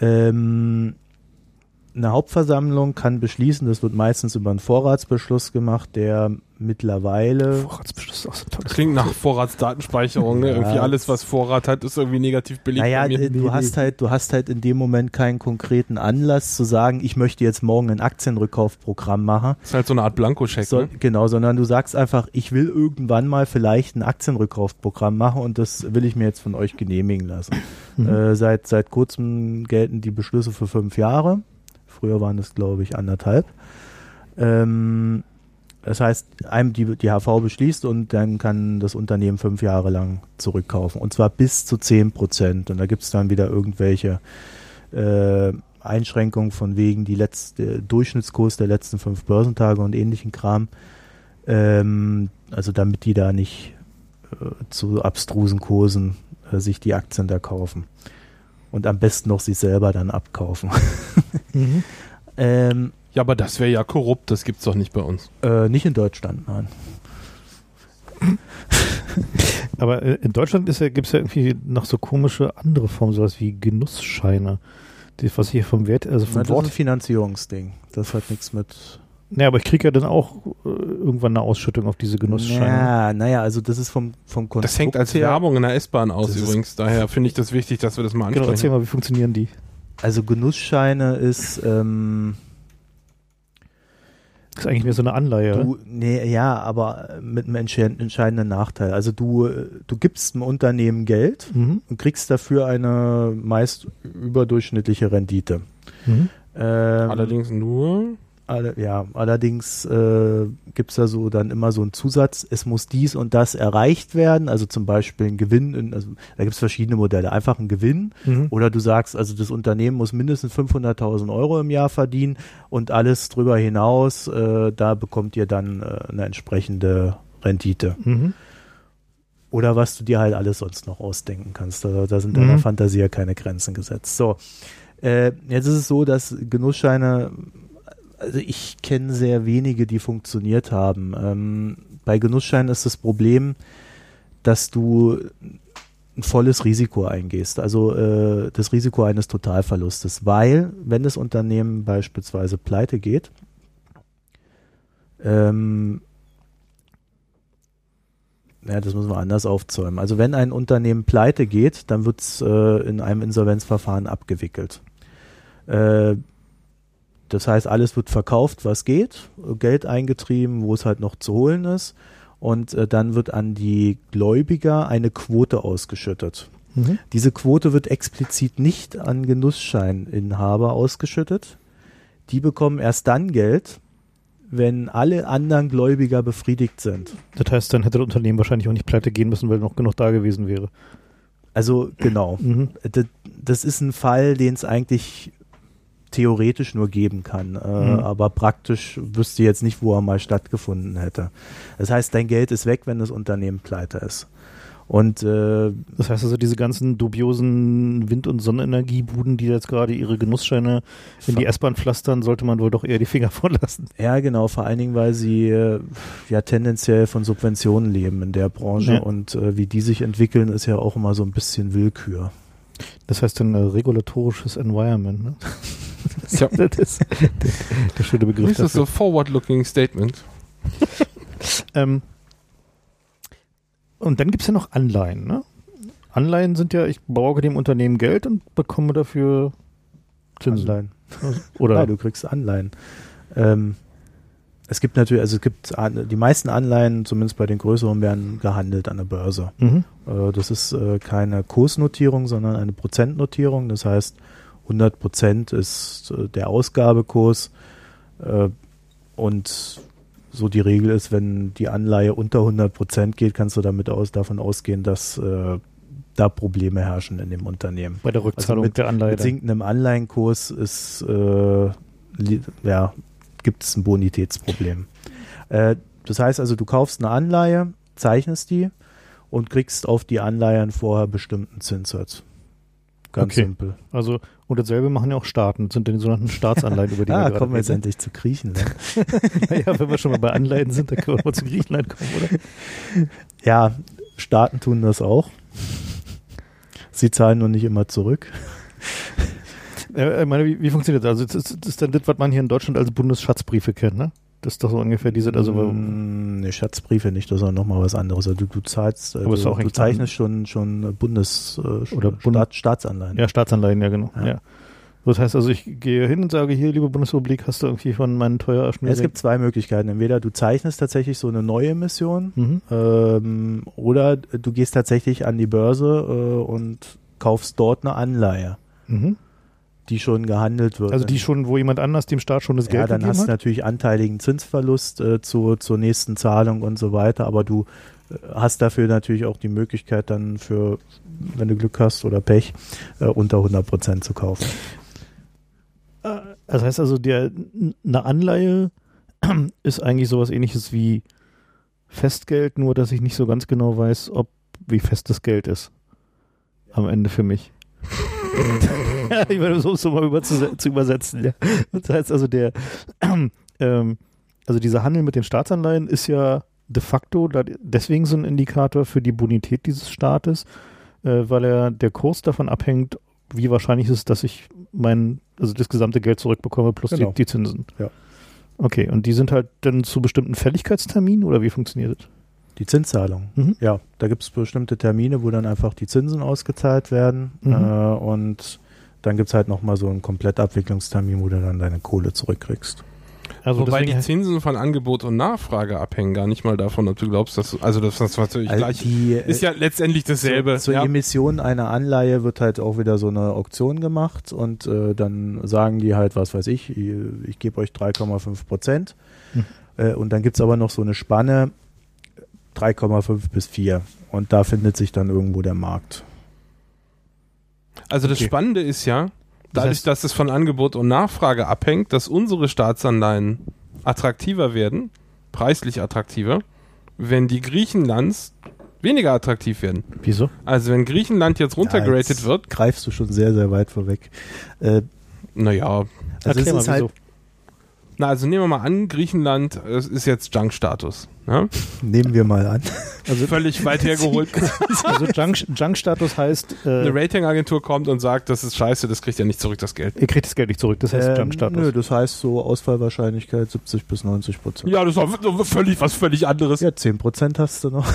Ähm, eine Hauptversammlung kann beschließen, das wird meistens über einen Vorratsbeschluss gemacht, der mittlerweile. Vorratsbeschluss ist auch so ein tolles Klingt nach Vorratsdatenspeicherung, ne? Ja. Irgendwie alles, was Vorrat hat, ist irgendwie negativ belegt. Naja, bei mir. äh, du hast halt, du hast halt in dem Moment keinen konkreten Anlass zu sagen, ich möchte jetzt morgen ein Aktienrückkaufprogramm machen. ist halt so eine Art Blankoscheck. So, ne? Genau, sondern du sagst einfach, ich will irgendwann mal vielleicht ein Aktienrückkaufprogramm machen und das will ich mir jetzt von euch genehmigen lassen. Mhm. Äh, seit, seit kurzem gelten die Beschlüsse für fünf Jahre. Früher waren es, glaube ich, anderthalb. Ähm, das heißt, einem die, die HV beschließt und dann kann das Unternehmen fünf Jahre lang zurückkaufen. Und zwar bis zu 10 Prozent. Und da gibt es dann wieder irgendwelche äh, Einschränkungen von wegen die letzte Durchschnittskurs der letzten fünf Börsentage und ähnlichen Kram. Ähm, also damit die da nicht äh, zu abstrusen Kursen äh, sich die Aktien da kaufen. Und am besten noch sich selber dann abkaufen. Mhm. ähm, Ja, aber das wäre ja korrupt, das gibt's doch nicht bei uns. äh, nicht in Deutschland, nein. Aber äh, in Deutschland ist ja, gibt es ja irgendwie noch so komische andere Formen, sowas wie Genussscheine. Die, was hier vom Wert, also Na, vom das ist Wort. ein Finanzierungsding. Das hat nichts mit. Ja, aber ich kriege ja dann auch äh, irgendwann eine Ausschüttung auf diese Genussscheine. Ja, naja, also das ist vom, vom Konstrukt Das hängt als her- Werbung in der S-Bahn aus Das übrigens. Daher finde ich das wichtig, dass wir das mal Genau, erzähl ansprechen. mal, wie funktionieren die? Also Genussscheine ist, ähm, Das ist eigentlich mehr so eine Anleihe. du, nee, ja, aber mit einem entsche- entscheidenden Nachteil. Also du, äh, du gibst einem Unternehmen Geld Mhm. und kriegst dafür eine meist überdurchschnittliche Rendite. Mhm. Ähm, Allerdings nur. Alle, ja, allerdings äh, gibt es da so dann immer so einen Zusatz, es muss dies und das erreicht werden, also zum Beispiel ein Gewinn, in, also da gibt es verschiedene Modelle, einfach ein Gewinn Mhm. oder du sagst, also das Unternehmen muss mindestens 500.000 Euro im Jahr verdienen und alles drüber hinaus, äh, da bekommt ihr dann äh, eine entsprechende Rendite. Mhm. Oder was du dir halt alles sonst noch ausdenken kannst. Da, da sind deiner Mhm. Fantasie ja keine Grenzen gesetzt. So, äh, jetzt ist es so, dass Genussscheine, also ich kenne sehr wenige, die funktioniert haben. Ähm, bei Genussscheinen ist das Problem, dass du ein volles Risiko eingehst, also äh, das Risiko eines Totalverlustes, weil wenn das Unternehmen beispielsweise pleite geht, ähm, ja, das müssen wir anders aufzäumen. Also wenn ein Unternehmen pleite geht, dann wird es äh, in einem Insolvenzverfahren abgewickelt. Äh, das heißt, alles wird verkauft, was geht, Geld eingetrieben, wo es halt noch zu holen ist. Und äh, dann wird an die Gläubiger eine Quote ausgeschüttet. Mhm. Diese Quote wird explizit nicht an Genussscheininhaber ausgeschüttet. Die bekommen erst dann Geld, wenn alle anderen Gläubiger befriedigt sind. Das heißt, dann hätte das Unternehmen wahrscheinlich auch nicht pleite gehen müssen, weil noch genug da gewesen wäre. Also genau. Mhm. Das, das ist ein Fall, den es eigentlich theoretisch nur geben kann, äh, Mhm. aber praktisch wüsste jetzt nicht, wo er mal stattgefunden hätte. Das heißt, dein Geld ist weg, wenn das Unternehmen pleite ist. Und äh, Das heißt also, diese ganzen dubiosen Wind- und Sonnenenergiebuden, die jetzt gerade ihre Genussscheine in die S-Bahn pflastern, sollte man wohl doch eher die Finger von lassen. ja, genau, vor allen Dingen, weil sie äh, ja tendenziell von Subventionen leben in der Branche Ja. und äh, wie die sich entwickeln, ist ja auch immer so ein bisschen Willkür. Das heißt dann äh, regulatorisches Environment. Ne? Ja. das ist der, der schöne Begriff Das ist so dafür. forward-looking Statement. Ähm, und dann gibt es ja noch Anleihen. Ne? Anleihen sind ja, ich borge dem Unternehmen Geld und bekomme dafür Zinsen. Anleihen. Oder Nein, du kriegst Anleihen. Ähm, es gibt natürlich, also es gibt die meisten Anleihen, zumindest bei den größeren, werden gehandelt an der Börse. mhm. Äh, das ist äh, keine Kursnotierung, sondern eine Prozentnotierung. Das heißt, 100 Prozent ist äh, der Ausgabekurs äh, und so die Regel ist, wenn die Anleihe unter 100 Prozent geht, kannst du damit aus, davon ausgehen, dass äh, da Probleme herrschen in dem Unternehmen. bei der Rückzahlung Also mit- der Anleihe. Mit sinkendem Anleihenkurs ist, äh, ja, gibt es ein Bonitätsproblem. Äh, das heißt also, du kaufst eine Anleihe, zeichnest die und kriegst auf die Anleihe einen vorher bestimmten Zinssatz. Ganz Okay. simpel. Also, und dasselbe machen ja auch Staaten. Das sind die sogenannten Staatsanleihen, über die Ah, wir gerade kommen wir jetzt endlich zu Griechenland. Naja, wenn wir schon mal bei Anleihen sind, dann können wir mal zu Griechenland kommen, oder? ja, Staaten tun das auch. Sie zahlen nur nicht immer zurück. Äh, meine, wie, wie funktioniert das? Also das ist, das ist dann das, was man hier in Deutschland als Bundesschatzbriefe kennt, ne? Das ist doch so ungefähr diese, also Mm, ne, Schatzbriefe nicht, das ist auch nochmal was anderes. Also du, du zahlst, Aber ist du, du zeichnest schon, schon Bundes- äh, Oder Staat, Staatsanleihen. ja, Staatsanleihen, ja genau. Ja. Ja. Das heißt also, ich gehe hin und sage, hier, liebe Bundesrepublik, hast du irgendwie von meinen teuer Ja, erschnürten... es gibt zwei Möglichkeiten. Entweder du zeichnest tatsächlich so eine neue Emission Mhm. ähm, oder du gehst tatsächlich an die Börse äh, und kaufst dort eine Anleihe, Mhm. Die schon gehandelt wird. Also die schon, wo jemand anders dem Staat schon das ja, Geld dann gegeben hast du hat? natürlich anteiligen Zinsverlust äh, zu, zur nächsten Zahlung und so weiter, aber du äh, hast dafür natürlich auch die Möglichkeit dann für, wenn du Glück hast oder Pech, äh, unter 100 Prozent zu kaufen. Das heißt also, der, eine Anleihe ist eigentlich sowas ähnliches wie Festgeld, nur dass ich nicht so ganz genau weiß, ob wie fest das Geld ist. Am Ende für mich. ich meine, so so mal über zu, zu übersetzen. Ja. Das heißt also, der, ähm, also dieser Handel mit den Staatsanleihen ist ja de facto deswegen so ein Indikator für die Bonität dieses Staates, äh, weil er der Kurs davon abhängt, wie wahrscheinlich ist es, dass ich mein, also das gesamte Geld zurückbekomme plus Genau. die, die Zinsen. Ja. Okay, und die sind halt dann zu bestimmten Fälligkeitsterminen oder wie funktioniert das? Die Zinszahlung. Mhm. Ja, da gibt es bestimmte Termine, wo dann einfach die Zinsen ausgezahlt werden Mhm. äh, und dann gibt es halt nochmal so einen Komplettabwicklungstermin, wo du dann deine Kohle zurückkriegst. Also Wobei die Zinsen von Angebot und Nachfrage abhängen, gar nicht mal davon, ob du glaubst, dass du, also das, das natürlich Also gleich die, ist ja letztendlich dasselbe. Zur, zur ja. Emission einer Anleihe wird halt auch wieder so eine Auktion gemacht und äh, dann sagen die halt, was weiß ich, ich, ich gebe euch 3,5 Prozent. Hm. Äh, und dann gibt es aber noch so eine Spanne 3,5 bis 4. Und da findet sich dann irgendwo der Markt. Also das Okay. Spannende ist ja, Das dadurch, heißt- dass es von Angebot und Nachfrage abhängt, dass unsere Staatsanleihen attraktiver werden, preislich attraktiver, wenn die Griechenlands weniger attraktiv werden. Wieso? Also wenn Griechenland jetzt runtergeratet jetzt wird, Greifst du schon sehr, sehr weit vorweg. Äh, naja, also Erklär es mal, ist halt, wieso. Na also nehmen wir mal an, Griechenland es ist jetzt Junk-Status. Ja? nehmen wir mal an. Also, Völlig weit hergeholt. also Junk- Junk-Status heißt, Eine äh, Ratingagentur kommt und sagt, das ist scheiße, das kriegt ja nicht zurück, das Geld. ihr kriegt das Geld nicht zurück, das heißt Ähm, Junk-Status. nö, das heißt so Ausfallwahrscheinlichkeit 70 bis 90 Prozent. Ja, das ist auch völlig was völlig anderes. Ja, 10 Prozent hast du noch.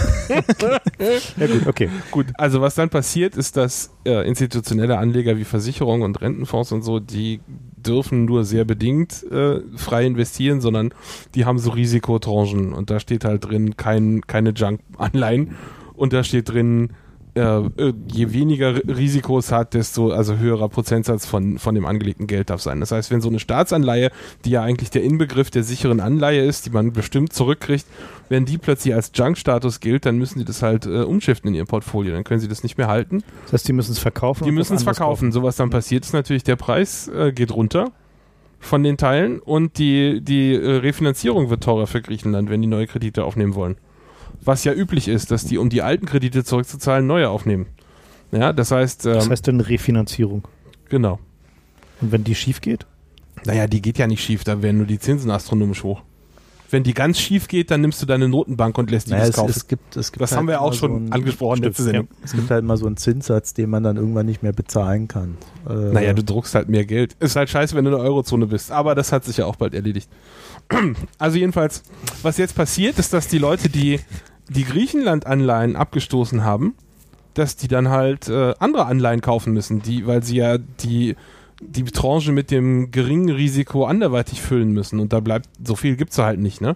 Ja gut, okay. Gut, also was dann passiert, ist, dass äh, institutionelle Anleger wie Versicherungen und Rentenfonds und so, die dürfen nur sehr bedingt äh, frei investieren, sondern die haben so Risikotranchen. Und da steht halt drin kein, keine Junk-Anleihen. Und da steht drin, äh, äh, je weniger Risiko es hat, desto also höherer Prozentsatz von, von dem angelegten Geld darf sein. Das heißt, wenn so eine Staatsanleihe, die ja eigentlich der Inbegriff der sicheren Anleihe ist, die man bestimmt zurückkriegt, wenn die plötzlich als Junk-Status gilt, dann müssen sie das halt äh, umschiften in ihr Portfolio. Dann können sie das nicht mehr halten. Das heißt, die müssen es verkaufen. Die müssen es verkaufen. So was dann passiert ist natürlich, der Preis äh, geht runter von den Teilen und die, die äh, Refinanzierung wird teurer für Griechenland, wenn die neue Kredite aufnehmen wollen. Was ja üblich ist, dass die, um die alten Kredite zurückzuzahlen, neue aufnehmen. Ja, das heißt, ähm, Das heißt dann Refinanzierung. genau. Und wenn die schief geht? Naja, die geht ja nicht schief, da werden nur die Zinsen astronomisch hoch. Wenn die ganz schief geht, dann nimmst du deine Notenbank und lässt die Naja, das es, kaufen. es gibt, es gibt das halt haben wir auch schon so angesprochen Stimmt, letzte Sendung. Es gibt halt mal so einen Zinssatz, den man dann irgendwann nicht mehr bezahlen kann. Äh, Naja, du druckst halt mehr Geld. Ist halt scheiße, wenn du in der Eurozone bist. Aber das hat sich ja auch bald erledigt. Also jedenfalls, was jetzt passiert, ist, dass die Leute, die die Griechenland-Anleihen abgestoßen haben, dass die dann halt äh, andere Anleihen kaufen müssen, die, weil sie ja die, die Tranche mit dem geringen Risiko anderweitig füllen müssen. Und da bleibt, so viel gibt's da halt nicht, ne?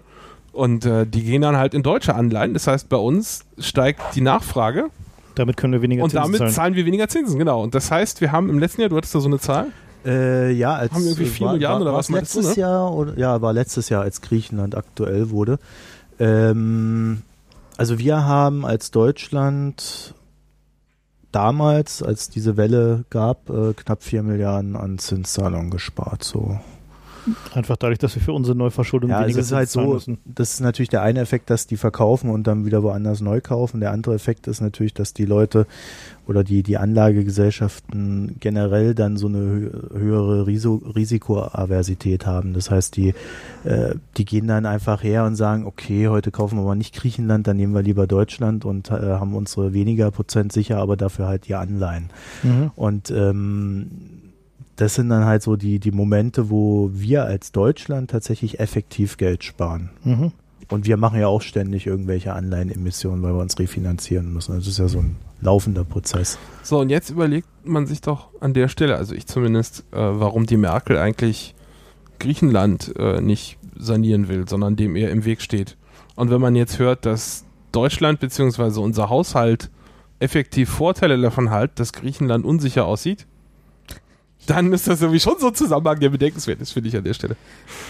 Und äh, die gehen dann halt in deutsche Anleihen. Das heißt, bei uns steigt die Nachfrage Damit können wir weniger und Zinsen damit zahlen. zahlen wir weniger Zinsen, genau. Und das heißt, wir haben im letzten Jahr, du hattest da so eine Zahl? Äh, ja, als Haben wir irgendwie vier war, Milliarden war, oder was meinst du, letztes ne? Jahr oder ja, war letztes Jahr, als Griechenland aktuell wurde. Ähm, also wir haben als Deutschland damals, als diese Welle gab, äh, knapp vier Milliarden an Zinszahlungen gespart. So. Einfach dadurch, dass wir für unsere Neuverschuldung Ja, es weniger ist halt so, müssen. das ist natürlich der eine Effekt, dass die verkaufen und dann wieder woanders neu kaufen. Der andere Effekt ist natürlich, dass die Leute oder die, die Anlagegesellschaften generell dann so eine hö- höhere Riso Risikoaversität haben. Das heißt, die, äh, die gehen dann einfach her und sagen, okay, heute kaufen wir mal nicht Griechenland, dann nehmen wir lieber Deutschland und äh, haben unsere weniger Prozent sicher, aber dafür halt die Anleihen. Mhm. Und ähm, das sind dann halt so die, die Momente, wo wir als Deutschland tatsächlich effektiv Geld sparen. Mhm. Und wir machen ja auch ständig irgendwelche Anleihenemissionen, weil wir uns refinanzieren müssen. Das ist ja so ein laufender Prozess. So, und jetzt überlegt man sich doch an der Stelle, also ich zumindest, äh, warum die Merkel eigentlich Griechenland äh, nicht sanieren will, sondern dem eher im Weg steht. Und wenn man jetzt hört, dass Deutschland bzw. unser Haushalt effektiv Vorteile davon hat, dass Griechenland unsicher aussieht, dann ist das irgendwie schon so ein Zusammenhang, der bedenkenswert ist, finde ich an der Stelle.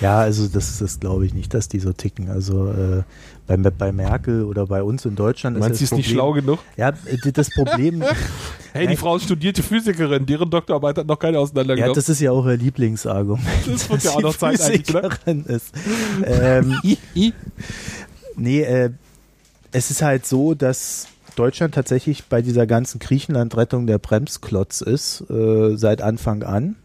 Ja, also das, das glaube ich nicht, dass die so ticken. Also äh, bei, bei Merkel oder bei uns in Deutschland Meinst ist du, das ist nicht schlau genug? Ja, das Problem. Hey, die. Frau ist studierte Physikerin, deren Doktorarbeit hat noch keine ja, auseinandergenommen. das ist ja auch ihr Lieblingsargument. Das wird ja auch noch Zeit? Physikerin ist. ähm, nee, äh, es ist halt so, dass Deutschland tatsächlich bei dieser ganzen Griechenland-Rettung der Bremsklotz ist, äh, seit Anfang an.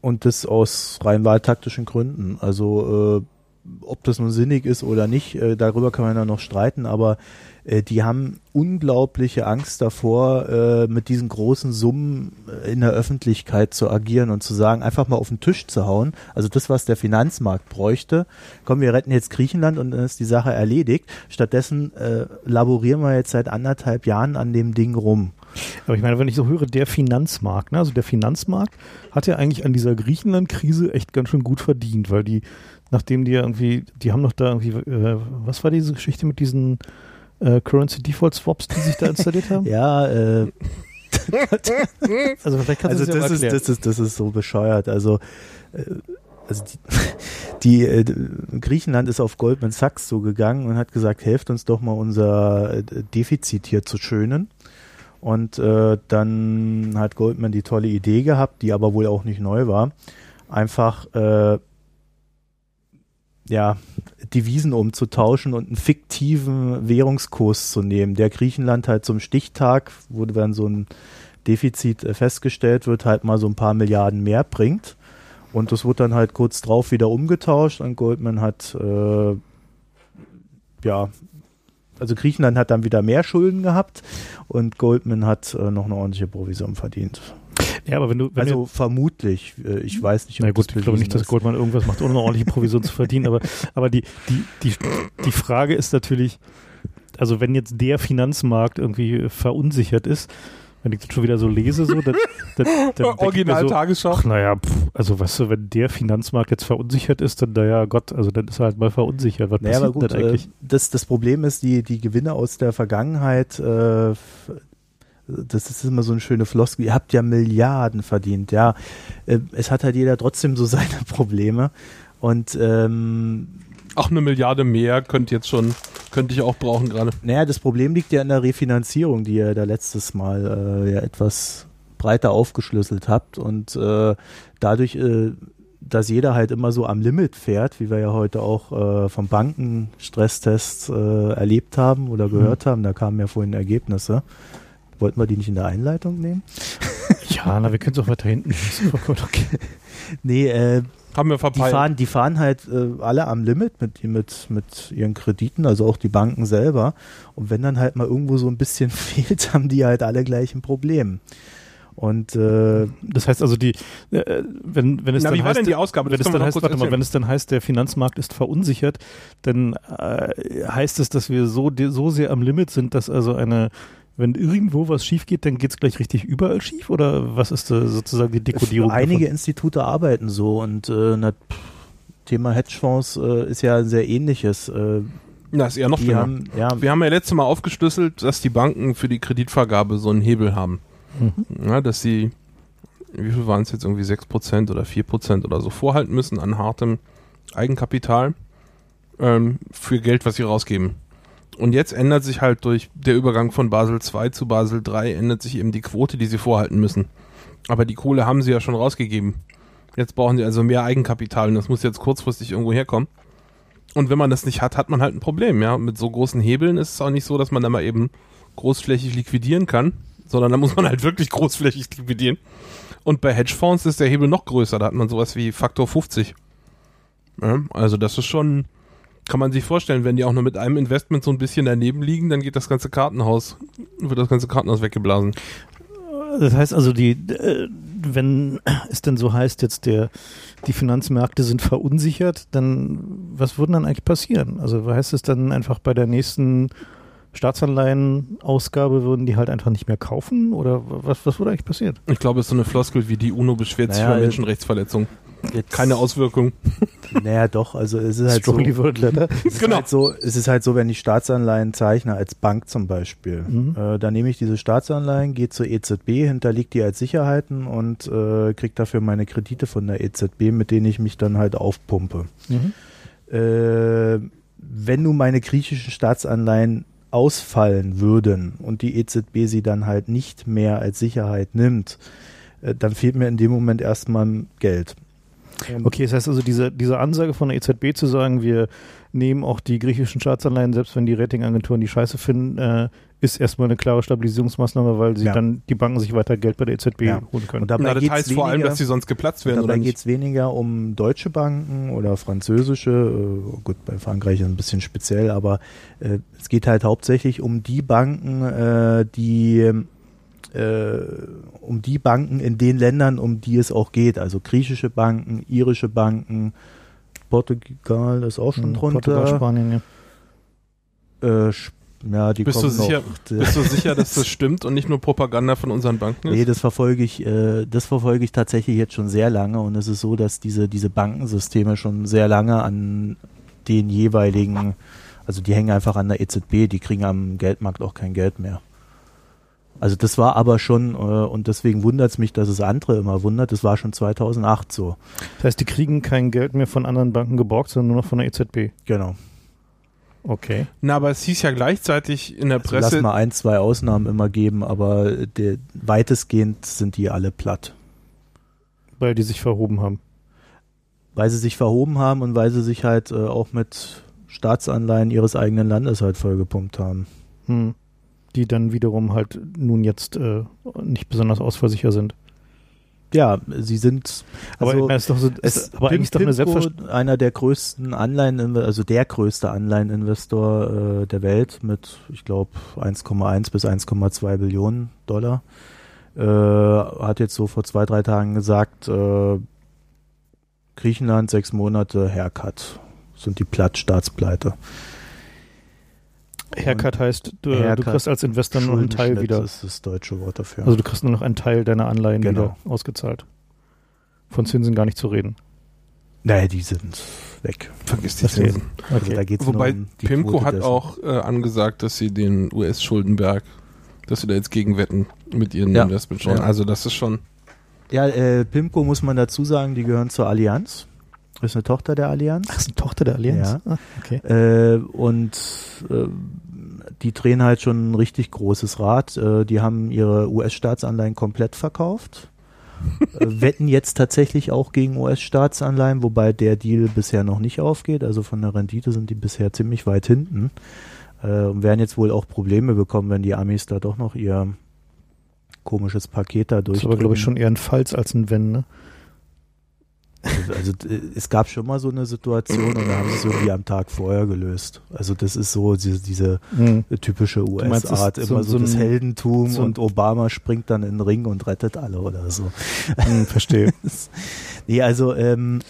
Und das aus rein wahltaktischen Gründen. Also, äh, ob das nun sinnig ist oder nicht, äh, darüber kann man ja noch streiten, aber äh, die haben unglaubliche Angst davor, äh, mit diesen großen Summen äh, in der Öffentlichkeit zu agieren und zu sagen, einfach mal auf den Tisch zu hauen. Also das, was der Finanzmarkt bräuchte. Komm, wir retten jetzt Griechenland und dann ist die Sache erledigt. Stattdessen äh, laborieren wir jetzt seit anderthalb Jahren an dem Ding rum. Aber ich meine, wenn ich so höre, der Finanzmarkt, ne? also der Finanzmarkt hat ja eigentlich an dieser Griechenland-Krise echt ganz schön gut verdient, weil die, nachdem die irgendwie, die haben doch da irgendwie, äh, was war diese Geschichte mit diesen äh, Currency Default Swaps, die sich da installiert haben? Ja, äh, Also vielleicht kannst also du das, ja das mal ist, das ist, das ist so bescheuert. Also, äh, also die, die äh, Griechenland ist auf Goldman Sachs so gegangen und hat gesagt, helft uns doch mal unser äh, Defizit hier zu schönen. Und äh, dann hat Goldman die tolle Idee gehabt, die aber wohl auch nicht neu war, einfach äh, ja Devisen umzutauschen und einen fiktiven Währungskurs zu nehmen, der Griechenland halt zum Stichtag, wo dann so ein Defizit äh, festgestellt wird, halt mal so ein paar Milliarden mehr bringt. Und das wird dann halt kurz drauf wieder umgetauscht und Goldman hat, äh, ja, also Griechenland hat dann wieder mehr Schulden gehabt und Goldman hat äh, noch eine ordentliche Provision verdient. Ja, aber wenn du, wenn also vermutlich, äh, ich weiß nicht, du, na gut, ich glaube nicht, dass. Goldman irgendwas macht, ohne eine ordentliche Provision zu verdienen, aber, aber die, die, die, die Frage ist natürlich, also wenn jetzt der Finanzmarkt irgendwie verunsichert ist, wenn ich das schon wieder so lese, so, dann, dann, dann Original so, Tagesschau. Naja, pff, also weißt du, wenn der Finanzmarkt jetzt verunsichert ist, dann, naja, Gott, also dann ist er halt mal verunsichert. Was Naja, passiert gut, denn äh, eigentlich? das, das Problem ist, die, die Gewinne aus der Vergangenheit, äh, das ist immer so eine schöne Floskel, ihr habt ja Milliarden verdient, ja. Äh, es hat halt jeder trotzdem so seine Probleme. Und ähm, Auch eine Milliarde mehr könnte jetzt schon, könnte ich auch brauchen gerade. naja, das Problem liegt ja in der Refinanzierung, die ihr da letztes Mal äh, ja etwas breiter aufgeschlüsselt habt. Und äh, dadurch, äh, dass jeder halt immer so am Limit fährt, wie wir ja heute auch äh, vom Bankenstresstest äh, erlebt haben oder gehört haben, da kamen ja vorhin Ergebnisse. Wollten wir die nicht in der Einleitung nehmen? Ja, na, wir können es auch weiter hinten. Okay. Nee, äh, Haben wir die verpeilt. fahren, die fahren halt äh, alle am Limit mit, mit, mit ihren Krediten, also auch die Banken selber. Und wenn dann halt mal irgendwo so ein bisschen fehlt, haben die halt alle gleich ein Problem. Und äh, Das heißt also, die, äh, wenn, wenn es Na, dann wie war heißt, denn die Ausgabe? Wenn es, dann heißt, warte mal, wenn es dann heißt, der Finanzmarkt ist verunsichert, dann äh, heißt es, dass wir so, so sehr am Limit sind, dass also eine, wenn irgendwo was schief geht, dann geht es gleich richtig überall schief? Oder was ist da sozusagen die Dekodierung? einige davon? Institute arbeiten so und äh, na, Thema Hedgefonds äh, ist ja ein sehr ähnliches. Äh, Na, ist eher noch schlimmer. haben, ja, Wir haben ja letztes Mal aufgeschlüsselt, dass die Banken für die Kreditvergabe so einen Hebel haben. Mhm. Ja, dass sie, wie viel waren es jetzt, irgendwie 6% oder 4% oder so vorhalten müssen an hartem Eigenkapital ähm, für Geld, was sie rausgeben. Und jetzt ändert sich halt durch der Übergang von Basel II zu Basel III, ändert sich eben die Quote, die sie vorhalten müssen. Aber die Kohle haben sie ja schon rausgegeben. Jetzt brauchen sie also mehr Eigenkapital und das muss jetzt kurzfristig irgendwo herkommen. Und wenn man das nicht hat, hat man halt ein Problem, ja. Mit so großen Hebeln ist es auch nicht so, dass man da mal eben großflächig liquidieren kann, sondern da muss man halt wirklich großflächig liquidieren. Und bei Hedgefonds ist der Hebel noch größer, da hat man sowas wie Faktor 50. Ja, also das ist schon, kann man sich vorstellen, wenn die auch nur mit einem Investment so ein bisschen daneben liegen, dann geht das ganze Kartenhaus, wird das ganze Kartenhaus weggeblasen. Das heißt also, die, äh, wenn es denn so heißt, jetzt der, die Finanzmärkte sind verunsichert, dann was würde dann eigentlich passieren? Also heißt es dann einfach bei der nächsten Staatsanleihenausgabe würden die halt einfach nicht mehr kaufen? Oder was, was würde eigentlich passieren? Ich glaube, es ist so eine Floskel wie die UNO beschwert sich Naja, über Menschenrechtsverletzungen. Jetzt, Keine Auswirkung. Naja, doch, also es ist halt so. Worded letter. Es ist, Genau. halt so, es ist halt so, wenn ich Staatsanleihen zeichne, als Bank zum Beispiel, Mhm. äh, dann nehme ich diese Staatsanleihen, gehe zur EZB, hinterlege die als Sicherheiten und äh, kriege dafür meine Kredite von der EZB, mit denen ich mich dann halt aufpumpe. Mhm. Äh, wenn nun meine griechischen Staatsanleihen ausfallen würden und die EZB sie dann halt nicht mehr als Sicherheit nimmt, äh, dann fehlt mir in dem Moment erstmal Geld. Und Okay, das heißt also, diese, diese Ansage von der EZB zu sagen, wir nehmen auch die griechischen Staatsanleihen, selbst wenn die Ratingagenturen die Scheiße finden, äh, ist erstmal eine klare Stabilisierungsmaßnahme, weil sie Ja. dann die Banken sich weiter Geld bei der EZB Ja. holen können. Und dabei Na, das geht's heißt vor allem, dass sie sonst geplatzt werden. Dabei oder geht es weniger um deutsche Banken oder französische, äh, gut, bei Frankreich ist es ein bisschen speziell, aber äh, es geht halt hauptsächlich um die Banken, äh, die äh, um die Banken in den Ländern, um die es auch geht. Also griechische Banken, irische Banken, Portugal ist auch schon Mhm, Portugal, drunter. Spanien, ja. Äh, Sp- ja, die Bist du sicher- noch. Bist du sicher, dass das stimmt und nicht nur Propaganda von unseren Banken Nee, ist? das verfolge ich, äh, das verfolge ich tatsächlich jetzt schon sehr lange und es ist so, dass diese, diese Bankensysteme schon sehr lange an den jeweiligen, also die hängen einfach an der EZB, die kriegen am Geldmarkt auch kein Geld mehr. Also das war aber schon, äh, und deswegen wundert es mich, dass es andere immer wundert, das war schon 2008 so. Das heißt, die kriegen kein Geld mehr von anderen Banken geborgt, sondern nur noch von der EZB. Genau. Okay. Na, aber es hieß ja gleichzeitig in der Also lass Presse, mal ein, zwei Ausnahmen immer geben, aber der, weitestgehend sind die alle platt. Weil die sich verhoben haben. weil sie sich verhoben haben und weil sie sich halt äh, auch mit Staatsanleihen ihres eigenen Landes halt vollgepumpt haben. Hm. Die dann wiederum halt nun jetzt äh, nicht besonders ausfallsicher sind. Ja, sie sind Aber also, es ist doch so, es, ist aber eigentlich doch eine Selbstverständlichkeit. einer der größten Anleihen, also der größte Anleiheninvestor äh, der Welt mit, ich glaube, 1,1 bis 1,2 Billionen Dollar, äh, hat jetzt so vor zwei, drei Tagen gesagt, äh, Griechenland sechs Monate Haircut, sind die platt, Staatspleite. Haircut heißt, du, du Haircut, kriegst als Investor nur einen Teil wieder. ist das deutsche Wort dafür. Also du kriegst nur noch einen Teil deiner Anleihen Genau. wieder ausgezahlt. Von Zinsen gar nicht zu reden. nee, die sind weg. vergiss die. Zinsen. Also da geht's Wobei nur um Pimco Quote hat dessen. auch äh, angesagt, dass sie den US-Schuldenberg, dass sie da jetzt gegenwetten mit ihren Ja. Investments schon. Ja. Also das ist schon, Ja, äh, Pimco muss man dazu sagen, die gehören zur Allianz. Ist eine Tochter der Allianz. Ach, ist eine Tochter der Allianz? Ja. Ah, okay. Äh, und äh, die drehen halt schon ein richtig großes Rad. Äh, die haben ihre US-Staatsanleihen komplett verkauft. äh, wetten jetzt tatsächlich auch gegen US-Staatsanleihen, wobei der Deal bisher noch nicht aufgeht. Also von der Rendite sind die bisher ziemlich weit hinten. Äh, und werden jetzt wohl auch Probleme bekommen, wenn die Amis da doch noch ihr komisches Paket da Das ist aber, glaube ich, schon eher ein Falls als ein Wenn, ne? Also, also es gab schon mal so eine Situation und da haben sie es irgendwie am Tag vorher gelöst. Also das ist so diese, diese Hm. typische US-Art, immer so- so, das Heldentum so- und Obama springt dann in den Ring und rettet alle oder so. Hm, verstehe. Nee, also ähm,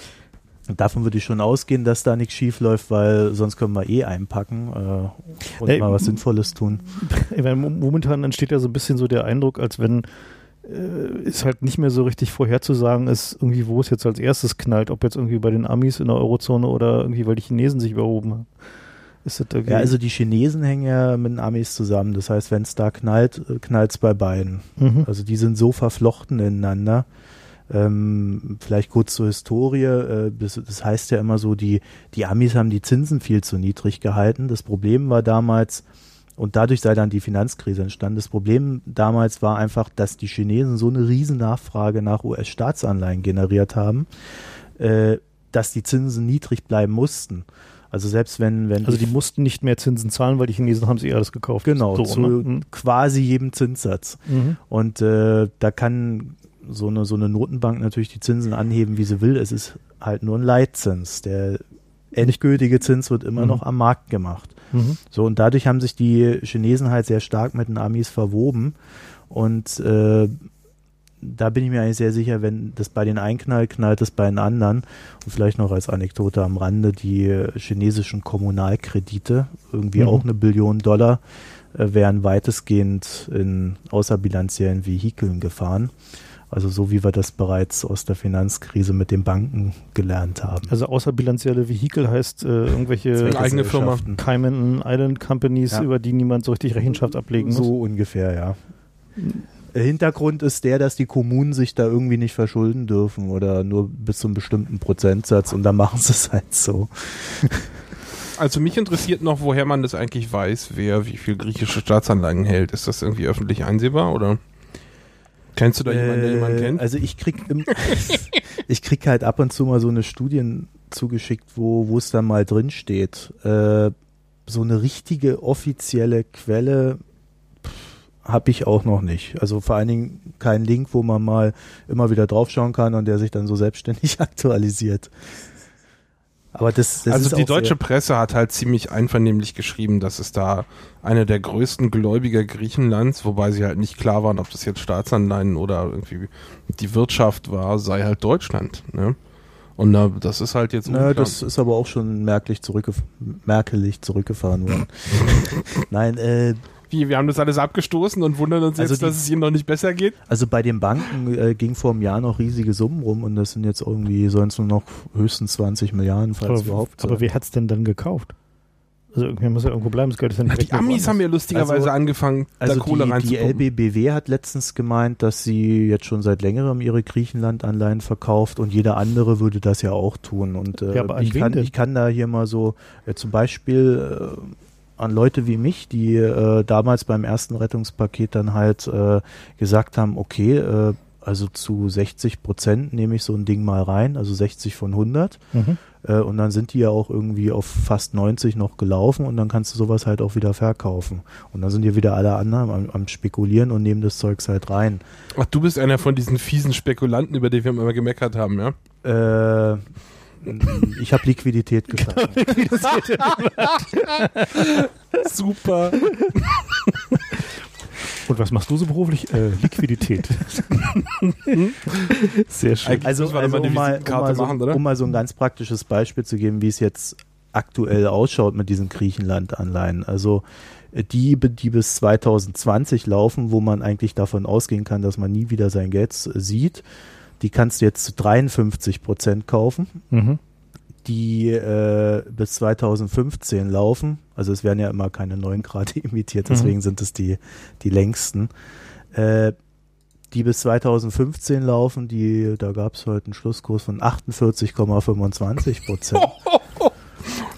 davon würde ich schon ausgehen, dass da nichts schief läuft, weil sonst können wir eh einpacken äh, und Ey, mal was Sinnvolles tun. Momentan entsteht ja so ein bisschen so der Eindruck, als wenn äh, es halt nicht mehr so richtig vorherzusagen ist, irgendwie, wo es jetzt als erstes knallt, ob jetzt irgendwie bei den Amis in der Eurozone oder irgendwie, weil die Chinesen sich überhoben haben. Ist das irgendwie, Ja, also die Chinesen hängen ja mit den Amis zusammen. Das heißt, wenn es da knallt, knallt es bei beiden. mhm. Also die sind so verflochten ineinander. Ähm, vielleicht kurz zur Historie. Äh, das, das heißt ja immer so, die, die Amis haben die Zinsen viel zu niedrig gehalten. Das Problem war damals, und dadurch sei dann die Finanzkrise entstanden. Das Problem damals war einfach, dass die Chinesen so eine riesen Nachfrage nach US-Staatsanleihen generiert haben, äh, dass die Zinsen niedrig bleiben mussten. Also selbst wenn, wenn also die mussten nicht mehr Zinsen zahlen, weil die Chinesen haben sie alles gekauft. genau so, zu ne? quasi jedem Zinssatz. Mhm. Und äh, da kann so eine, so eine Notenbank natürlich die Zinsen anheben, wie sie will. Es ist halt nur ein Leitzins. Der endgültige Zins wird immer Mhm. noch am Markt gemacht. Mhm. So, und dadurch haben sich die Chinesen halt sehr stark mit den Amis verwoben. Und äh, da bin ich mir eigentlich sehr sicher, wenn das bei den einen knallt, knallt es bei den anderen. Und vielleicht noch als Anekdote am Rande, die chinesischen Kommunalkredite, irgendwie Mhm. auch eine Billion Dollar, äh, wären weitestgehend in außerbilanziellen Vehikeln gefahren. Also so wie wir das bereits aus der Finanzkrise mit den Banken gelernt haben. Also außerbilanzielle Vehikel heißt äh, irgendwelche eigene Firma. Cayman Island Companies, Ja. über die niemand so richtig Rechenschaft ablegen muss. So ungefähr, ja. Hintergrund ist der, dass die Kommunen sich da irgendwie nicht verschulden dürfen oder nur bis zu einem bestimmten Prozentsatz und dann machen sie es halt so. Also mich interessiert noch, woher man das eigentlich weiß, wer wie viel griechische Staatsanleihen hält. Ist das irgendwie öffentlich einsehbar oder kennst du da jemanden, der jemanden Äh, kennt? Also ich krieg im, ich krieg halt ab und zu mal so eine Studien zugeschickt, wo wo es dann mal drin steht. Äh, so eine richtige offizielle Quelle habe ich auch noch nicht. Also vor allen Dingen kein Link, wo man mal immer wieder draufschauen kann und der sich dann so selbstständig aktualisiert. Aber das, das also ist die auch deutsche Presse hat halt ziemlich einvernehmlich geschrieben, dass es da einer der größten Gläubiger Griechenlands, wobei sie halt nicht klar waren, ob das jetzt Staatsanleihen oder irgendwie die Wirtschaft war, sei halt Deutschland. Ne? Und da, das ist halt jetzt Na, unklar. das ist aber auch schon merklich zurückgef merkelig zurückgefahren worden. Nein, äh, Wie, wir haben das alles abgestoßen und wundern uns Also jetzt, die- dass es ihnen noch nicht besser geht? Also bei den Banken äh, ging vor einem Jahr noch riesige Summen rum und das sind jetzt irgendwie, sollen es nur noch höchstens 20 Milliarden, falls aber, überhaupt. aber wer hat es denn dann gekauft? Also irgendwer muss ja irgendwo bleiben, das ist ja nicht Die Amis haben ja lustigerweise Also- angefangen, also da Kohle die, die. LBBW hat letztens gemeint, dass sie jetzt schon seit längerem ihre Griechenland-Anleihen verkauft und jeder andere würde das ja auch tun. Und äh, Ja, ich, kann, ich kann da hier mal so äh, zum Beispiel äh, an Leute wie mich, die äh, damals beim ersten Rettungspaket dann halt äh, gesagt haben, okay, äh, also zu 60 Prozent nehme ich so ein Ding mal rein, also 60 von 100. Mhm. Äh, und dann sind die ja auch irgendwie auf fast 90 noch gelaufen und dann kannst du sowas halt auch wieder verkaufen. Und dann sind ja wieder alle anderen am, am Spekulieren und nehmen das Zeugs halt rein. Ach, du bist einer von diesen fiesen Spekulanten, über die wir immer gemeckert haben, ja? Äh, ich habe Liquidität gesagt. Super. Und was machst du so beruflich? Äh, Liquidität. Sehr schön. Also, also um, mal, um, mal so, machen, oder? um mal so ein ganz praktisches Beispiel zu geben, wie es jetzt aktuell ausschaut mit diesen Griechenland-Anleihen. Also äh, die, die bis 2020 laufen, wo man eigentlich davon ausgehen kann, dass man nie wieder sein Geld sieht, die kannst du jetzt zu 53 Prozent kaufen. Mhm. die äh, bis 2015 laufen. Also es werden ja immer keine neuen Grade imitiert, deswegen sind es die, die längsten. Äh, die bis 2015 laufen, die, da gab es heute einen Schlusskurs von 48,25 Prozent.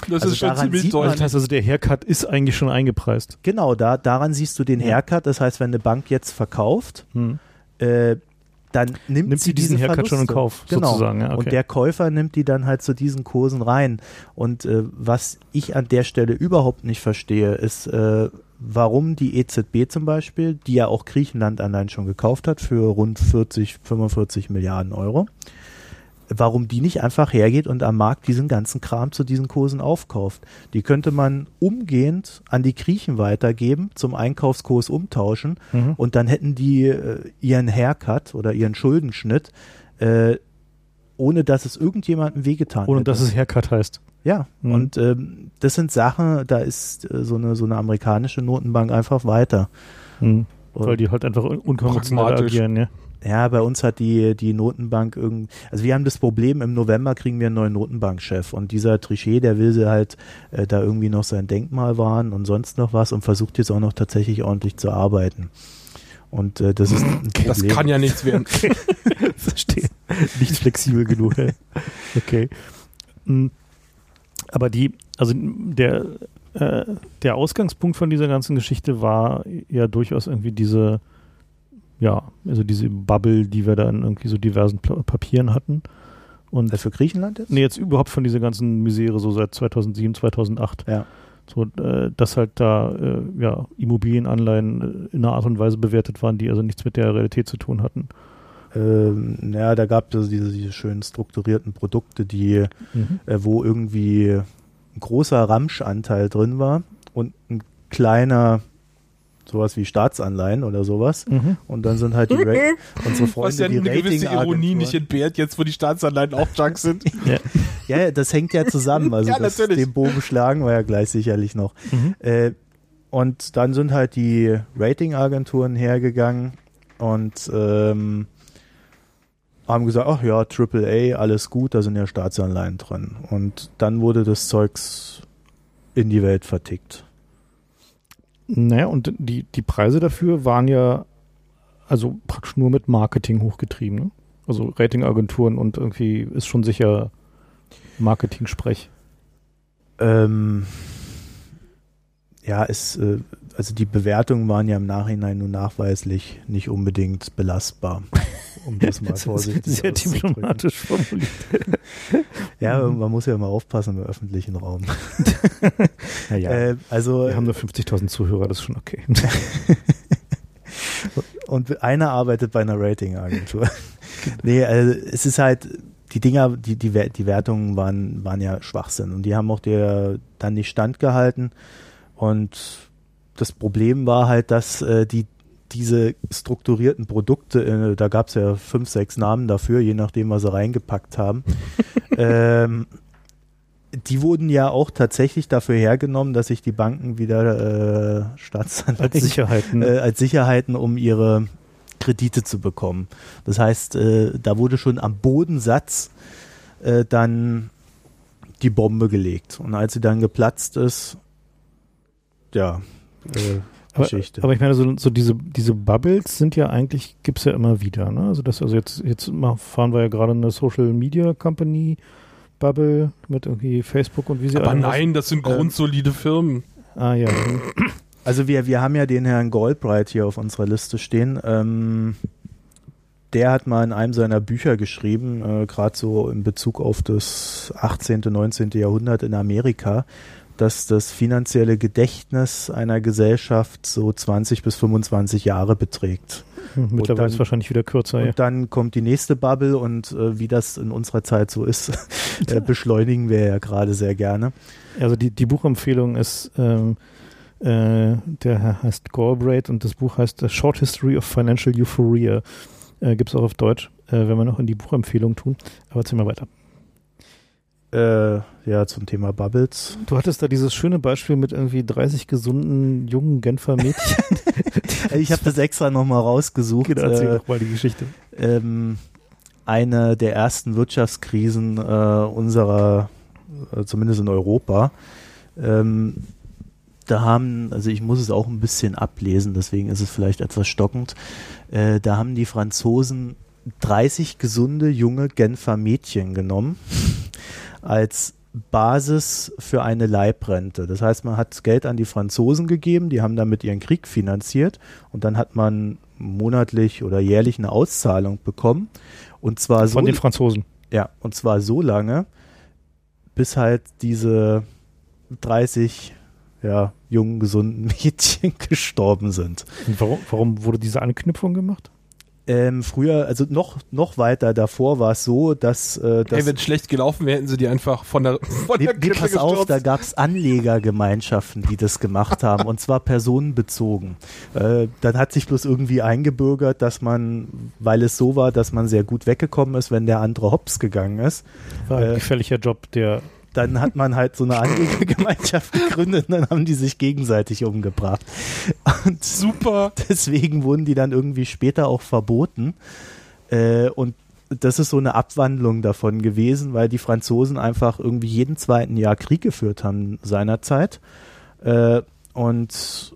Das Also ist schon ziemlich man- Das deutlich. heißt also, der Haircut ist eigentlich schon eingepreist. genau, da, daran siehst du den. Haircut. Das heißt, wenn eine Bank jetzt verkauft, Hm. äh, dann nimmt, Nimmt sie diesen diese Haircut schon in. Kauf, genau. sozusagen. Ja, okay. Und der Käufer nimmt die dann halt zu diesen Kursen rein. Und äh, was ich an der Stelle überhaupt nicht verstehe, ist, äh, warum die EZB zum Beispiel, die ja auch Griechenland allein schon gekauft hat für rund 40, 45 Milliarden Euro, warum die nicht einfach hergeht und am Markt diesen ganzen Kram zu diesen Kursen aufkauft. Die könnte man umgehend an die Griechen weitergeben, zum Einkaufskurs umtauschen Mhm. und dann hätten die äh, ihren Haircut oder ihren Schuldenschnitt, äh, ohne dass es irgendjemandem wehgetan Ohne hätte. dass es Haircut heißt. ja, Mhm. und ähm, das sind Sachen, da ist äh, so, eine, so eine amerikanische Notenbank einfach weiter. Hm. Und- Weil die halt einfach un- unkonventionell agieren, ja. Ja, bei uns hat die, die Notenbank irgend, also wir haben das Problem, im November kriegen wir einen neuen Notenbankchef und dieser Trichet, der will sie halt äh, da irgendwie noch sein Denkmal wahren und sonst noch was und versucht jetzt auch noch tatsächlich ordentlich zu arbeiten. Und äh, das ist ein Problem. Das kann ja nichts werden. Verstehe. Nicht flexibel genug. Okay. Hm. Aber die, also der, äh, der Ausgangspunkt von dieser ganzen Geschichte war ja durchaus irgendwie diese, ja, also diese Bubble, die wir da in irgendwie so diversen Pla- Papieren hatten. Und Äh, für Griechenland jetzt? nee, jetzt überhaupt von dieser ganzen Misere so seit 2007, 2008. Ja. So, äh, dass halt da äh, ja, Immobilienanleihen äh, in einer Art und Weise bewertet waren, die also nichts mit der Realität zu tun hatten. Ähm, ja, da gab es diese, diese schönen strukturierten Produkte, die, äh, wo irgendwie ein großer Ramschanteil drin war und ein kleiner sowas wie Staatsanleihen oder sowas. Mhm. Und dann sind halt die Ra unsere Freunde, Was ja die eine gewisse Ironie nicht entbehrt, jetzt wo die Staatsanleihen auch junk sind. Ja. Ja, das hängt ja zusammen. Also Ja, das, natürlich. den Bogen schlagen wir ja gleich sicherlich noch. Mhm. Äh, und dann sind halt die Ratingagenturen hergegangen und ähm, haben gesagt, ach ja, AAA, alles gut, da sind ja Staatsanleihen drin. Und dann wurde das Zeugs in die Welt vertickt. Naja, und die, die Preise dafür waren ja also praktisch nur mit Marketing hochgetrieben. Ne? Also Ratingagenturen und irgendwie ist schon sicher Marketing-Sprech. Ähm, ja, es, äh, also die Bewertungen waren ja im Nachhinein nur nachweislich nicht unbedingt belastbar, um das mal Das vorsichtig sehr auszudrücken. diplomatisch formuliert. Ja, man muss ja immer aufpassen im öffentlichen Raum. Naja, Äh, also wir haben nur 50.000 Zuhörer, das ist schon okay. und einer arbeitet bei einer Ratingagentur. nee, also es ist halt die Dinger, die die, die Wertungen waren waren ja Schwachsinn und die haben auch der dann nicht standgehalten und das Problem war halt, dass äh, die diese strukturierten Produkte, äh, da gab es ja fünf, sechs Namen dafür, je nachdem, was sie reingepackt haben. ähm, die wurden ja auch tatsächlich dafür hergenommen, dass sich die Banken wieder äh, Staatsanleihen Als Sicherheiten. äh, als Sicherheiten, um ihre Kredite zu bekommen. Das heißt, äh, da wurde schon am Bodensatz äh, dann die Bombe gelegt. Und als sie dann geplatzt ist, ja, äh, aber, Geschichte. aber ich meine, so, so diese, diese Bubbles sind ja eigentlich, gibt es ja immer wieder. Ne? Also, das, also jetzt, jetzt fahren wir ja gerade eine Social Media Company Bubble mit irgendwie Facebook und wie sie Aber nein, das sind Ähm, grundsolide Firmen. heißen. Ah ja. Also wir, wir haben ja den Herrn Goldbright hier auf unserer Liste stehen. Ähm, der hat mal in einem seiner Bücher geschrieben, äh, gerade so in Bezug auf das 18., 19. Jahrhundert in Amerika, dass das finanzielle Gedächtnis einer Gesellschaft so 20 bis 25 Jahre beträgt. Hm, Mittlerweile ist es wahrscheinlich wieder kürzer. Und Ja. dann kommt die nächste Bubble und äh, wie das in unserer Zeit so ist, äh, beschleunigen wir ja gerade sehr gerne. Also die, die Buchempfehlung ist, ähm, äh, der Herr heißt Galbraith und das Buch heißt A Short History of Financial Euphoria. Äh, Gibt es auch auf Deutsch, äh, wenn wir noch in die Buchempfehlung tun. Aber erzähl mal weiter. Äh, ja, zum Thema Bubbles. Du hattest da dieses schöne Beispiel mit irgendwie 30 gesunden jungen Genfer Mädchen. Ich habe das extra nochmal rausgesucht. Genau, erzähl Äh, doch mal die Geschichte. ähm, eine der ersten Wirtschaftskrisen äh, unserer, äh, zumindest in Europa. Ähm, da haben, also ich muss es auch ein bisschen ablesen, deswegen ist es vielleicht etwas stockend. Äh, da haben die Franzosen 30 gesunde junge Genfer Mädchen genommen als Basis für eine Leibrente. Das heißt, man hat Geld an die Franzosen gegeben, die haben damit ihren Krieg finanziert und dann hat man monatlich oder jährlich eine Auszahlung bekommen. Und zwar so Von den Franzosen. ja, und zwar so lange, bis halt diese 30 ja, jungen, gesunden Mädchen gestorben sind. Und warum, warum wurde diese Anknüpfung gemacht? Ähm, früher, also noch, noch weiter davor war es so, dass, äh, dass Ey, wenn es schlecht gelaufen wäre, hätten sie die einfach von der, von Nee, der nee, pass auf, da gab es Anlegergemeinschaften, die das gemacht haben, und zwar personenbezogen. Äh, dann hat sich bloß irgendwie eingebürgert, dass man, weil es so war, dass man sehr gut weggekommen ist, wenn der andere hops gegangen ist, War ein Äh, gefährlicher Job, der dann hat man halt so eine Anlegergemeinschaft gegründet und dann haben die sich gegenseitig umgebracht. Und Super. deswegen wurden die dann irgendwie später auch verboten. Äh, und das ist so eine Abwandlung davon gewesen, weil die Franzosen einfach irgendwie jeden zweiten Jahr Krieg geführt haben seinerzeit. Äh, und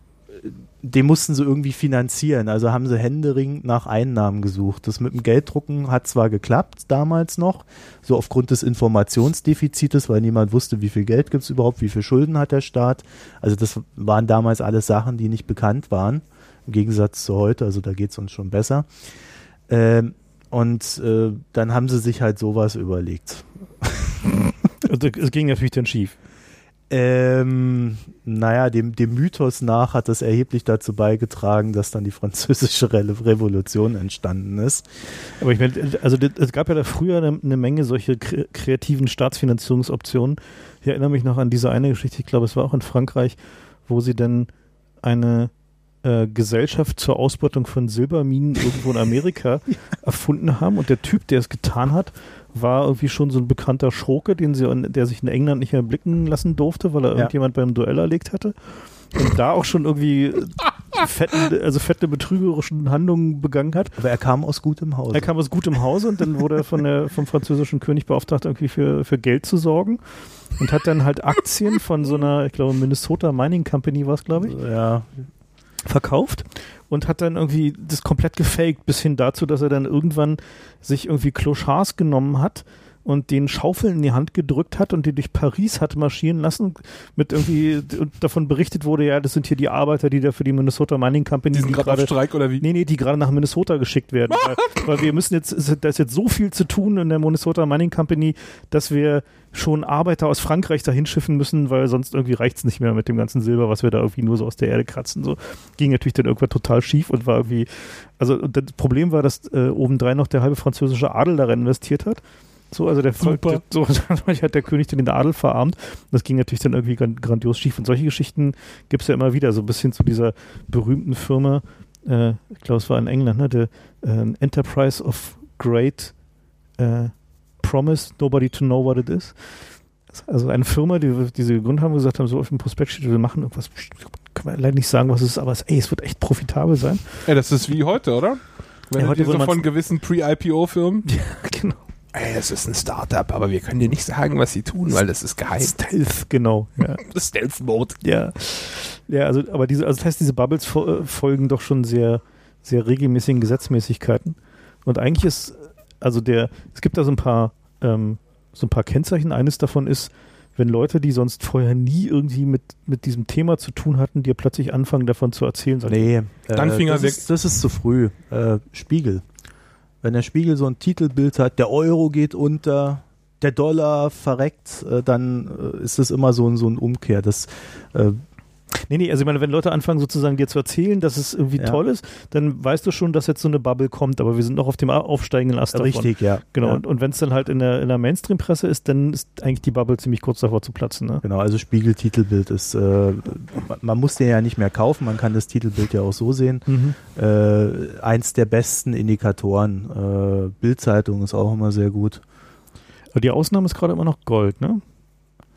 den mussten sie irgendwie finanzieren. Also haben sie händeringend nach Einnahmen gesucht. Das mit dem Gelddrucken hat zwar geklappt, damals noch, so aufgrund des Informationsdefizites, weil niemand wusste, wie viel Geld gibt es überhaupt, wie viel Schulden hat der Staat. Also das waren damals alles Sachen, die nicht bekannt waren, im Gegensatz zu heute. Also da geht es uns schon besser. Ähm, und äh, dann haben sie sich halt sowas überlegt. Also, es ging natürlich dann schief. Ähm, naja, dem, dem Mythos nach hat das erheblich dazu beigetragen, dass dann die französische Re Revolution entstanden ist. Aber ich meine, also es gab ja da früher eine, eine Menge solche kre- kreativen Staatsfinanzierungsoptionen. Ich erinnere mich noch an diese eine Geschichte, ich glaube, es war auch in Frankreich, wo sie dann eine äh, Gesellschaft zur Ausbeutung von Silberminen irgendwo in Amerika erfunden haben. Und der Typ, der es getan hat, war irgendwie schon so ein bekannter Schurke, den sie, der sich in England nicht mehr blicken lassen durfte, weil er Ja. irgendjemand beim Duell erlegt hatte. Und da auch schon irgendwie fetten, also fette betrügerischen Handlungen begangen hat. Aber er kam aus gutem Hause. Er kam aus gutem Hause und dann wurde er von der, vom französischen König beauftragt, irgendwie für, für Geld zu sorgen. Und hat dann halt Aktien von so einer, ich glaube, Minnesota Mining Company war es, glaube ich, ja, verkauft und hat dann irgendwie das komplett gefaked, bis hin dazu, dass er dann irgendwann sich irgendwie Clochards genommen hat und den Schaufeln in die Hand gedrückt hat und die durch Paris hat marschieren lassen, mit irgendwie und davon berichtet wurde, ja, das sind hier die Arbeiter, die da für die Minnesota Mining Company Die sind gerade Streik oder wie? Nee, nee, die gerade nach Minnesota geschickt werden. weil, weil wir müssen jetzt, da ist jetzt so viel zu tun in der Minnesota Mining Company, dass wir schon Arbeiter aus Frankreich dahin schiffen müssen, weil sonst irgendwie reicht's nicht mehr mit dem ganzen Silber, was wir da irgendwie nur so aus der Erde kratzen. So ging natürlich dann irgendwann total schief und war irgendwie, also das Problem war, dass äh, obendrein noch der halbe französische Adel darin investiert hat. So, also der Volk, der, so dadurch hat der König dann den Adel verarmt. Das ging natürlich dann irgendwie gran- grandios schief. Und solche Geschichten gibt's ja immer wieder, so bis hin zu dieser berühmten Firma, äh, ich glaube, es war in England, ne, der äh, Enterprise of Great äh, Promise, Nobody to Know What It Is. Also eine Firma, die, die sie gegründet haben, gesagt haben, so auf dem Prospekt steht, wir machen irgendwas, kann man leider nicht sagen, was es ist, aber es, ey, es wird echt profitabel sein. Ey, das ist wie heute, oder? Wenn Ja, du heute dir so von gewissen Pre-IPO-Firmen. genau. Ey, es ist ein Startup, aber wir können dir nicht sagen, was sie tun, weil das ist geheim. Stealth, genau. Ja. Stealth Mode. Ja, ja, also aber diese, also das heißt, diese Bubbles fo- äh, folgen doch schon sehr, sehr regelmäßigen Gesetzmäßigkeiten. Und eigentlich ist, also der, es gibt da so ein paar, ähm, so ein paar Kennzeichen. Eines davon ist, wenn Leute, die sonst vorher nie irgendwie mit, mit diesem Thema zu tun hatten, dir plötzlich anfangen, davon zu erzählen. Sagen, Nee, Dann Finger das weg. Ist, das ist zu früh. Äh, Spiegel. Wenn der Spiegel so ein Titelbild hat, der Euro geht unter, der Dollar verreckt, äh, dann äh, ist das immer so ein, so ein Umkehr. Das, äh, Nee, nee, also ich meine, wenn Leute anfangen sozusagen dir zu erzählen, dass es irgendwie Ja. toll ist, dann weißt du schon, dass jetzt so eine Bubble kommt, aber wir sind noch auf dem aufsteigenden Ast davon. richtig, ja. Genau, Ja. und, und wenn es dann halt in der, in der Mainstream-Presse ist, dann ist eigentlich die Bubble ziemlich kurz davor zu platzen. Ne? Genau, also Spiegel-Titelbild ist, äh, man- muss den ja nicht mehr kaufen, man kann das Titelbild ja auch so sehen. Mhm. Äh, eins der besten Indikatoren. Äh, Bildzeitung ist auch immer sehr gut. Aber die Ausnahme ist gerade immer noch Gold, ne?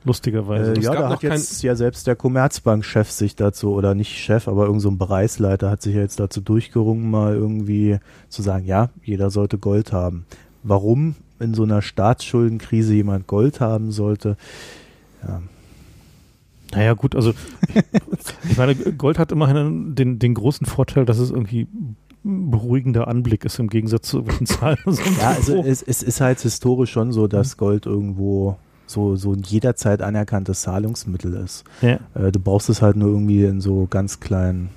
Lustigerweise. Äh, ja, da hat jetzt ja selbst der Commerzbank-Chef sich dazu, oder nicht Chef, aber irgendein so ein Bereichsleiter hat sich ja jetzt dazu durchgerungen, mal irgendwie zu sagen, ja, jeder sollte Gold haben. Warum in so einer Staatsschuldenkrise jemand Gold haben sollte, ja, Naja, gut, also ich meine, Gold hat immerhin den, den großen Vorteil, dass es irgendwie beruhigender Anblick ist im Gegensatz zu irgendwelchen Zahlen. Ja, also es, es ist halt historisch schon so, dass Mhm. Gold irgendwo so, so ein jederzeit anerkanntes Zahlungsmittel ist. ja. Äh, du brauchst es halt nur irgendwie in so ganz kleinen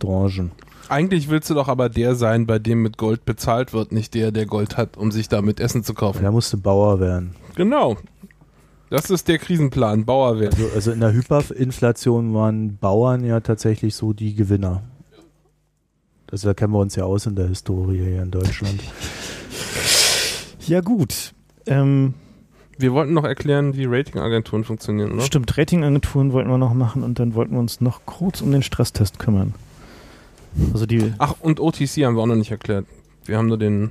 Tranchen. Eigentlich willst du doch aber der sein, bei dem mit Gold bezahlt wird, nicht der, der Gold hat, um sich damit Essen zu kaufen. Da musst du Bauer werden. Genau. Das ist der Krisenplan, Bauer werden. Also, also in der Hyperinflation waren Bauern ja tatsächlich so die Gewinner. Also da kennen wir uns ja aus in der Historie hier in Deutschland. ja, gut. Ähm, Wir wollten noch erklären, wie Ratingagenturen funktionieren, oder? Stimmt, Ratingagenturen wollten wir noch machen und dann wollten wir uns noch kurz um den Stresstest kümmern. Also die, Ach, und OTC haben wir auch noch nicht erklärt. Wir haben nur den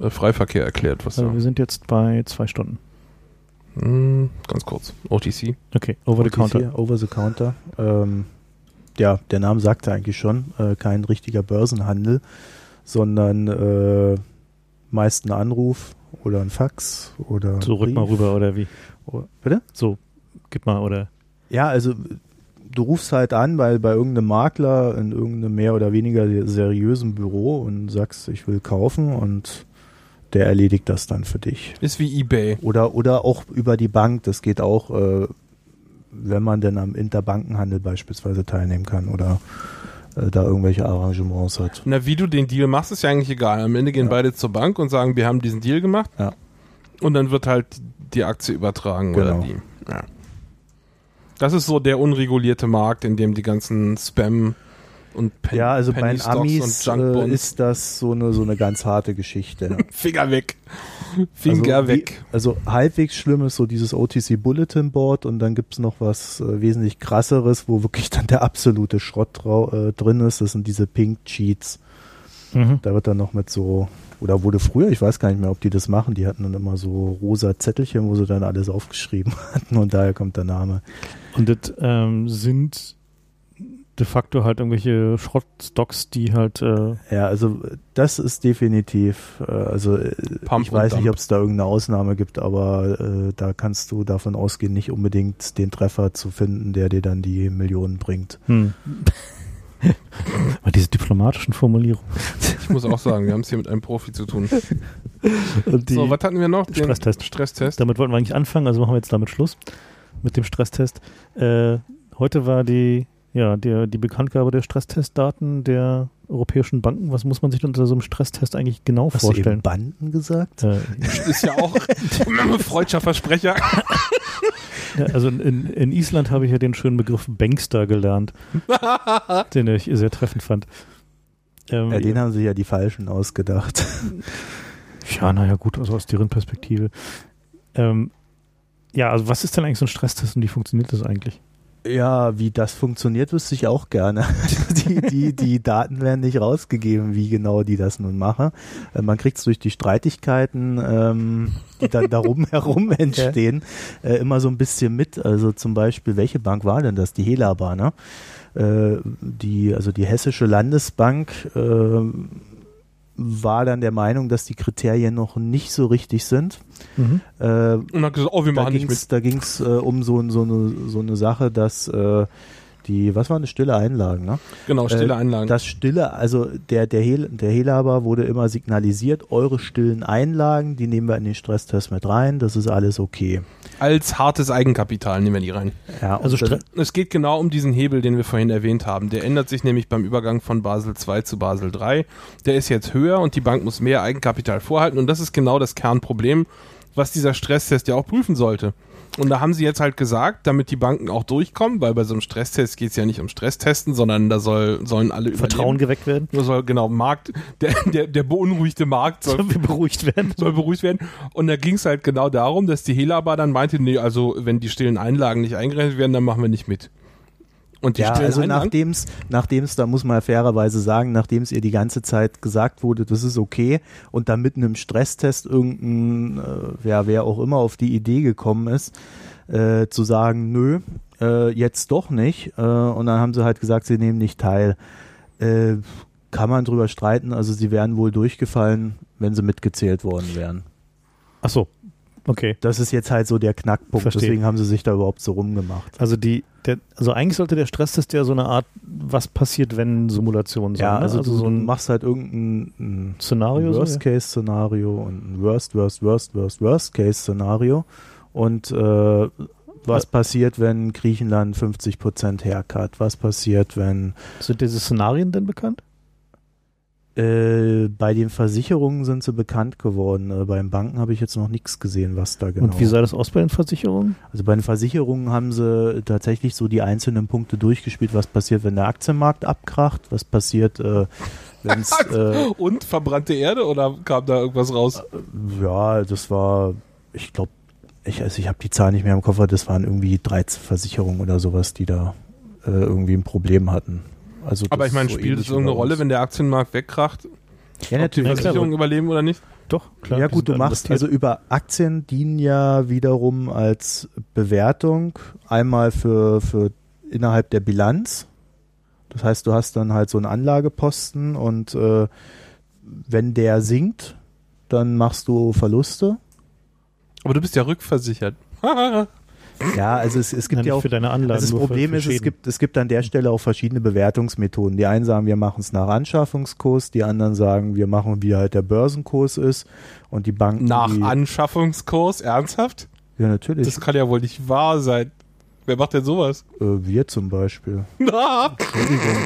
äh, Freiverkehr erklärt, was also wir sind jetzt bei zwei Stunden. Hm, ganz kurz. OTC. Okay, over the counter. OTC, Over the Counter. Ähm, ja, der Name sagte eigentlich schon, äh, kein richtiger Börsenhandel, sondern äh, meist ein Anruf oder ein Fax oder So, rück Brief. mal rüber oder wie? Oh, Bitte? So, gib mal oder. Ja, also du rufst halt an bei, bei irgendeinem Makler in irgendeinem mehr oder weniger seriösen Büro und sagst, ich will kaufen und der erledigt das dann für dich. Ist wie eBay. Oder, oder auch über die Bank, das geht auch, äh, wenn man denn am Interbankenhandel beispielsweise teilnehmen kann oder da irgendwelche Arrangements hat. Na, wie du den Deal machst, ist ja eigentlich egal. Am Ende gehen Ja. beide zur Bank und sagen, wir haben diesen Deal gemacht. Ja. Und dann wird halt die Aktie übertragen oder Genau. die. Ja. Das ist so der unregulierte Markt, in dem die ganzen Spam und Pen ja, also bei Penny den Stocks Amis und Junk äh, ist das so eine, so eine ganz harte Geschichte. Finger weg. Finger also, weg. Wie, also halbwegs schlimm ist so dieses OTC Bulletin Board und dann gibt's noch was äh, wesentlich krasseres, wo wirklich dann der absolute Schrott äh, drin ist. Das sind diese Pink Cheats. Mhm. Da wird dann noch mit so, oder wurde früher, ich weiß gar nicht mehr, ob die das machen, die hatten dann immer so rosa Zettelchen, wo sie dann alles aufgeschrieben hatten und daher kommt der Name. Und das ähm, sind de facto halt irgendwelche Schrottstocks, die halt äh, Ja, also das ist definitiv, äh, also äh, Pump ich weiß nicht, ob es da irgendeine Ausnahme gibt, aber äh, da kannst du davon ausgehen, nicht unbedingt den Treffer zu finden, der dir dann die Millionen bringt. hm. Aber diese diplomatischen Formulierungen. Ich muss auch sagen, wir haben es hier mit einem Profi zu tun. Und die, so, was hatten wir noch? Den Stresstest. Stresstest. damit wollten wir eigentlich anfangen, also machen wir jetzt damit Schluss mit dem Stresstest. Äh, heute war die, ja, der, die Bekanntgabe der Stresstestdaten der europäischen Banken. Was muss man sich unter so einem Stresstest eigentlich genau Hast du eben vorstellen? Banden gesagt? Äh, Ist ja auch freudscher Versprecher. ja, also in, in Island habe ich ja den schönen Begriff Bankster gelernt, den ich sehr treffend fand. Ähm, Ja, den haben sich ja die Falschen ausgedacht. Ja, naja, gut, also aus deren Perspektive. Ähm, ja, also was ist denn eigentlich so ein Stresstest und wie funktioniert das eigentlich? Ja, wie das funktioniert, wüsste ich auch gerne. die, die, die Daten werden nicht rausgegeben, wie genau die das nun machen. Äh, Man kriegt es durch die Streitigkeiten, ähm, die dann darum herum entstehen, äh, immer so ein bisschen mit. Also zum Beispiel, welche Bank war denn das? Die Helaba, ne? Äh, die, also die Hessische Landesbank äh, war dann der Meinung, dass die Kriterien noch nicht so richtig sind. Mhm. Äh, Und hat gesagt, oh, wir da machen nicht mit. da ging es äh, um so, so, eine, so eine Sache, dass äh, die, was waren das, stille Einlagen, ne? Genau, stille äh, Einlagen. Das stille, also der, der, Hel der Helaber wurde immer signalisiert, eure stillen Einlagen, die nehmen wir in den Stresstest mit rein, das ist alles okay. Als hartes Eigenkapital nehmen wir die rein. Ja, Also Es geht genau um diesen Hebel, den wir vorhin erwähnt haben. Der ändert sich nämlich beim Übergang von Basel II zu Basel III. Der ist jetzt höher und die Bank muss mehr Eigenkapital vorhalten. Und das ist genau das Kernproblem, was dieser Stresstest ja auch prüfen sollte. Und da haben sie jetzt halt gesagt, damit die Banken auch durchkommen, weil bei so einem Stresstest geht es ja nicht um Stresstesten, sondern da soll, sollen alle Vertrauen überleben. geweckt werden, Da soll genau Markt, der, der, der beunruhigte Markt soll wir beruhigt werden. soll beruhigt werden. Und da ging es halt genau darum, dass die Helaba dann meinte, nee, also wenn die stillen Einlagen nicht eingerechnet werden, dann machen wir nicht mit. Und die ja, also Einlagen, nachdem's, nachdem's, da muss man fairerweise sagen, nachdem es ihr die ganze Zeit gesagt wurde, das ist okay, und dann mitten im Stresstest irgendein, äh, wer, wer auch immer auf die Idee gekommen ist, äh, zu sagen, nö, äh, jetzt doch nicht, äh, und dann haben sie halt gesagt, sie nehmen nicht teil. Äh, kann man drüber streiten, also sie wären wohl durchgefallen, wenn sie mitgezählt worden wären. Ach so, okay. Das ist jetzt halt so der Knackpunkt, Verstehe. deswegen haben sie sich da überhaupt so rumgemacht. Also die, der, also eigentlich sollte der Stresstest ja so eine Art, was passiert, wenn Simulation sein. Ja, ne? also, du so ein machst halt irgendein ein Szenario. so, ja? Worst-Case-Szenario und ein Worst, Worst, Worst, Worst, Worst-Case-Szenario. Und äh, was passiert, wenn Griechenland 50% Haircut? Was passiert, wenn Sind diese Szenarien denn bekannt? Äh, bei den Versicherungen sind sie bekannt geworden. Äh, beim Banken habe ich jetzt noch nichts gesehen, was da genau. Und wie sah das aus bei den Versicherungen? also bei den Versicherungen haben sie tatsächlich so die einzelnen Punkte durchgespielt. Was passiert, wenn der Aktienmarkt abkracht? Was passiert, äh, wenn es äh, und verbrannte Erde oder kam da irgendwas raus? Ja, das war, ich glaube, ich, also ich habe die Zahl nicht mehr im Kopf, aber das waren irgendwie 13 Versicherungen oder sowas, die da äh, irgendwie ein Problem hatten. Also Aber ich meine, so spielt es irgendeine Rolle, wenn der Aktienmarkt wegkracht? Ja, Ob die natürlich. klar. Versicherungen überleben oder nicht? Doch, klar. ja gut, du machst, investiert. also über Aktien dienen ja wiederum als Bewertung einmal für, für innerhalb der Bilanz. Das heißt, du hast dann halt so einen Anlageposten und äh, wenn der sinkt, dann machst du Verluste. Aber du bist ja rückversichert. Ja, also es, es gibt Nein, ja nicht auch für deine Anlagen. Also das Problem ist, es gibt, es gibt an der Stelle auch verschiedene Bewertungsmethoden. Die einen sagen, wir machen es nach Anschaffungskurs, die anderen sagen, wir machen, wie halt der Börsenkurs ist. Und die Banken. Nach die, Anschaffungskurs? Ernsthaft? Ja, natürlich. Das kann ja wohl nicht wahr sein. Wer macht denn sowas? äh, wir zum Beispiel. Na, Entschuldigung.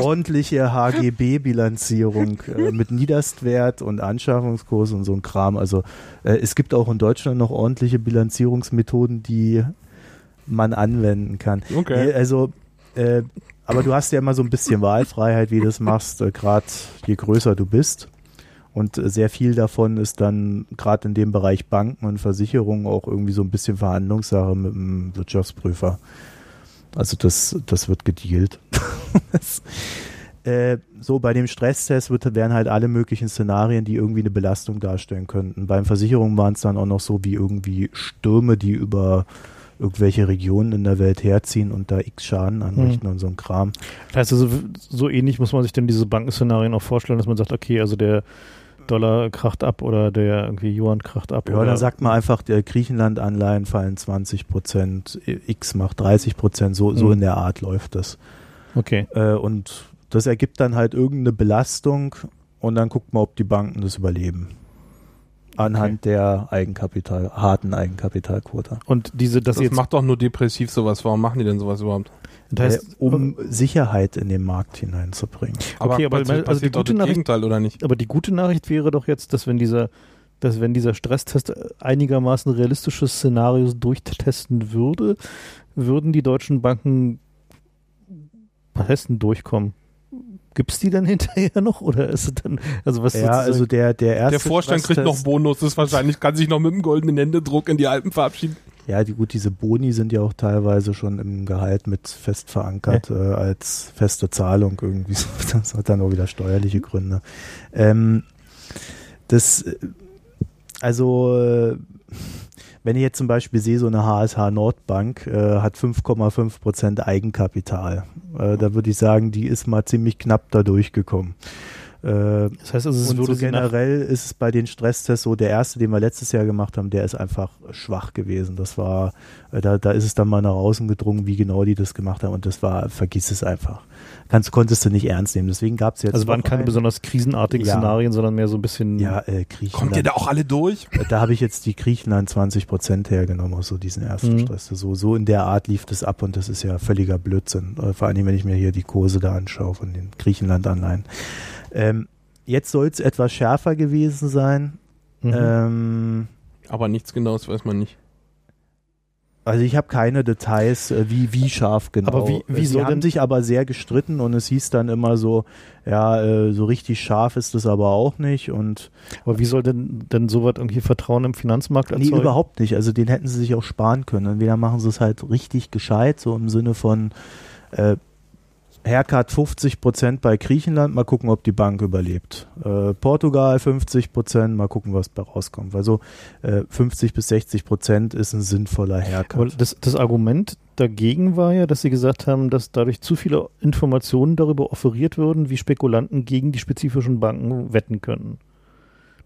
Ordentliche HGB-Bilanzierung äh, mit Niederstwert und Anschaffungskurs und so ein Kram. Also äh, es gibt auch in Deutschland noch ordentliche Bilanzierungsmethoden, die man anwenden kann. Okay. also äh, aber du hast ja immer so ein bisschen Wahlfreiheit, wie du das machst, äh, gerade je größer du bist. Und äh, sehr viel davon ist dann gerade in dem Bereich Banken und Versicherungen auch irgendwie so ein bisschen Verhandlungssache mit dem Wirtschaftsprüfer. Also das, das wird gedealt. das, äh, so bei dem Stresstest wird, wären halt alle möglichen Szenarien, die irgendwie eine Belastung darstellen könnten. Beim Versicherungen waren es dann auch noch so wie irgendwie Stürme, die über irgendwelche Regionen in der Welt herziehen und da x Schaden anrichten hm. und so ein Kram. Das heißt also, so ähnlich muss man sich denn diese Bankenszenarien auch vorstellen, dass man sagt, okay, also der Dollar kracht ab oder der irgendwie Yuan kracht ab. Ja, oder? dann sagt man einfach, der Griechenland-Anleihen fallen 20 Prozent, X macht 30 Prozent, so, so hm. in der Art läuft das. Okay. Äh, und das ergibt dann halt irgendeine Belastung und dann guckt man, ob die Banken das überleben. Anhand okay. der Eigenkapital, harten Eigenkapitalquote. Und diese, das, das jetzt macht doch nur depressiv sowas. Warum machen die denn sowas überhaupt? Das heißt, äh, um Sicherheit in den Markt hineinzubringen. Aber, okay, aber also die gute Nachricht, Gegenteil, oder nicht? Aber die gute Nachricht wäre doch jetzt, dass wenn dieser, dass wenn dieser Stresstest einigermaßen realistische Szenarios durchtesten würde, würden die deutschen Banken denn durchkommen? Gibt es die dann hinterher noch oder ist es dann, also was Ja, also der, der erste. Der Vorstand kriegt noch Bonus, ist wahrscheinlich, kann sich noch mit dem goldenen Händedruck in die Alpen verabschieden. Ja, die, gut, diese Boni sind ja auch teilweise schon im Gehalt mit fest verankert äh, als feste Zahlung irgendwie. Das hat dann auch wieder steuerliche Gründe. Ähm, das, äh, also, äh, wenn ich jetzt zum Beispiel sehe, so eine HSH Nordbank äh, hat 5,5 Prozent Eigenkapital. Äh, da würde ich sagen, die ist mal ziemlich knapp da durchgekommen. Äh, das heißt also, es und so generell ist es bei den Stresstests so, der erste, den wir letztes Jahr gemacht haben, der ist einfach schwach gewesen. Das war, äh, da, da ist es dann mal nach außen gedrungen, wie genau die das gemacht haben und das war, vergiss es einfach. Kannst, konntest du nicht ernst nehmen. Deswegen gab es jetzt. Also waren keine einen, besonders krisenartigen ja, Szenarien, sondern mehr so ein bisschen. Ja, äh, Griechenland. Kommt ihr da auch alle durch? Äh, da habe ich jetzt die Griechenland 20 Prozent hergenommen aus so diesen ersten mhm. Stress. So, so in der Art lief das ab und das ist ja völliger Blödsinn. Vor allem, wenn ich mir hier die Kurse da anschaue von den Griechenland-Anleihen. Ähm, Jetzt soll es etwas schärfer gewesen sein. Mhm. Ähm, aber nichts Genaues weiß man nicht. Also ich habe keine Details, äh, wie, wie scharf genau. Aber wie, wie Sie haben sich aber sehr gestritten und es hieß dann immer so, ja, äh, so richtig scharf ist es aber auch nicht. Und aber wie soll denn denn sowas irgendwie Vertrauen im Finanzmarkt erzeugen? Nee, überhaupt nicht. Also den hätten sie sich auch sparen können. Entweder machen sie es halt richtig gescheit, so im Sinne von äh, Haircut 50 Prozent bei Griechenland, mal gucken, ob die Bank überlebt. Äh, Portugal 50 Prozent, mal gucken, was da rauskommt. Also äh, 50 bis 60 Prozent ist ein sinnvoller Haircut. Das, das, Argument dagegen war ja, dass sie gesagt haben, dass dadurch zu viele Informationen darüber offeriert würden, wie Spekulanten gegen die spezifischen Banken wetten können.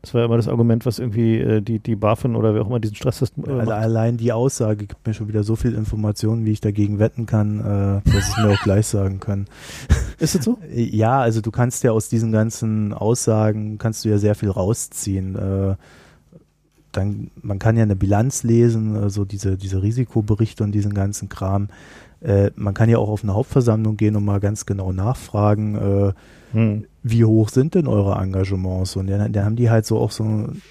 Das war ja immer das Argument, was irgendwie äh, die, die BaFin oder wer auch immer diesen Stresstest äh, also Allein die Aussage gibt mir schon wieder so viel Informationen, wie ich dagegen wetten kann, äh, dass ich mir auch gleich sagen kann. Ist das so? ja, also du kannst ja aus diesen ganzen Aussagen, kannst du ja sehr viel rausziehen. Äh, dann, man kann ja eine Bilanz lesen, also diese, diese Risikoberichte und diesen ganzen Kram. Äh, man kann ja auch auf eine Hauptversammlung gehen und mal ganz genau nachfragen, äh, hm. wie hoch sind denn eure Engagements? Und dann, dann haben die halt so auch so ein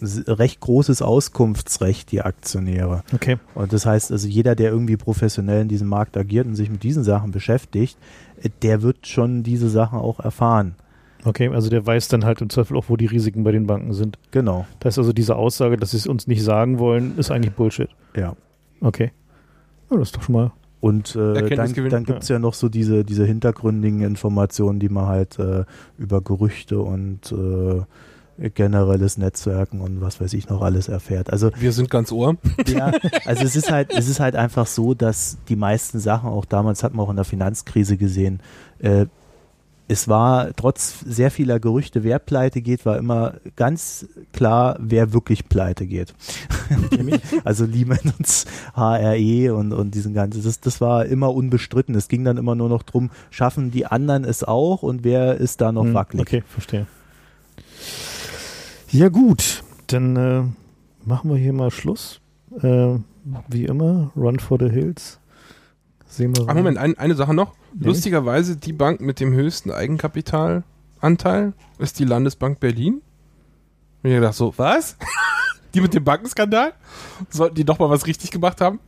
recht großes Auskunftsrecht, die Aktionäre. Okay. Und das heißt, also jeder, der irgendwie professionell in diesem Markt agiert und sich mit diesen Sachen beschäftigt, äh, der wird schon diese Sachen auch erfahren. Okay, also der weiß dann halt im Zweifel auch, wo die Risiken bei den Banken sind. Genau. Das heißt also, diese Aussage, dass sie es uns nicht sagen wollen, ist eigentlich Bullshit. Ja. Okay. Ja, das ist doch schon mal und äh, dann, dann gibt es ja. ja. noch so diese, diese hintergründigen Informationen, die man halt äh, über Gerüchte und äh, generelles Netzwerken und was weiß ich noch alles erfährt. Also wir sind ganz ohr. Ja, also es ist halt, es ist halt einfach so, dass die meisten Sachen, auch damals hat man auch in der Finanzkrise gesehen, äh, es war trotz sehr vieler Gerüchte, wer pleite geht, war immer ganz klar, wer wirklich pleite geht. also Lehman und HRE und, und diesen ganzen, das, das war immer unbestritten. Es ging dann immer nur noch drum, schaffen die anderen es auch und wer ist da noch hm, wackelig. Okay, verstehe. Ja gut, dann äh, machen wir hier mal Schluss. Äh, wie immer, Run for the Hills. Sehen wir Ach, Moment, ein, eine Sache noch. Nee. Lustigerweise, die Bank mit dem höchsten Eigenkapitalanteil ist die Landesbank Berlin. Und ich gedacht so, was? die mit dem Bankenskandal? Sollten die doch mal was richtig gemacht haben?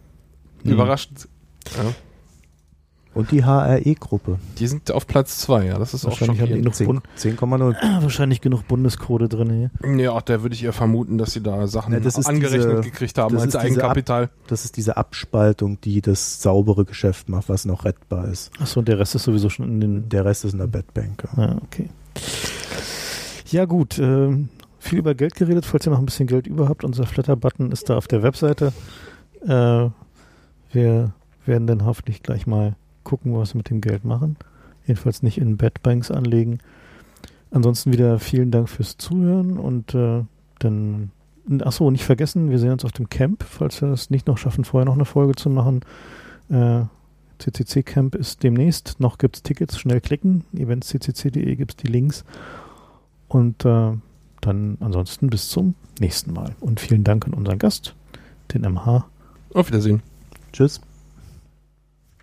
Mhm. Überraschend. Ja. Und die HRE-Gruppe. Die sind auf Platz 2, ja, das ist auch Wahrscheinlich haben die noch 10,0. Bund wahrscheinlich genug Bundescode drin hier. Ja, da würde ich eher vermuten, dass sie da Sachen Ja, das ist angerechnet diese- gekriegt haben das als Eigenkapital. Das ist diese Abspaltung, die das saubere Geschäft macht, was noch rettbar ist. Achso, der Rest ist sowieso schon in den. Der Rest ist in der Bedbank. ja. Ah, okay. Ja, gut. ähm, viel über Geld geredet. Falls ihr noch ein bisschen Geld über habt, unser Flatter-Button ist da auf der Webseite. Äh, wir werden dann hoffentlich gleich mal gucken, was wir mit dem Geld machen. Jedenfalls nicht in Bedbanks anlegen. Ansonsten wieder vielen Dank fürs Zuhören und äh, dann. Achso, nicht vergessen, wir sehen uns auf dem Camp, falls wir es nicht noch schaffen, vorher noch eine Folge zu machen. Äh, CCC Camp ist demnächst. Noch gibt es Tickets, schnell klicken. eventsccc.de gibt es die Links. Und äh, dann ansonsten bis zum nächsten Mal. Und vielen Dank an unseren Gast, den MH. Auf Wiedersehen. Tschüss.